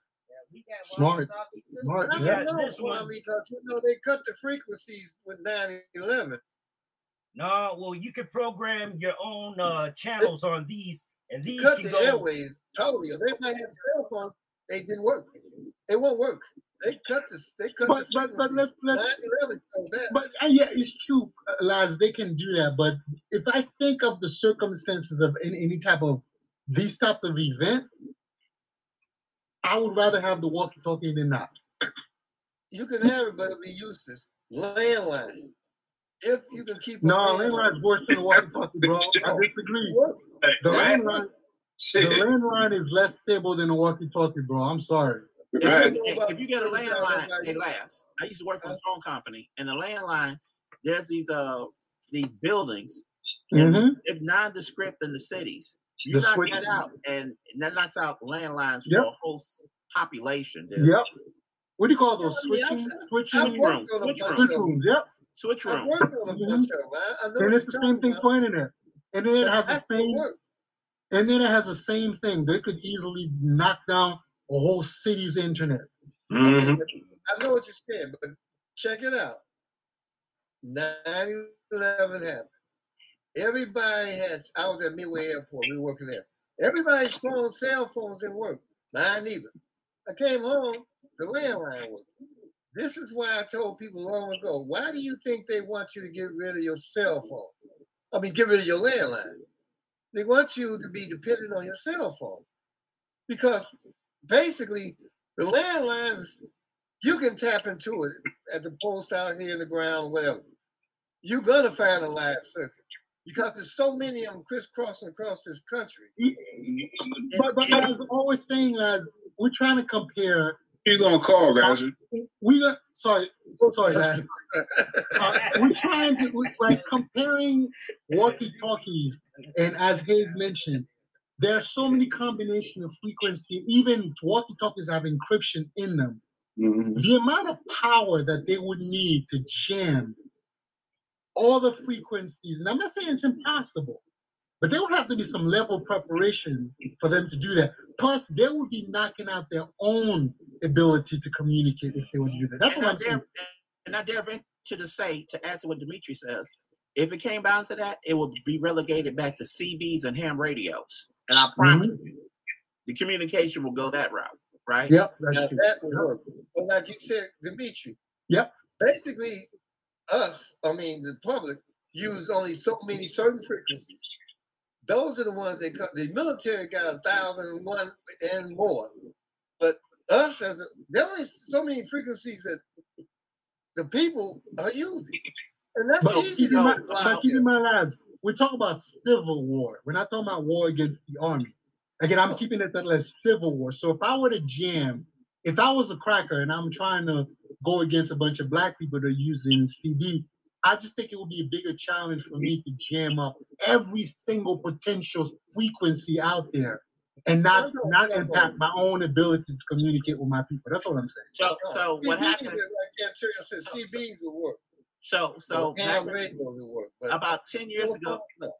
we Smart. walkie-talkies. Smart, I yeah. got know, this one. I you know, they cut the frequencies with 9-11. No, well, you can program your own uh, channels on these, and these cut can the go. airways totally. If they might have cell phone, they didn't work. It won't work. They cut this. They cut But the but but let's let's 9/11 showed that. But uh, yeah, it's true, uh, Laz. They can do that. But if I think of the circumstances of any, any type of these types of event, I would rather have the walkie-talkie than not. You can have it, but it'll be useless. Landline. If you can keep No, landline, landline's worse than the walkie-talkie, bro. I disagree. The landline, the landline is less stable than the walkie-talkie, bro. I'm sorry. If, Right. you, if, if you get a landline, hey, last. I used to work for a phone company, and the landline, there's these uh these buildings, Mm-hmm. they're nondescript in the cities. You The knock switch- that out, and that knocks out landlines Yep. for a whole population. dude. Yep. What do you call those? I mean, Switching, switch rooms. worked Switch bunch Switch of rooms. Yep. Switch I've room. worked on a bunch of them. I, I know And it's the same thing about. for internet. And then it has the same. And then it has the same thing. They could easily knock down a whole city's internet. Mhm. I know what you're saying, but check it out. 9-11 happened. Everybody has, I was at Midway Airport, we were working there. Everybody's phone, cell phones didn't work. Mine neither. I came home, the landline worked. This is why I told people long ago, why do you think they want you to get rid of your cell phone? I mean, get rid of your landline. They want you to be dependent on your cell phone. Because basically, the landlines you can tap into it at the post out here in the ground, whatever. You're gonna find a live circuit because there's so many of them crisscrossing across this country. But, but as I'm always saying, as we're trying to compare, You gonna call, guys? We are sorry, sorry, guys. [LAUGHS] Uh, we're trying to we're like comparing walkie-talkies, and as Hayes mentioned, there are so many combinations of frequency. Even walkie-talkies have encryption in them. Mhm. the amount of power that they would need to jam all the frequencies, and I'm not saying it's impossible, but there would have to be some level of preparation for them to do that. Plus, they would be knocking out their own ability to communicate if they would do that. That's and what I I'm saying. dare, and I dare venture to say, to add to what Dimitri says, if it came down to that, it would be relegated back to CBs and ham radios. And I mm-hmm. promise you, the communication will go that route, right? Yep, that's Now true. that would work. But like you said, Dimitri. Yep. Basically, us, I mean the public, use only so many certain frequencies. Those are the ones that got the military got a thousand and one and more. But us as a there only so many frequencies that the people are using. And that's But easy to mind, but keep in mind, we're talking about civil war. We're not talking about war against the army. Again, I'm keeping it that as civil war. So if I were to jam, if I was a cracker and I'm trying to go against a bunch of black people that are using CB, I just think it would be a bigger challenge for me to jam up every single potential frequency out there and not not impact my own ability to communicate with my people. That's what I'm saying. So, so what CBs happened? are Like Antonio said, CBs will work. So, so ham back- work. About 10 years ago, no.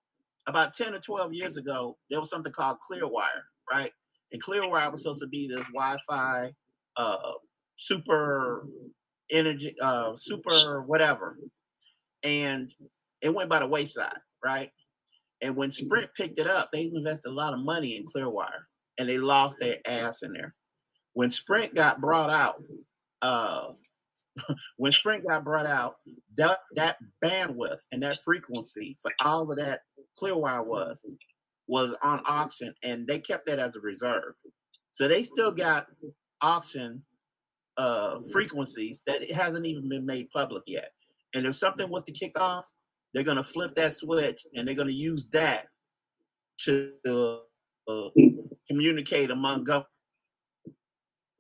about 10 or 12 years ago, there was something called Clearwire, right? And Clearwire was supposed to be this Wi-Fi, uh, super energy, uh, super whatever. And it went by the wayside, right? And when Sprint picked it up, they invested a lot of money in Clearwire and they lost their ass in there. When Sprint got brought out, uh, [LAUGHS] when Sprint got brought out, that that bandwidth and that frequency for all of that Clearwire was was on auction, and they kept that as a reserve. So they still got auction uh, frequencies that it hasn't even been made public yet. And if something was to kick off, they're gonna flip that switch and they're gonna use that to uh, communicate among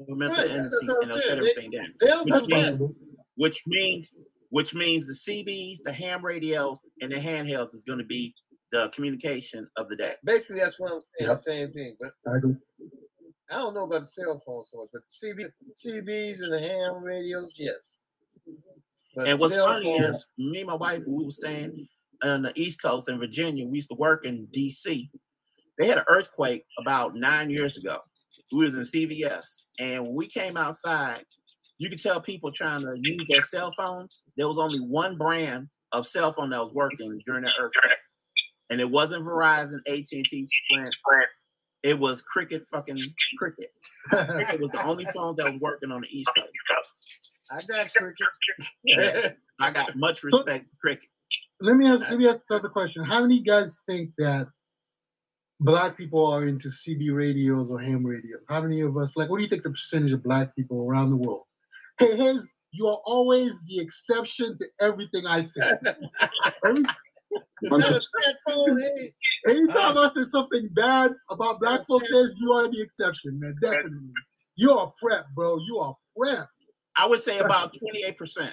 governmental Right, that's entities, what I'm and they'll shut everything down They'll which means, which means which means the CBs, the ham radios, and the handhelds is going to be the communication of the day. Basically, that's what I'm saying. Yep. The same thing. But I. I don't know about the cell phone so much, but CB, CBs and the ham radios, yes. But and what's funny phone- is, me and my wife, we were staying on the East Coast in Virginia. We used to work in D.C. They had an earthquake about nine years ago. We was in CVS, and when we came outside, you could tell people trying to use their cell phones. There was only one brand of cell phone that was working during that earthquake, and it wasn't Verizon, AT&T, Sprint. It was Cricket, fucking Cricket. [LAUGHS] Cricket was the only phone that was working on the East Coast. I got cricket. [LAUGHS] I got much respect for Cricket. Let me ask. Let me ask another question. How many guys think that black people are into CB radios or ham radios? How many of us like? What do you think the percentage of black people around the world? [LAUGHS] Hey, Hayes, you are always the exception to everything I say. [LAUGHS] Every, It's not a cell phone, hey. anytime uh. I say something bad about black folks, Hayes, you are the exception, man. Definitely. You are prep, bro. You are prep. I would say about 28%.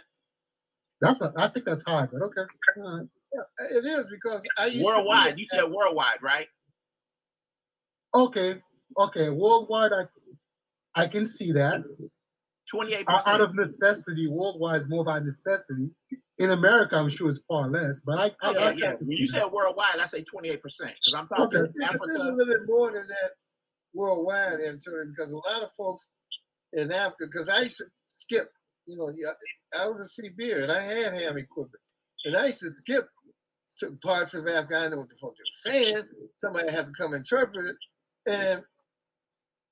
That's a, I think that's high, but okay. All right. It is because I used Worldwide. To You said worldwide, right? Okay. Okay. Worldwide, I I can see that. 28%. Out out of necessity, worldwide is more by necessity. In America, I'm sure it's far less, but I, I, Oh, yeah, I yeah. When you said worldwide, I say 28% because I'm talking Okay. It's a Africa. little bit more than that worldwide, Antonio, because a lot of folks in Africa, because I used to skip, you know, yeah, I was to see beer and I had ham equipment. And I used to skip to parts of Africa. I know what the fuck they were saying. Somebody had to come interpret it. And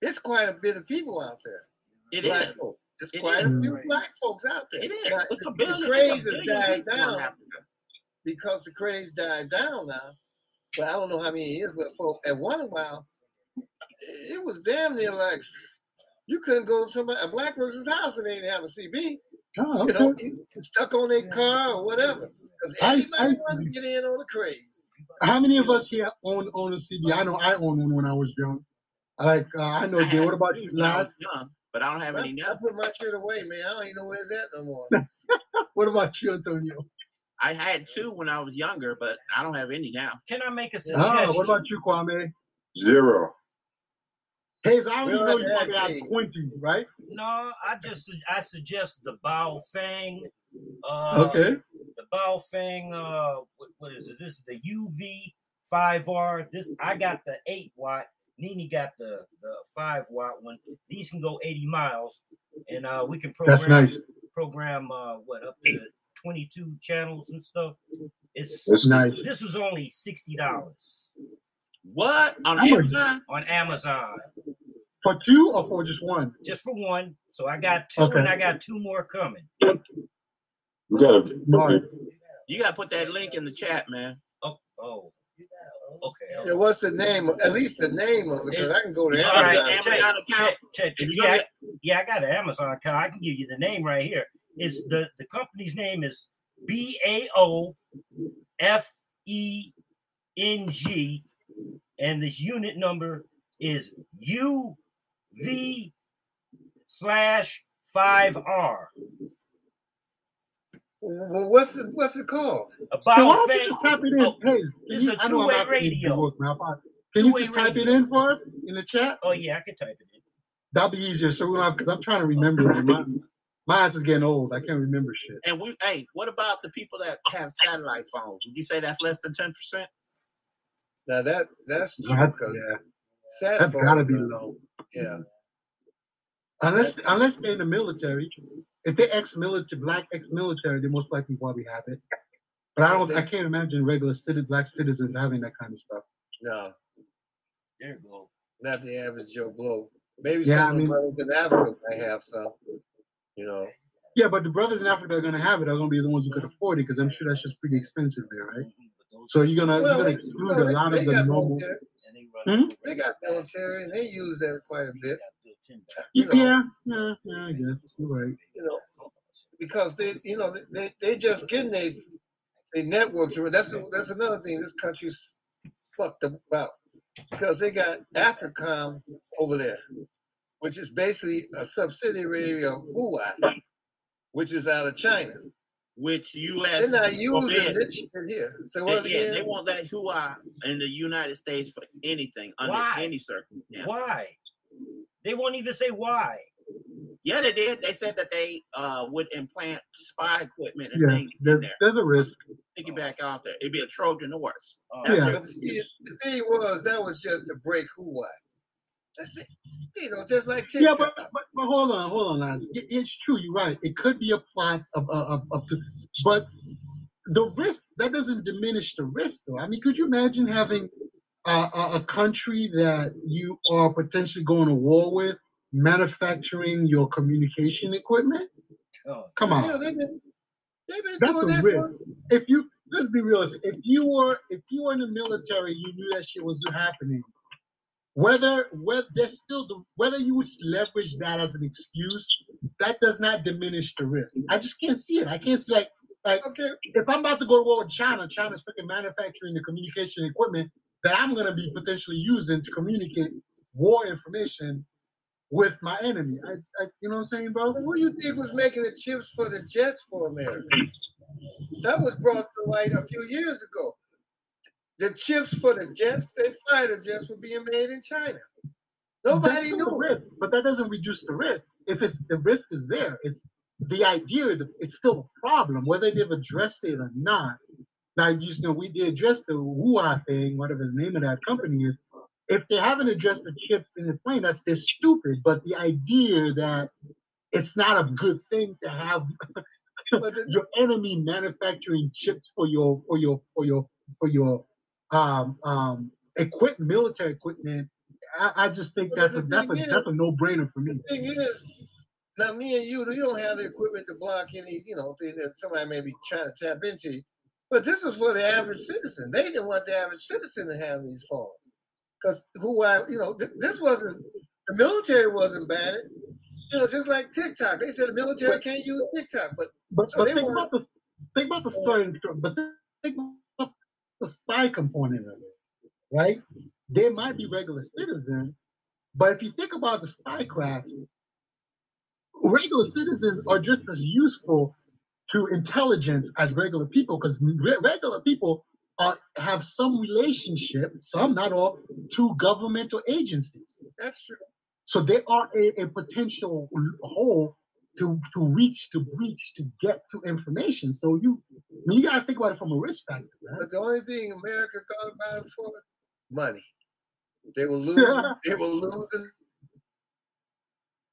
it's quite a bit of people out there. It black is. folks. It's It quite is. a few black folks out there. It is. Now, It's a the- billion. The it's a craze has died down because the craze died down now. But I don't know how many years, but for at one while, it was damn near like you couldn't go to somebody a black person's house and they didn't have a CB. Oh, You know, okay. stuck on their car or whatever. Because I- everybody I- wanted to get in on the craze. How many of us here own own a CB? I know I own one when I was young. Like uh, I know. I Dave, what about you, when [LAUGHS] I lads? was young, but I don't have I, any I now. put my shit away, man. I don't even know where it's at no more. [LAUGHS] What about you, Antonio? I had two when I was younger, but I don't have any now. Can I make a suggestion? Ah, what about you, Kwame? Zero. Hayes, I already Well, know you yeah, probably have twenty, right? No, I just I suggest the Bao Fang. Uh, Okay. The Bao Fang. Uh, what, what is it? This is the UV five R. This I got the eight watt. Nini got the the five watt one. These can go eighty miles, and uh, we can program That's nice. program uh what up to twenty two channels and stuff. It's That's Nice. this was only sixty dollars What on Amazon? on Amazon For two or for just one? just for one. So I got two, Okay. and I got two more coming. You gotta Smart. You gotta put that link in the chat, man. Oh, oh, okay. Yeah, what's the name? At least the name of it, because I can go to All right, Amazon. check, Amazon account. check, check, If yeah, go yeah, I got an Amazon account. I can give you the name right here. It's the the company's name is B A O F E N G, and this unit number is U V slash five R. Well, what's it? What's it called? So why don't you just type it in? Oh, Hey, can it's you- a I know I'm two-way asking radio. work, man. Can you Two-way just type it in for us in the chat? Oh yeah, I can type it in. That'd be easier. So we don't have because I'm trying to remember. My my ass is getting old. I can't remember shit. And we, hey, what about the people that have satellite phones? Would you say that's less than ten percent? Now that that's true. That's, 'cause yeah, sat that's phone, gotta be low. Yeah. Unless unless they're in the military. If they're ex-military, black ex-military, they most likely probably have it. But I don't. I can't imagine regular city, black citizens having that kind of stuff. No, There you go. not the average Joe Blow. Maybe Yeah, some of mean- brothers in Africa might have some. You know. Yeah, but the brothers in Africa are gonna have it. Are gonna be the ones who could afford it because I'm sure that's just pretty expensive there, right? So you're gonna Well, you're gonna they- exclude no, a lot of the normal. military. And they Hmm? They got military and they use that quite a bit. Yeah, You know, yeah, yeah, I guess you're right. you know, because they, you know, they they just getting they they networks. That's that's another thing this country's fucked about because they got Africom over there, which is basically a subsidiary of Huawei, which is out of China. Which U.S. They're not using forbid. this shit here. So They- what yeah, again? they won't let Huawei in the United States for anything under Why? any circumstance. Why? They won't even say why. Yeah, they did. They said that they uh, would implant spy equipment and Yeah, things in there's, there. there's a risk. Take it back out there. It'd be a Trojan horse. That's Yeah. their But see, excuse. the thing was that was just to break Huawei. You know, just like Yeah, but, but but hold on, hold on, Lance. It, it's true. You're right. It could be a plot of of, of, of but the risk that doesn't diminish the risk, though. I mean, could you imagine having a, country that you are potentially going to war with manufacturing your communication equipment? oh, Come Yeah, on, they've been, they've been that's a that risk. If you let's be real, if you were if you were in the military, you knew that shit was happening. Whether whether there's still the whether you would leverage that as an excuse, that does not diminish the risk. I just can't see it. I can't see like like Okay, if I'm about to go to war with China, China's freaking manufacturing the communication equipment that I'm gonna be potentially using to communicate war information with my enemy. I, I you know what I'm saying, bro? who do you think was making the chips for the jets for America? That was brought to light a few years ago. The chips for the jets, they fighter jets, were being made in China. Nobody knew. the risk, but that doesn't reduce the risk. If it's the risk is there, it's the idea. It's still a problem, whether they've addressed it or not. Now, you know, we did address the Wuhan thing, whatever the name of that company is. If they haven't addressed the chip in the plane, that's they're stupid. But the idea that it's not a good thing to have [LAUGHS] your enemy manufacturing chips for your for your for your for your um um equip military equipment. I, I just think But that's a the that's a that's a no brainer for me. thing is, now me and you, you don't have the equipment to block any, you know, thing that somebody may be trying to tap into. But this was for the average citizen. They didn't want the average citizen to have these phones. Because who I, you know, th- this wasn't, the military wasn't banned. You know, just like TikTok. They said the military can't use TikTok, but But, So but think about the think about the story. But think about the spy component of it, right? They might be regular citizens, but if you think about the spy craft, regular citizens are just as useful to intelligence as regular people because regular people are, have some relationship, some not all, to governmental agencies. that's true. So they are a, a potential hole to to reach, to breach, to get to information. So you, I mean, you gotta think about it from a risk factor, right? But the only thing America thought about it for money. They were losing. [LAUGHS] they were losing.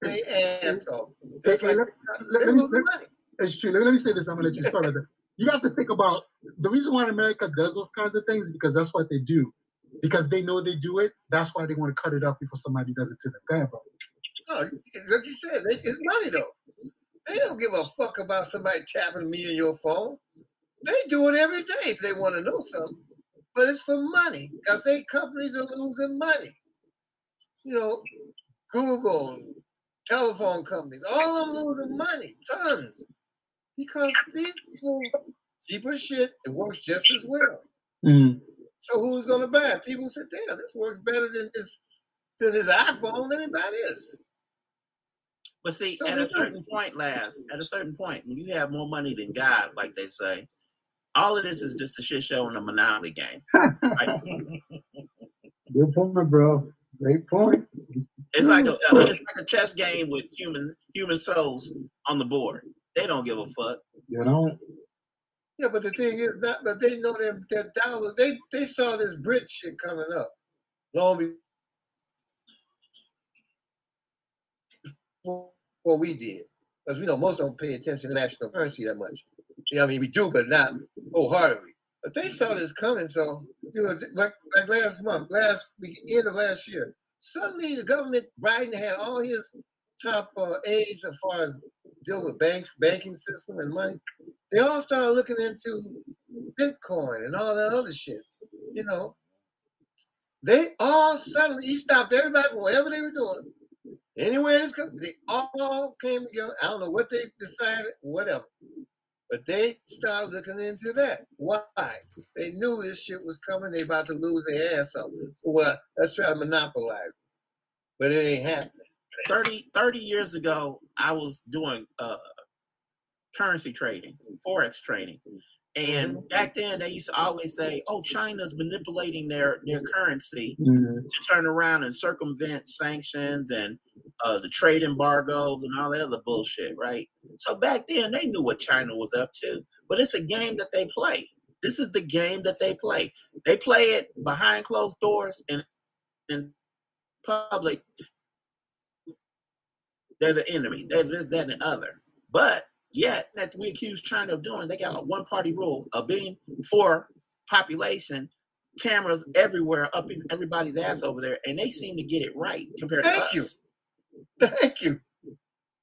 They ass off. Just Hey, like let- let- let me-. It's true. Let me, say this. I'm gonna let you start with you have to think about the reason why America does those kinds of things because that's what they do. Because they know they do it, that's why they want to cut it up before somebody does it to their family. No, like you said, it's money though. They don't give a fuck about somebody tapping me in your phone. They do it every day if they want to know something. But it's for money because they companies are losing money. You know, Google, telephone companies, all of them losing money, tons. Because these people cheaper shit, it works just as well. Mm-hmm. So who's gonna buy it? People say, damn, this works better than this than this iPhone. Let me buy this. But see, So at a they do. certain point, last at a certain point, when you have more money than God, like they say, all of this is just a shit show and a monopoly game. Right? [LAUGHS] Good point, bro. Great point. It's like a it's like a chess game with human human souls on the board. They don't give a fuck. You know, Yeah, but the thing is that but they know that that dollar they they saw this BRICS shit coming up long before we did. Because we know most don't pay attention to national currency that much. Yeah, I mean we do, but not wholeheartedly. But they saw this coming, so you know, like like last month, last end of last year, suddenly the government Biden had all his top uh, aides as far as deal with banks, banking system, and money. They all started looking into Bitcoin and all that other shit. You know, they all suddenly he stopped everybody from whatever they were doing. Anywhere in this country, they all came together. I don't know what they decided, whatever. But they started looking into that. Why? They knew this shit was coming. They about to lose their ass off. So what? Let's try to monopolize. it. But it ain't happening. 30, 30 years ago, I was doing uh, currency trading, forex trading, and back then they used to always say, "Oh, China's manipulating their their currency to turn around and circumvent sanctions and uh, the trade embargoes and all that other bullshit." Right? So back then they knew what China was up to, but it's a game that they play. This is the game that they play. They play it behind closed doors and in public they're the enemy. They're this, that, and the other. But yet, that we accuse China of doing, they got a one party rule of being for population, cameras everywhere, up in everybody's ass over there, and they seem to get it right compared to us. Thank you. Thank you.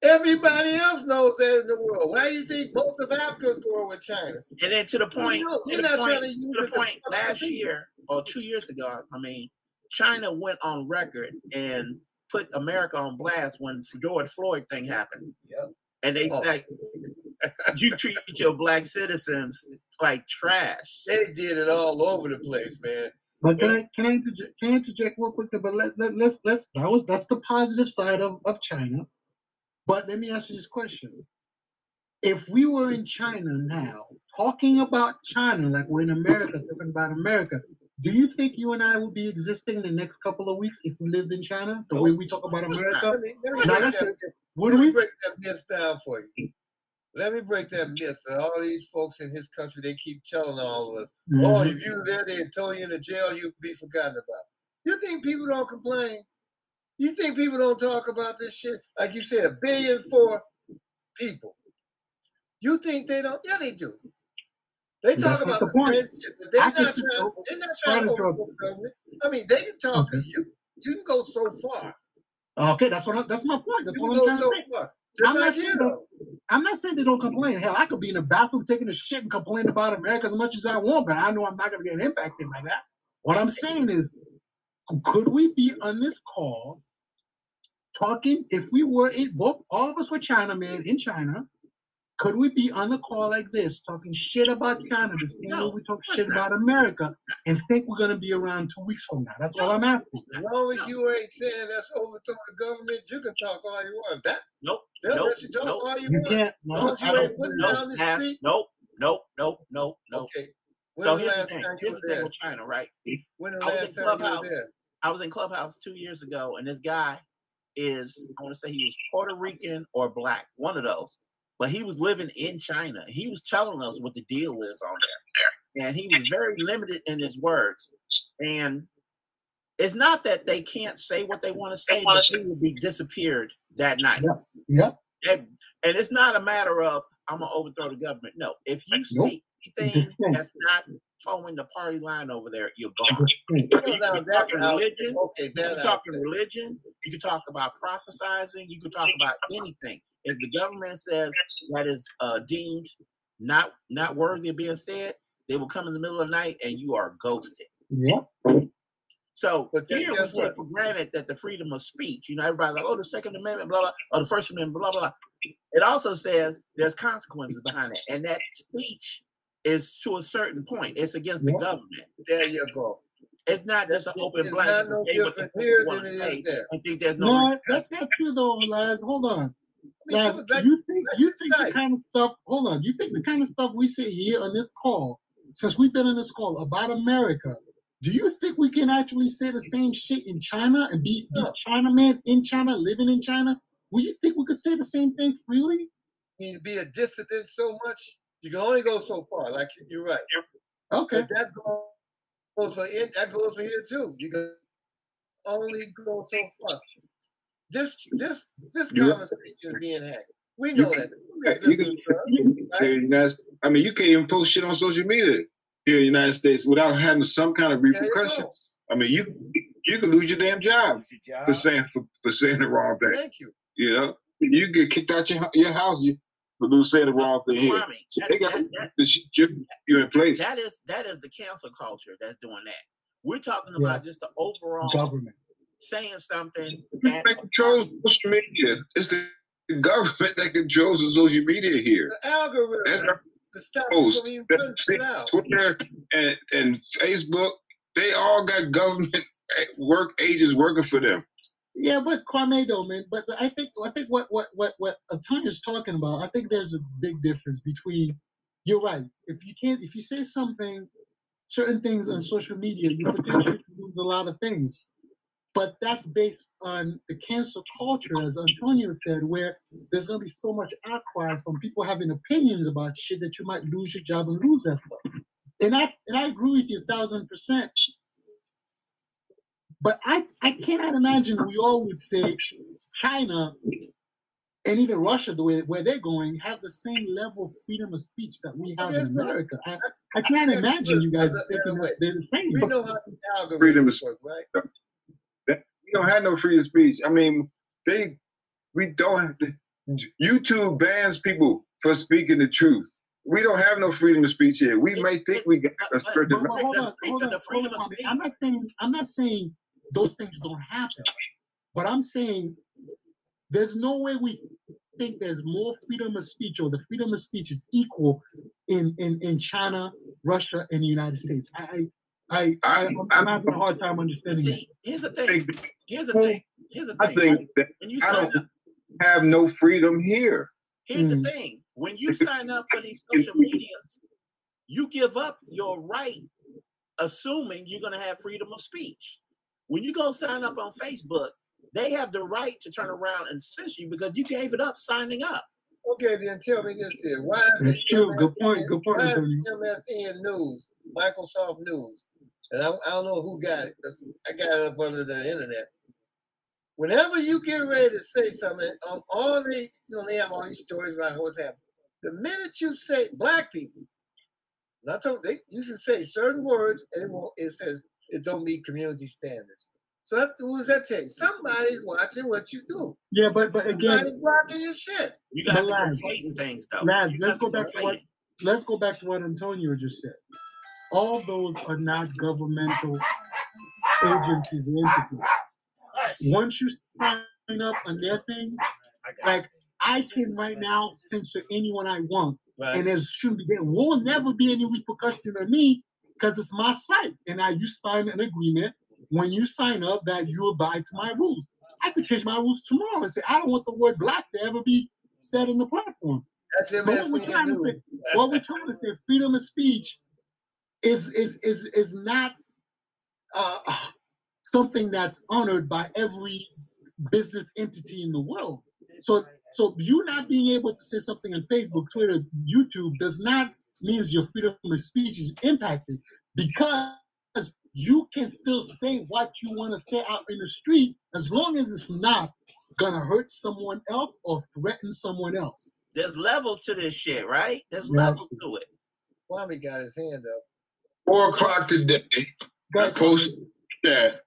Everybody else knows that in the world. Why do you think most of Africa's going with China? And then to the point, know, to the not point, trying to use to the point last year or two years ago, I mean, China went on record and put America on blast when George Floyd thing happened. Yep. And they Oh. said, you treat your black citizens like trash. They did it all over the place, man. But can I can I interject, can I interject real quick? But let, let let's let's that was that's the positive side of, of China. But let me ask you this question: If we were in China now, talking about China like we're in America, talking about America, do you think you and I would be existing in the next couple of weeks if we lived in China the way we talk about America? Let me, let me, break, that. Would let me we? break that myth down for you. Let me break that myth that all these folks in his country they keep telling all of us. Oh, Mhm. if you were there, they'd throw you in the jail, you'd be forgotten about. You think people don't complain? You think people don't talk about this shit? Like you said, a billion for people. You think they don't? Yeah, they do. They talk about the point. bad shit, but they're I not trying. They're not trying to overthrow government. I mean, they can talk to Okay. you. You can go so far. Okay, that's what I, that's my point. That's You what I'm trying so to say. I'm not saying you that- know. I'm not saying they don't complain. Hell, I could be in the bathroom taking a shit and complain about America as much as I want, but I know I'm not going to get impacted by that. What I'm saying is, could we be on this call talking, if we were in, both, all of us were Chinamen in China, could we be on the call like this, talking shit about China, the same No, way we talk shit not. about America, and think we're going to be around two weeks from now? That's all I'm asking. As long as you ain't saying that's overthrow the government, you can talk all you want. That Nope. they'll Nope. let you talk Nope. all you You want. can't. As No, long as I you don't- ain't putting Nope. down the Have- street. Nope. Nope. Nope. Nope. Nope. Okay. When So the here's the last thing. time you Here's were the thing there? with China, right? When the I was last in time you were Clubhouse. there? I was in Clubhouse two years ago, and this guy is, I want to say he was Puerto Rican or black, one of those. But he was living in China. He was telling us what the deal is on there. And he was very limited in his words. And it's not that they can't say what they want to say, but they will be disappeared that night. Yeah. And, and it's not a matter of, I'm gonna overthrow the government. No, if you Nope. say anything that's not toeing the party line over there, you're gone. Dissent. You now can talk religion. Okay, You that can talk religion. You can talk about prophesizing. You can talk about anything. If the government says that is uh, deemed not not worthy of being said, they will come in the middle of the night and you are ghosted. Yep. So But then here we take what? for granted that the freedom of speech, you know, everybody's like, oh, the Second Amendment, blah, blah, or the First Amendment, blah, blah, blah. It also says there's consequences behind it. And that speech is to a certain point. It's against the Yep. government. There you go. It's not just an It's open it's blanket not no say different here than to it say is there. and think there's no No, that's not true though, Laz. Hold on. I mean, Laz, you think you you think the kind of stuff hold on, you think the kind of stuff we say here on this call, since we've been on this call about America, do you think we can actually say the same shit in China and be, be No. Chinaman in China, living in China? Will you think we could say the same thing freely? you be a dissident so much, you can only go so far. Like you're right. Okay. But that goes for in, that goes for here too. You can only go so far. This this this You- conversation is being hacked. We know that. Who's you can- listening to us? Say the United- I mean, you can't even post shit on social media here in the United States without having some kind of There you go. repercussions. I mean, you you can lose your damn job Lose your for saying for, for saying the wrong thing. Thank you. You know, you get kicked out your your house you for losing saying the wrong thing here. Kwame, So that- they got that- that- to shit you, you in place. that is that is the cancel culture that's doing that. We're talking Yeah. about just the overall Government. saying something Who that that controls social media? It's the, the government that controls the social media here. The algorithm That's to stop post, people even that's out. Twitter and, and Facebook, they all got government eh, work agents working for them. Yeah, but Kwame though, man. But, but I think I think what what what what Antonio's talking about. I think there's a big difference between. You're right. If you can't, if you say something, certain things on social media, you potentially lose a lot of things. But that's based on the cancel culture, as Antonio said, where there's gonna be so much outcry from people having opinions about shit that you might lose your job and lose that stuff. And I and I agree with you a thousand percent. But I, I cannot imagine we all would say China and even Russia, the way where they're going, have the same level of freedom of speech that we have in America. I, I can't imagine you guys thinking that they're the same. We know how the Freedom of work, right? We don't have no freedom of speech. I mean, they we don't have YouTube bans people for speaking the truth. We don't have no freedom of speech here. We may think we got a certain But, but hold on, hold on, freedom hold of on. speech. I'm not saying I'm not saying those things don't happen, but I'm saying there's no way we think there's more freedom of speech or the freedom of speech is equal in in, in China, Russia, and the United States. I I, I, I I'm, having a hard time understanding that. See, here's the thing. Here's the thing. Here's the thing. I thing. think that you I don't up, have no freedom here. here's Mm. the thing. When you sign up for these social medias, you give up your right, assuming you're gonna have freedom of speech. When you go sign up on Facebook, they have the right to turn around and censor you because you gave it up signing up. Okay, then tell me this here. Why is That's it true. Good point. Good point, Why is MSN News, Microsoft News, and I, I don't know who got it. I got it up under the internet. Whenever you get ready to say something, um, all the you know they have all these stories about what's happening. The minute you say black people, not talking, they you should say certain words, and it won't. It says it don't meet community standards. So that, who does that tell you? Somebody's watching what you do. Yeah, but but again, Somebody's blocking your shit. You guys are Laz, conflating things though. Laz, let's go are back to what let's go back to what Antonio just said. All those are not governmental agencies or entities. Once you sign up on their thing, like I can right now censor anyone I want, Right. and there shouldn't be there will never be any repercussion on me because it's my site, and I you sign an agreement when you sign up that you abide to my rules. I could change my rules tomorrow and say I don't want the word black to ever be said on the platform. That's But what we're trying to say, what we're trying to say, freedom of speech is is is is not uh, something that's honored by every business entity in the world. So so you not being able to say something on Facebook, Twitter, YouTube does not means your freedom of speech is impacted because you can still say what you want to say out in the street as long as it's not gonna hurt someone else or threaten someone else. there's levels to this shit, right? There's Yeah. levels to it. Kwame got his hand up. Four o'clock today. Go I posted that.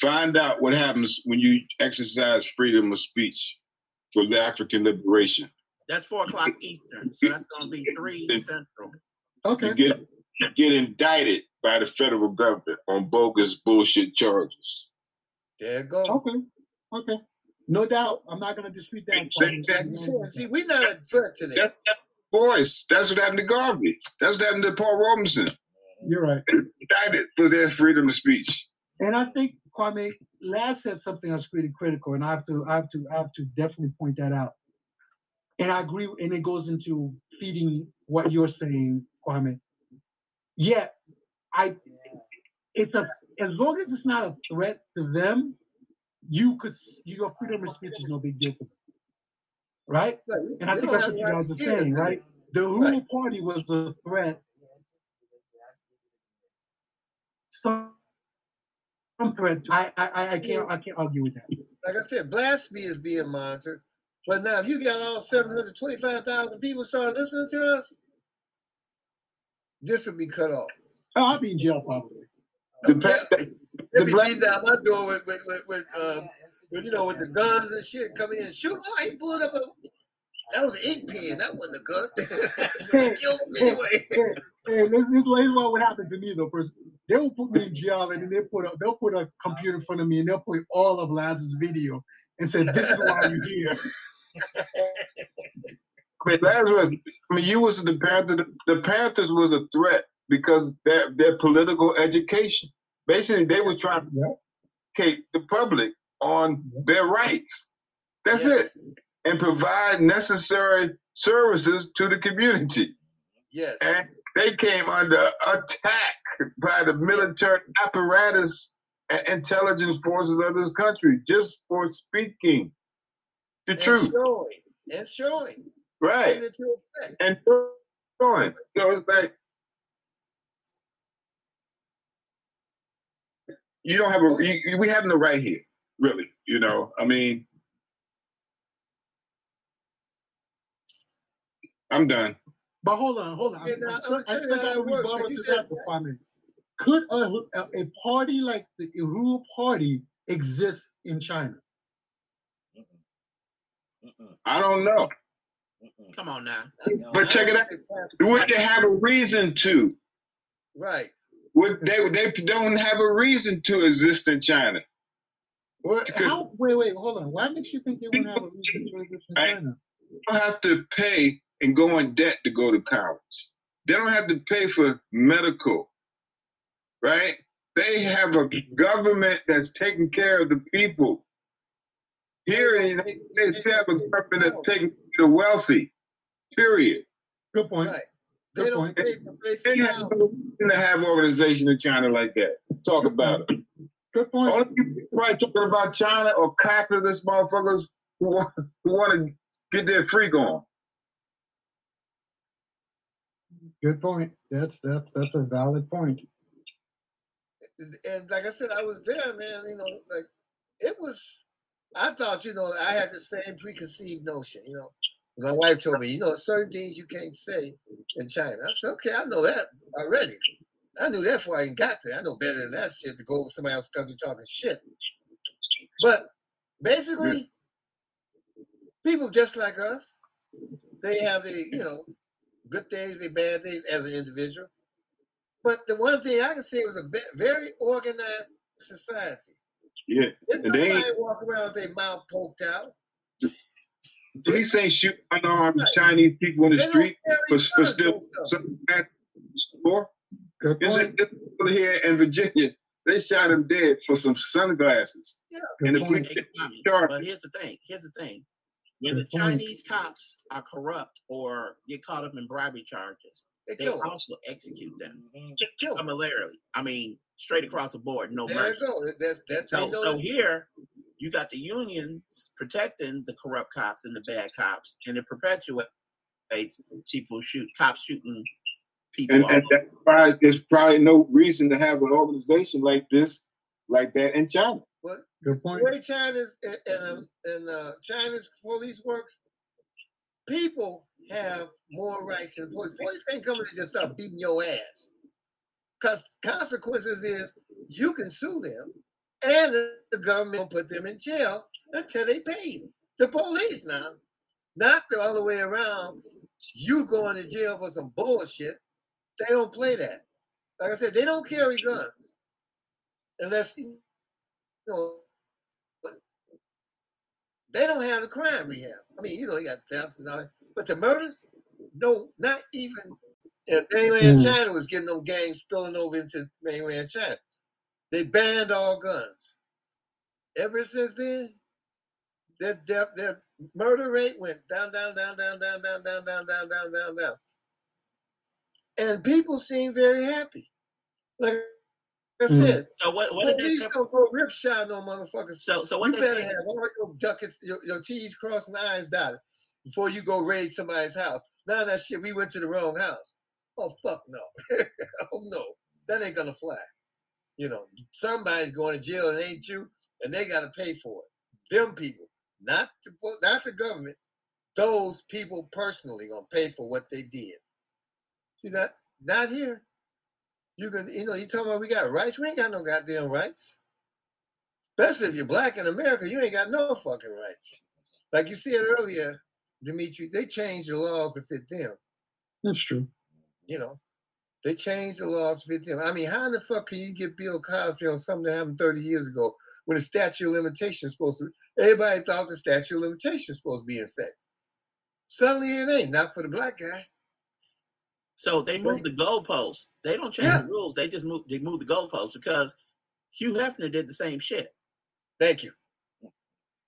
Find out what happens when you exercise freedom of speech for the African liberation. That's four o'clock Eastern, so that's gonna be three [LAUGHS] Central. Okay. You get you get indicted by the federal government on bogus bullshit charges. There you go. Okay. Okay. No doubt. I'm not gonna dispute that. Same Like you said, see, we're not a threat to them. That's that voice. That's what happened to Garvey. That's what happened to Paul Robeson. You're right. Indicted for their freedom of speech. And I think Kwame last said something that's pretty critical, and I have to, I have to, I have to definitely point that out. And I agree, and it goes into feeding what you're saying, Kwame. Yeah, I. It's a as long as it's not a threat to them, you could your freedom of speech is no big deal to them, right? And I think that's what you guys are saying, right? The Uhuru Party was a threat. Some, some threat. I, I, I- I can't, I can't argue with that. Like I said, blasphemy is being monitored. But now, if you got all 725,000 people start listening to us, this will be cut off. Oh, I'll be in jail probably. The, Yeah, the They'll be black- beating down my door with, with, with, with, um, with, you know, with the guns and shit coming in and shoot. Oh, he pulled up a. That was an ink pen. That wasn't a gun. [LAUGHS] they killed him anyway. Hey, hey, this, this, is what- this is what would happen to me though. First, they'll put me in jail and then they put a, they'll put a computer in front of me and they'll play all of Laz's video and say, "This is why you're here." [LAUGHS] I mean, Lazarus, I mean, you was the Panther. The Panthers was a threat because their their political education. Basically, they was trying to Yeah. educate the public on their rights. That's Yes. it, and provide necessary services to the community. Yes. And they came under attack by the military apparatus and intelligence forces of this country just for speaking the and truth, showing. And showing. right? Putting it to effect. and going. So it's like you don't have a. You, you- we have no right here, really. You know, I mean, I'm done. But hold on, hold on. Yeah, now, I, I'ma I, tell you I a rebuttal you to that for Kwame. Could a, a, a party like the Uhuru Party exist in China? Mm-mm, I don't know, mm-mm. Come on now. But check it out. Would they have a reason to? Right. Would they? They don't have a reason to exist in China. Or how? Wait, wait, hold on. Why makes you think they wouldn't have a reason to exist in China? They don't have to pay and go in debt to go to college. They don't have to pay for medical, right? They have a government that's taking care of the people. Here in the United States, they have a government that's taking the wealthy. Period. Good point. Right. They Good don't point. pay for They basic have housing. no reason to have organization in China like that. Talk about it. Good point. Only people right talking about China or capitalist motherfuckers who want, who want to get their freak on. Good point. That's that's that's a valid point. and like I said, I was there, man. You know, like it was. I thought, you know, I had the same preconceived notion. You know, my wife told me, you know, certain things you can't say in China. I said, okay, I know that already. I knew that before I even got there. I know better than that shit to go over somebody else's country talking shit. But basically, people just like us, they have the, you know, good days, they bad days as an individual. But the one thing I can say was a ve- very organized society. Yeah. If And they nobody ain't- walk around with their mouth poked out, Police ain't shooting unarmed Chinese people in the they street carry for, for still and stuff. something bad for. Good In point. here in Virginia, they shot him dead for some sunglasses. And the Good police point. Hey, Kwame, charged. But here's the thing. Here's the thing. When the point. Chinese cops are corrupt or get caught up in bribery charges, They they kill them. also execute them Mhm. Kill them. summarily. I mean, straight across the board, no There mercy. go. That's that's how So, so here, you got the unions protecting the corrupt cops and the bad cops, and it perpetuates people shoot cops shooting people. And, and over. that's why there's probably no reason to have an organization like this, like that in China. But Good the point. way China's and, and, um, and uh, China's police works, people have more rights than the police. Police can't come in and just start beating your ass. Because consequences is you can sue them and the government will put them in jail until they pay you. The police now, not the other way around. You going to jail for some bullshit. They don't play that. Like I said, they don't carry guns unless you know they don't have the crime we have. I mean, you know, you got theft and all that, but the murders, no, not even. And mainland Mm. China was getting them gangs spilling over into mainland China. They banned all guns. Ever since then, their death, their murder rate went down, down, down, down, down, down, down, down, down, down, down, down. And people seem very happy. Like I Mm. said, So what? What did police say? don't go rip shot no motherfuckers. So so what You better say? have all your ducats, your, your T's crossed and I's dotted before you go raid somebody's house. None of that shit. We went to the wrong house. Oh fuck no. [LAUGHS] oh no, that ain't gonna fly. You know, somebody's going to jail and ain't you, and they got to pay for it. Them people, not the not the government. Those people personally gonna pay for what they did. See that? Not here. You can, you know, you talking about we got rights. We ain't got no goddamn rights. Especially if you're black in America, you ain't got no fucking rights. Like you said earlier, Dimitri, they changed the laws to fit them. That's true. You know, they changed the laws to fit them. I mean, how in the fuck can you get Bill Cosby on something that happened 30 years ago when the statute of limitations is supposed to? Everybody thought the statute of limitations is supposed to be in effect. Suddenly it ain't. Not for the black guy. So they moved the goalposts. They don't change Yeah. the rules. They just move. They move the goalposts because Hugh Hefner did the same shit. Thank you.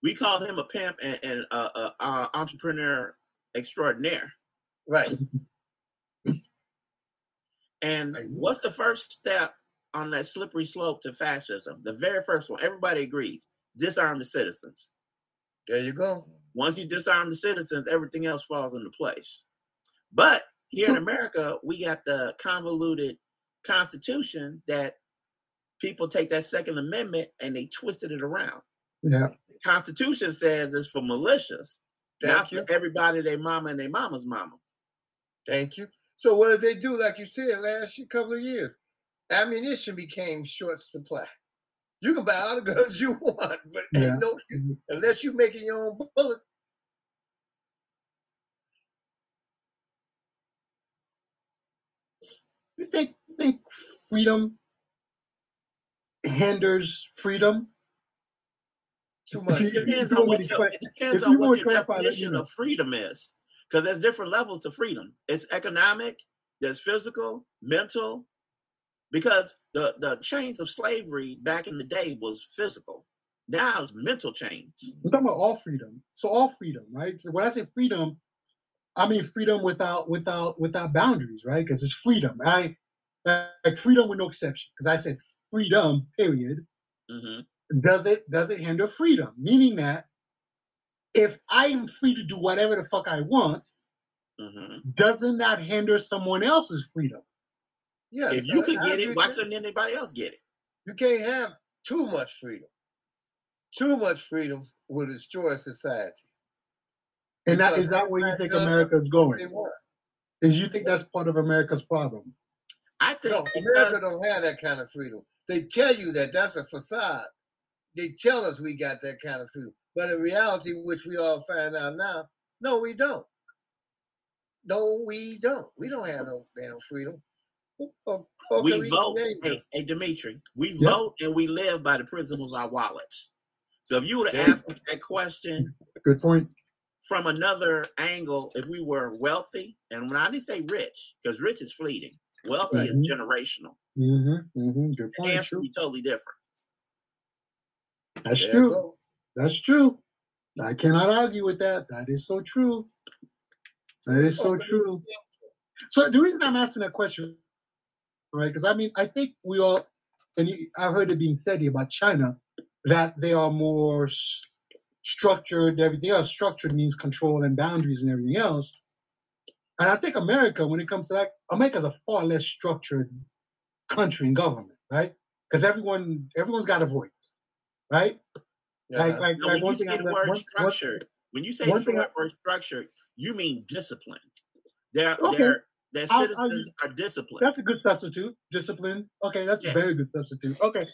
We called him a pimp and, and uh, uh, uh, entrepreneur extraordinaire. Right. And what's the first step on that slippery slope to fascism? The very first one. Everybody agrees: disarm the citizens. There you go. Once you disarm the citizens, everything else falls into place. But here in America, we got the convoluted constitution that people take that Second Amendment and they twisted it around. Yeah. The Constitution says it's for militias, not Thank you. for everybody, their mama and their mama's mama. Thank you. So what did they do? Like you said, last year, couple of years, ammunition became short supply. You can buy all the guns [LAUGHS] you want, but Yeah. ain't no mm-hmm. unless you're making your own bullet. You think think freedom hinders freedom? Too much. you- It depends on what your, it depends on what your to clarify, let me definition of freedom is. Because there's different levels to freedom. It's economic, there's physical, mental. Because the, the chains of slavery back in the day was physical. Now it's mental chains. I'm talking about all freedom. So all freedom, right? So when I say freedom, I mean freedom without without without boundaries, right? Because it's freedom. I like freedom with no exception. Because I said freedom, period. hmm Does it does it hinder freedom? Meaning that if I am free to do whatever the fuck I want, hmm doesn't that hinder someone else's freedom? Yes, If you can get it, why couldn't anybody else get it? You can't have too much freedom. Too much freedom will destroy society. And that is that where you think America- is going? Is you think that's part of America's problem? I think No, America don't have that kind of freedom. They tell you that that's a facade. They tell us we got that kind of freedom, but in reality, which we all find out now, no, we don't. No, we don't. We don't have no damn freedom. Or, or we we vote. Hey, hey, Dimitri, we Yeah. vote and we live by the prism of our wallets. So if you were to There you ask us that question Good point. from another angle, if we were wealthy, and when I didn't say rich, because rich is fleeting, wealthy Right. is generational. Mm-hmm, mm-hmm. Good The answer would be totally different. That's There true. That's true. I cannot argue with that. That is so true. That is so true. So the reason I'm asking that question, right? Because I mean, I think we all, and I heard it being said about China, that they are more s- structured. Everything else, structured means control and boundaries and everything else. And I think America, when it comes to that, America's a far less structured country and government, right? Because everyone, everyone's got a voice, right? Like, like, when you say I the word one- structured, When you say One thing I- framework structure, you mean discipline. Their Okay. their their I'll- I'll are disciplined. That's a good substitute. Discipline. Okay, that's Yeah. a very good substitute. Okay.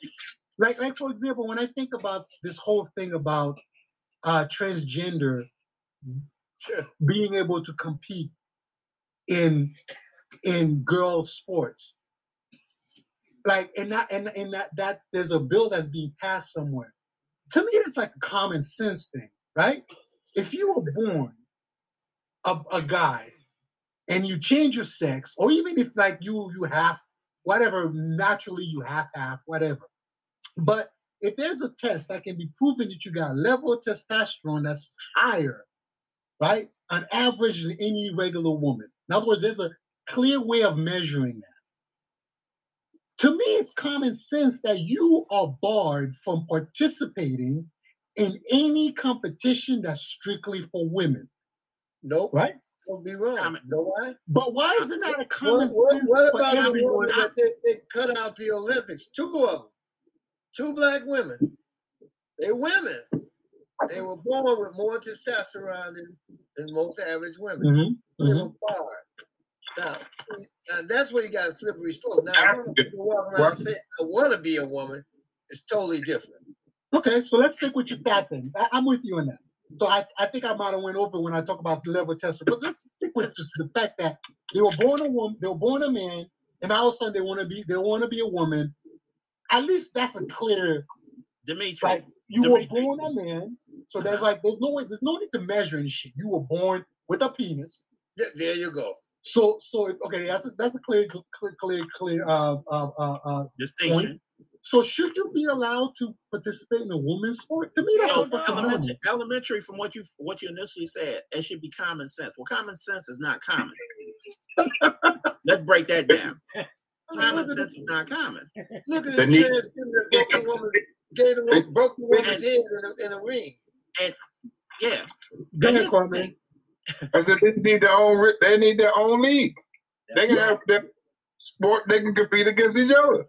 Like like for example, when I think about this whole thing about uh transgender Sure. being able to compete in in girl sports. Like and that and, and that that there's a bill that's being passed somewhere. To me, it's like a common sense thing, right? If you were born a, a guy and you change your sex, or even if like you you have whatever naturally you have half whatever, but if there's a test that can be proven that you got a level of testosterone that's higher, right, on average than any regular woman. In other words, there's a clear way of measuring that. To me, it's common sense that you are barred from participating in any competition that's strictly for women, Nope. right? Don't be wrong. Comment. Know why? But why isn't that a What, common what, sense what for about the everyone? woman that they, they cut out the Olympics? Two of them, two black women. They women. They were born with more testosterone than, than most average women. Mhm, They mhm. were barred. Now, now, that's where you got a slippery slope. Now, That's when good. people walk around and say, I want to be a woman, it's totally different. Okay, so let's stick with your that thing. I, I'm with you on that. So I, I think I might have went over when I talk about the level of test, but let's stick with just the fact that they were born a woman, they were born a man, and all of a sudden they want to be they want to be a woman. At least that's a clear Dimitri, like you were Dimitri. born a man, so there's uh-huh. like there's no way there's no need to measure any shit. You were born with a penis. Yeah, there you go. So so okay, that's a, that's a clear clear clear clear uh uh uh, uh distinction. so should you be allowed to participate in a women's sport? To me, that's So a fucking normal. elementary, elementary from what you what you initially said, it should be common sense. Well, common sense is not common. [LAUGHS] Let's break that down. Common sense is not common. look at They the need- transgender that broke the woman, gave the woman, broke the woman's head in a, in a ring. And yeah. Go ahead, Here's the Kwame. thing. I said they need their own. They need their own league. They can right. have their sport. They can compete against each other.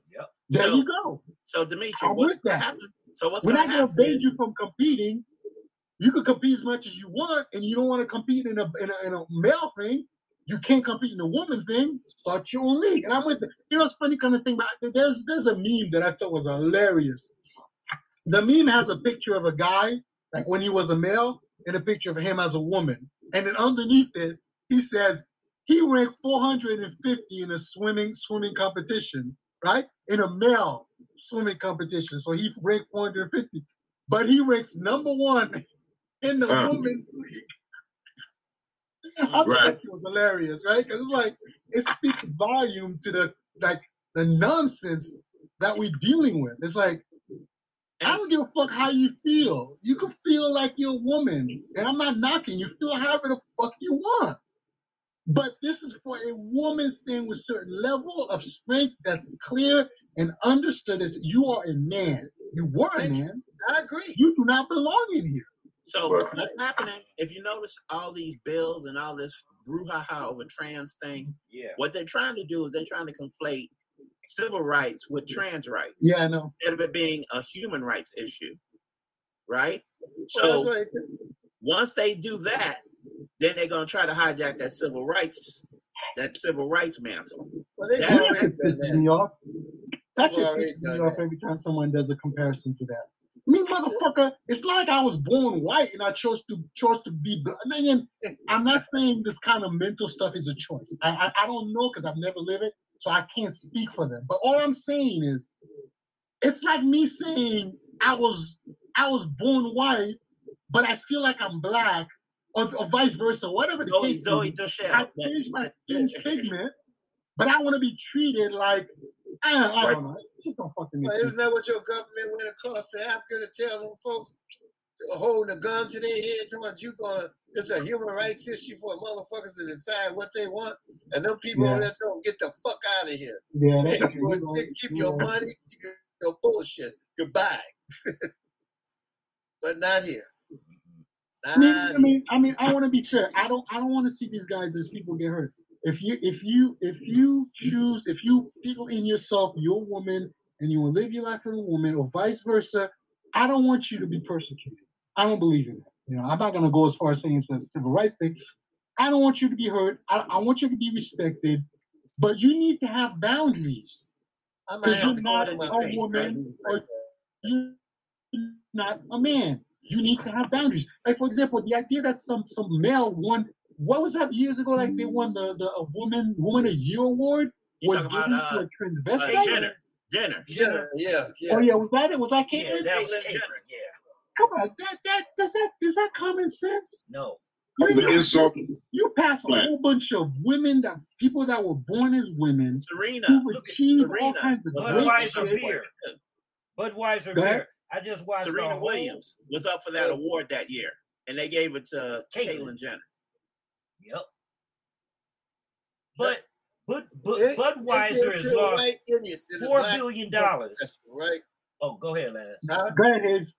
There So- you go. So Dimitri, I'm what's gonna that. happen? So what's We're not going to is- you from competing. You can compete as much as you want, and you don't want to compete in a, in a in a male thing. You can't compete in a woman thing. Start your own league. And I'm with you know, it's funny kind of thing. But there's there's a meme that I thought was hilarious. The meme has a picture of a guy like when he was a male, and a picture of him as a woman, and then underneath it he says he ranked 450 in a swimming swimming competition, right? In a male swimming competition. So he ranked 450, but he ranks number one in the Uh. women's league. [LAUGHS] I thought Right. that was hilarious, right? Because it's like it speaks volume to the like the nonsense that we're dealing with. It's like I don't give a fuck how you feel. You can feel like you're a woman, and I'm not knocking. You feel however the fuck you want. But this is for a woman's thing with certain level of strength that's clear and understood as you are a man. You were a man. I agree. You do not belong in here. So what's happening? If you notice all these bills and all this brouhaha over trans things, Yeah. what they're trying to do is they're trying to conflate civil rights with trans rights. Yeah, I know. Instead of it being a human rights issue. Right? So once they do that, then they're gonna try to hijack that civil rights, that civil rights mantle. well, they've That- already That pisses me off. That just pisses me off every time someone does a comparison to that. I mean, motherfucker, it's like I was born white and I chose to chose to be black. I mean, I'm not saying this kind of mental stuff is a choice. I I, I don't know because I've never lived it, so I can't speak for them. But all I'm saying is, it's like me saying I was I was born white, but I feel like I'm black, or, or vice versa, whatever the Zoe, case. Zoe is. Deschelle. I that- changed my skin pigment, but I want to be treated like I, I don't know. Shit don't fucking Well, isn't that what your government went across to Africa to tell them folks to hold a gun to their head, talking about you gonna it's a human rights issue for motherfuckers to decide what they want, and them people Yeah. over there tell them get the fuck out of here. Yeah, true. [LAUGHS] your- keep your money, keep your, your bullshit. Goodbye. [LAUGHS] but not here. I mean, Not I mean, I mean, I want to be fair. I don't, I don't want to see these guys as people get hurt. If you, if you, if you choose, if you feel in yourself you're a woman and you will live your life as a woman, or vice versa, I don't want you to be persecuted. I don't believe in that. You know, I'm not gonna go as far as saying it's a civil rights thing. I don't want you to be hurt. I, I want you to be respected, but you need to have boundaries because you're not go to my a page, woman right? or you're not a man. You need to have boundaries. Like for example, the idea that some some male won what was that years ago? Like they won the the a woman woman of year award You was given about to uh, a uh, transvestite. Jenner? Jenner. Yeah, yeah, yeah. Oh yeah, was that it? Was that Yeah, that was Caitlyn Caitlyn. Jenner. Yeah. Come on, that that does that is that common sense? No. It's an insult. You pass a whole bunch of women that people that were born as women Serena. who look at achieved all Serena. kinds of was great up Budweiser beer. Budweiser beer. I just watched Serena whole- Williams was up for that award that year, and they gave it to Caitlyn. Caitlyn Jenner. Yep. But but, but It- Budweiser has lost white idiot, to the four black billion dollars. Right? Oh, go ahead, lad. Huh? Go ahead, Hayes.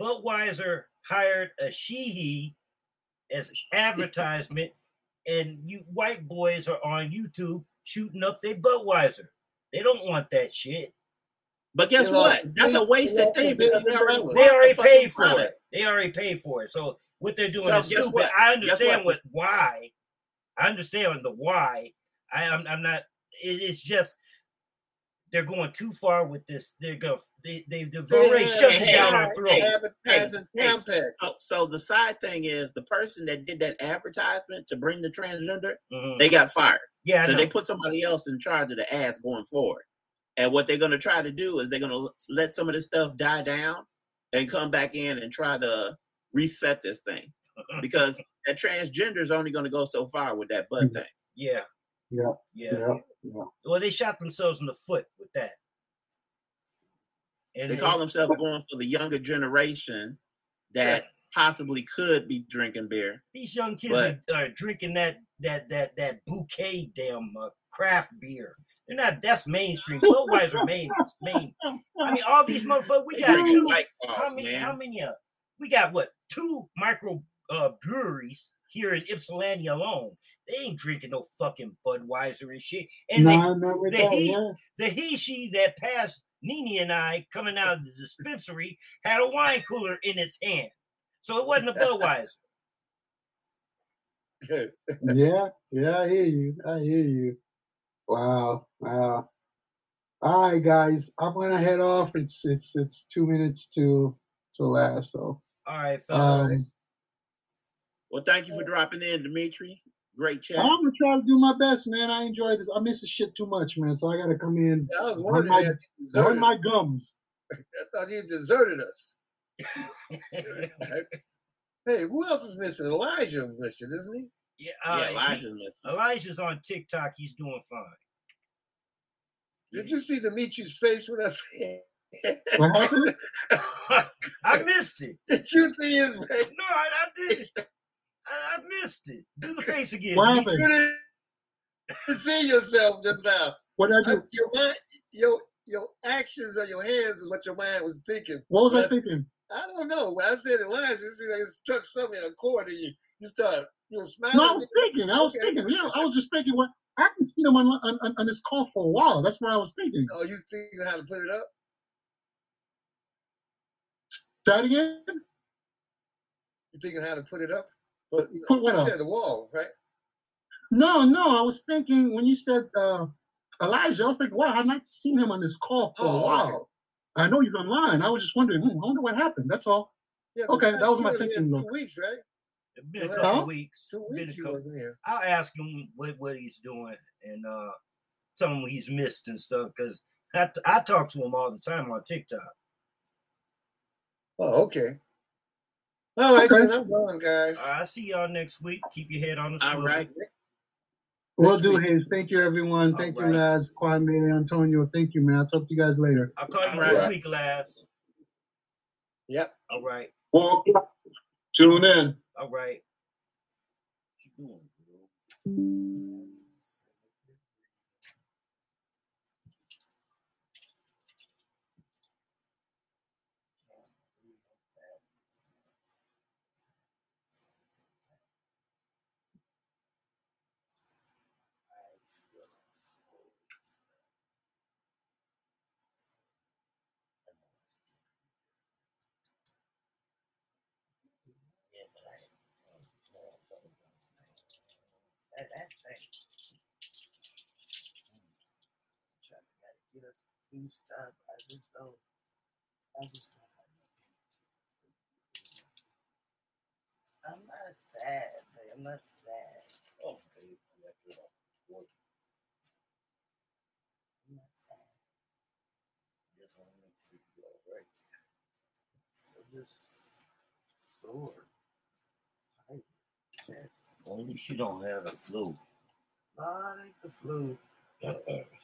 Budweiser hired a she as advertisement, and you white boys are on YouTube shooting up their Budweiser. They don't want that shit. But guess You know, what? That's a wasted thing they- because they already they They the paid for product. it. They already paid for it. So what they're doing So is stupid. what? I understand what? what why. I understand the why. I, I'm, I'm not. It, it's just they're going too far with this. They're go. They, they've, they've already Yeah, shoved it hey, down hey, our hey, throat. Advertising hey, tampons. So, so the side thing is the person that did that advertisement to bring the transgender, Mhm. they got fired. Yeah, so they put somebody else in charge of the ads going forward. And what they're going to try to do is they're going to let some of this stuff die down and come back in and try to reset this thing [LAUGHS] because that transgender is only going to go so far with that butt thing. yeah, Yeah, yeah. yeah, yeah. Well, they shot themselves in the foot with that. And They call themselves going for the younger generation that possibly could be drinking beer. these young kids but- are, are drinking that that that that bouquet damn uh, craft beer. They're not. That's mainstream. [LAUGHS] Budweiser main main. I mean, all these motherfuckers. We got two. White How many? man. How many? Uh, we got what? Two micro uh, breweries here in Ypsilanti alone. They ain't drinking no fucking Budweiser and shit. And they, Nah, not the that, heat- yeah. the he she that passed Nene and I coming out of the dispensary had a wine cooler in its hand. So it wasn't a [LAUGHS] Budweiser. [LAUGHS] yeah, yeah, I hear you. I hear you. Wow, wow. All right, guys, I'm gonna head off. It's it's it's two minutes to to last. So, All right, fellas. um, Well, thank you for dropping in, Dimitri. Great chat. I'm gonna try to do my best, man. I enjoy this. I miss the shit too much, man. So I gotta come in, I was wondering my, if deserted my gums. [LAUGHS] I thought you deserted us. [LAUGHS] Hey, who else is missing? Elijah missing, isn't he? yeah, uh, yeah, he- Elijah's missing. Elijah's on TikTok. He's doing fine. Did you see Dimitri's face when I said? What? [LAUGHS] I missed it. Did you see his face? No, I, I did. I, I missed it. Do the face again. What happened? You didn't [LAUGHS] see yourself just now. What did I I, do? your mind, your your actions of your hands is what your mind was thinking. What was I But thinking? I don't know. When I said Elijah, it seemed like it struck something a chord in you. You started, you were smiling. No, I was thinking. I was Okay. thinking. Yeah, I was just thinking. What I haven't seen him on, on on on this call for a while. That's what I was thinking. Oh, you thinking how to put it up? Say that again. You thinking how to put it up? But you, know, Put what you said the wall, right? No, no. I was thinking when you said uh, Elijah, I was thinking, wow, I've not seen him on this call for Oh, a okay. while. I know he's online. I was just wondering, hmm, I wonder what happened. That's all. Yeah, Okay, that was my wasn't thinking, Two weeks, right? It's been a Huh? couple weeks. Two weeks couple- I'll ask him what, what he's doing and uh tell him what he's missed and stuff because I, I talk to him all the time on TikTok. Oh, okay. All right, Okay. then I'm gone, guys. I'll see y'all next week. Keep your head on the All swivel. right. Will do, week. Hayes. Thank you, everyone. All Thank you, right. Laz, Kwame, Antonio. Thank you, man. I'll talk to you guys later. I'll call you next right. week, last. Yep. All right. Well. Tune in. All right. Thing. Trying to gotta get up, do stuff. I just don't. I just don't. have I'm not sad, man. I'm not sad. Oh. Boy, I'm not sad. just want. I'm just sore. Tight. Chest. Least you don't have the flu. It the flu. Uh-uh.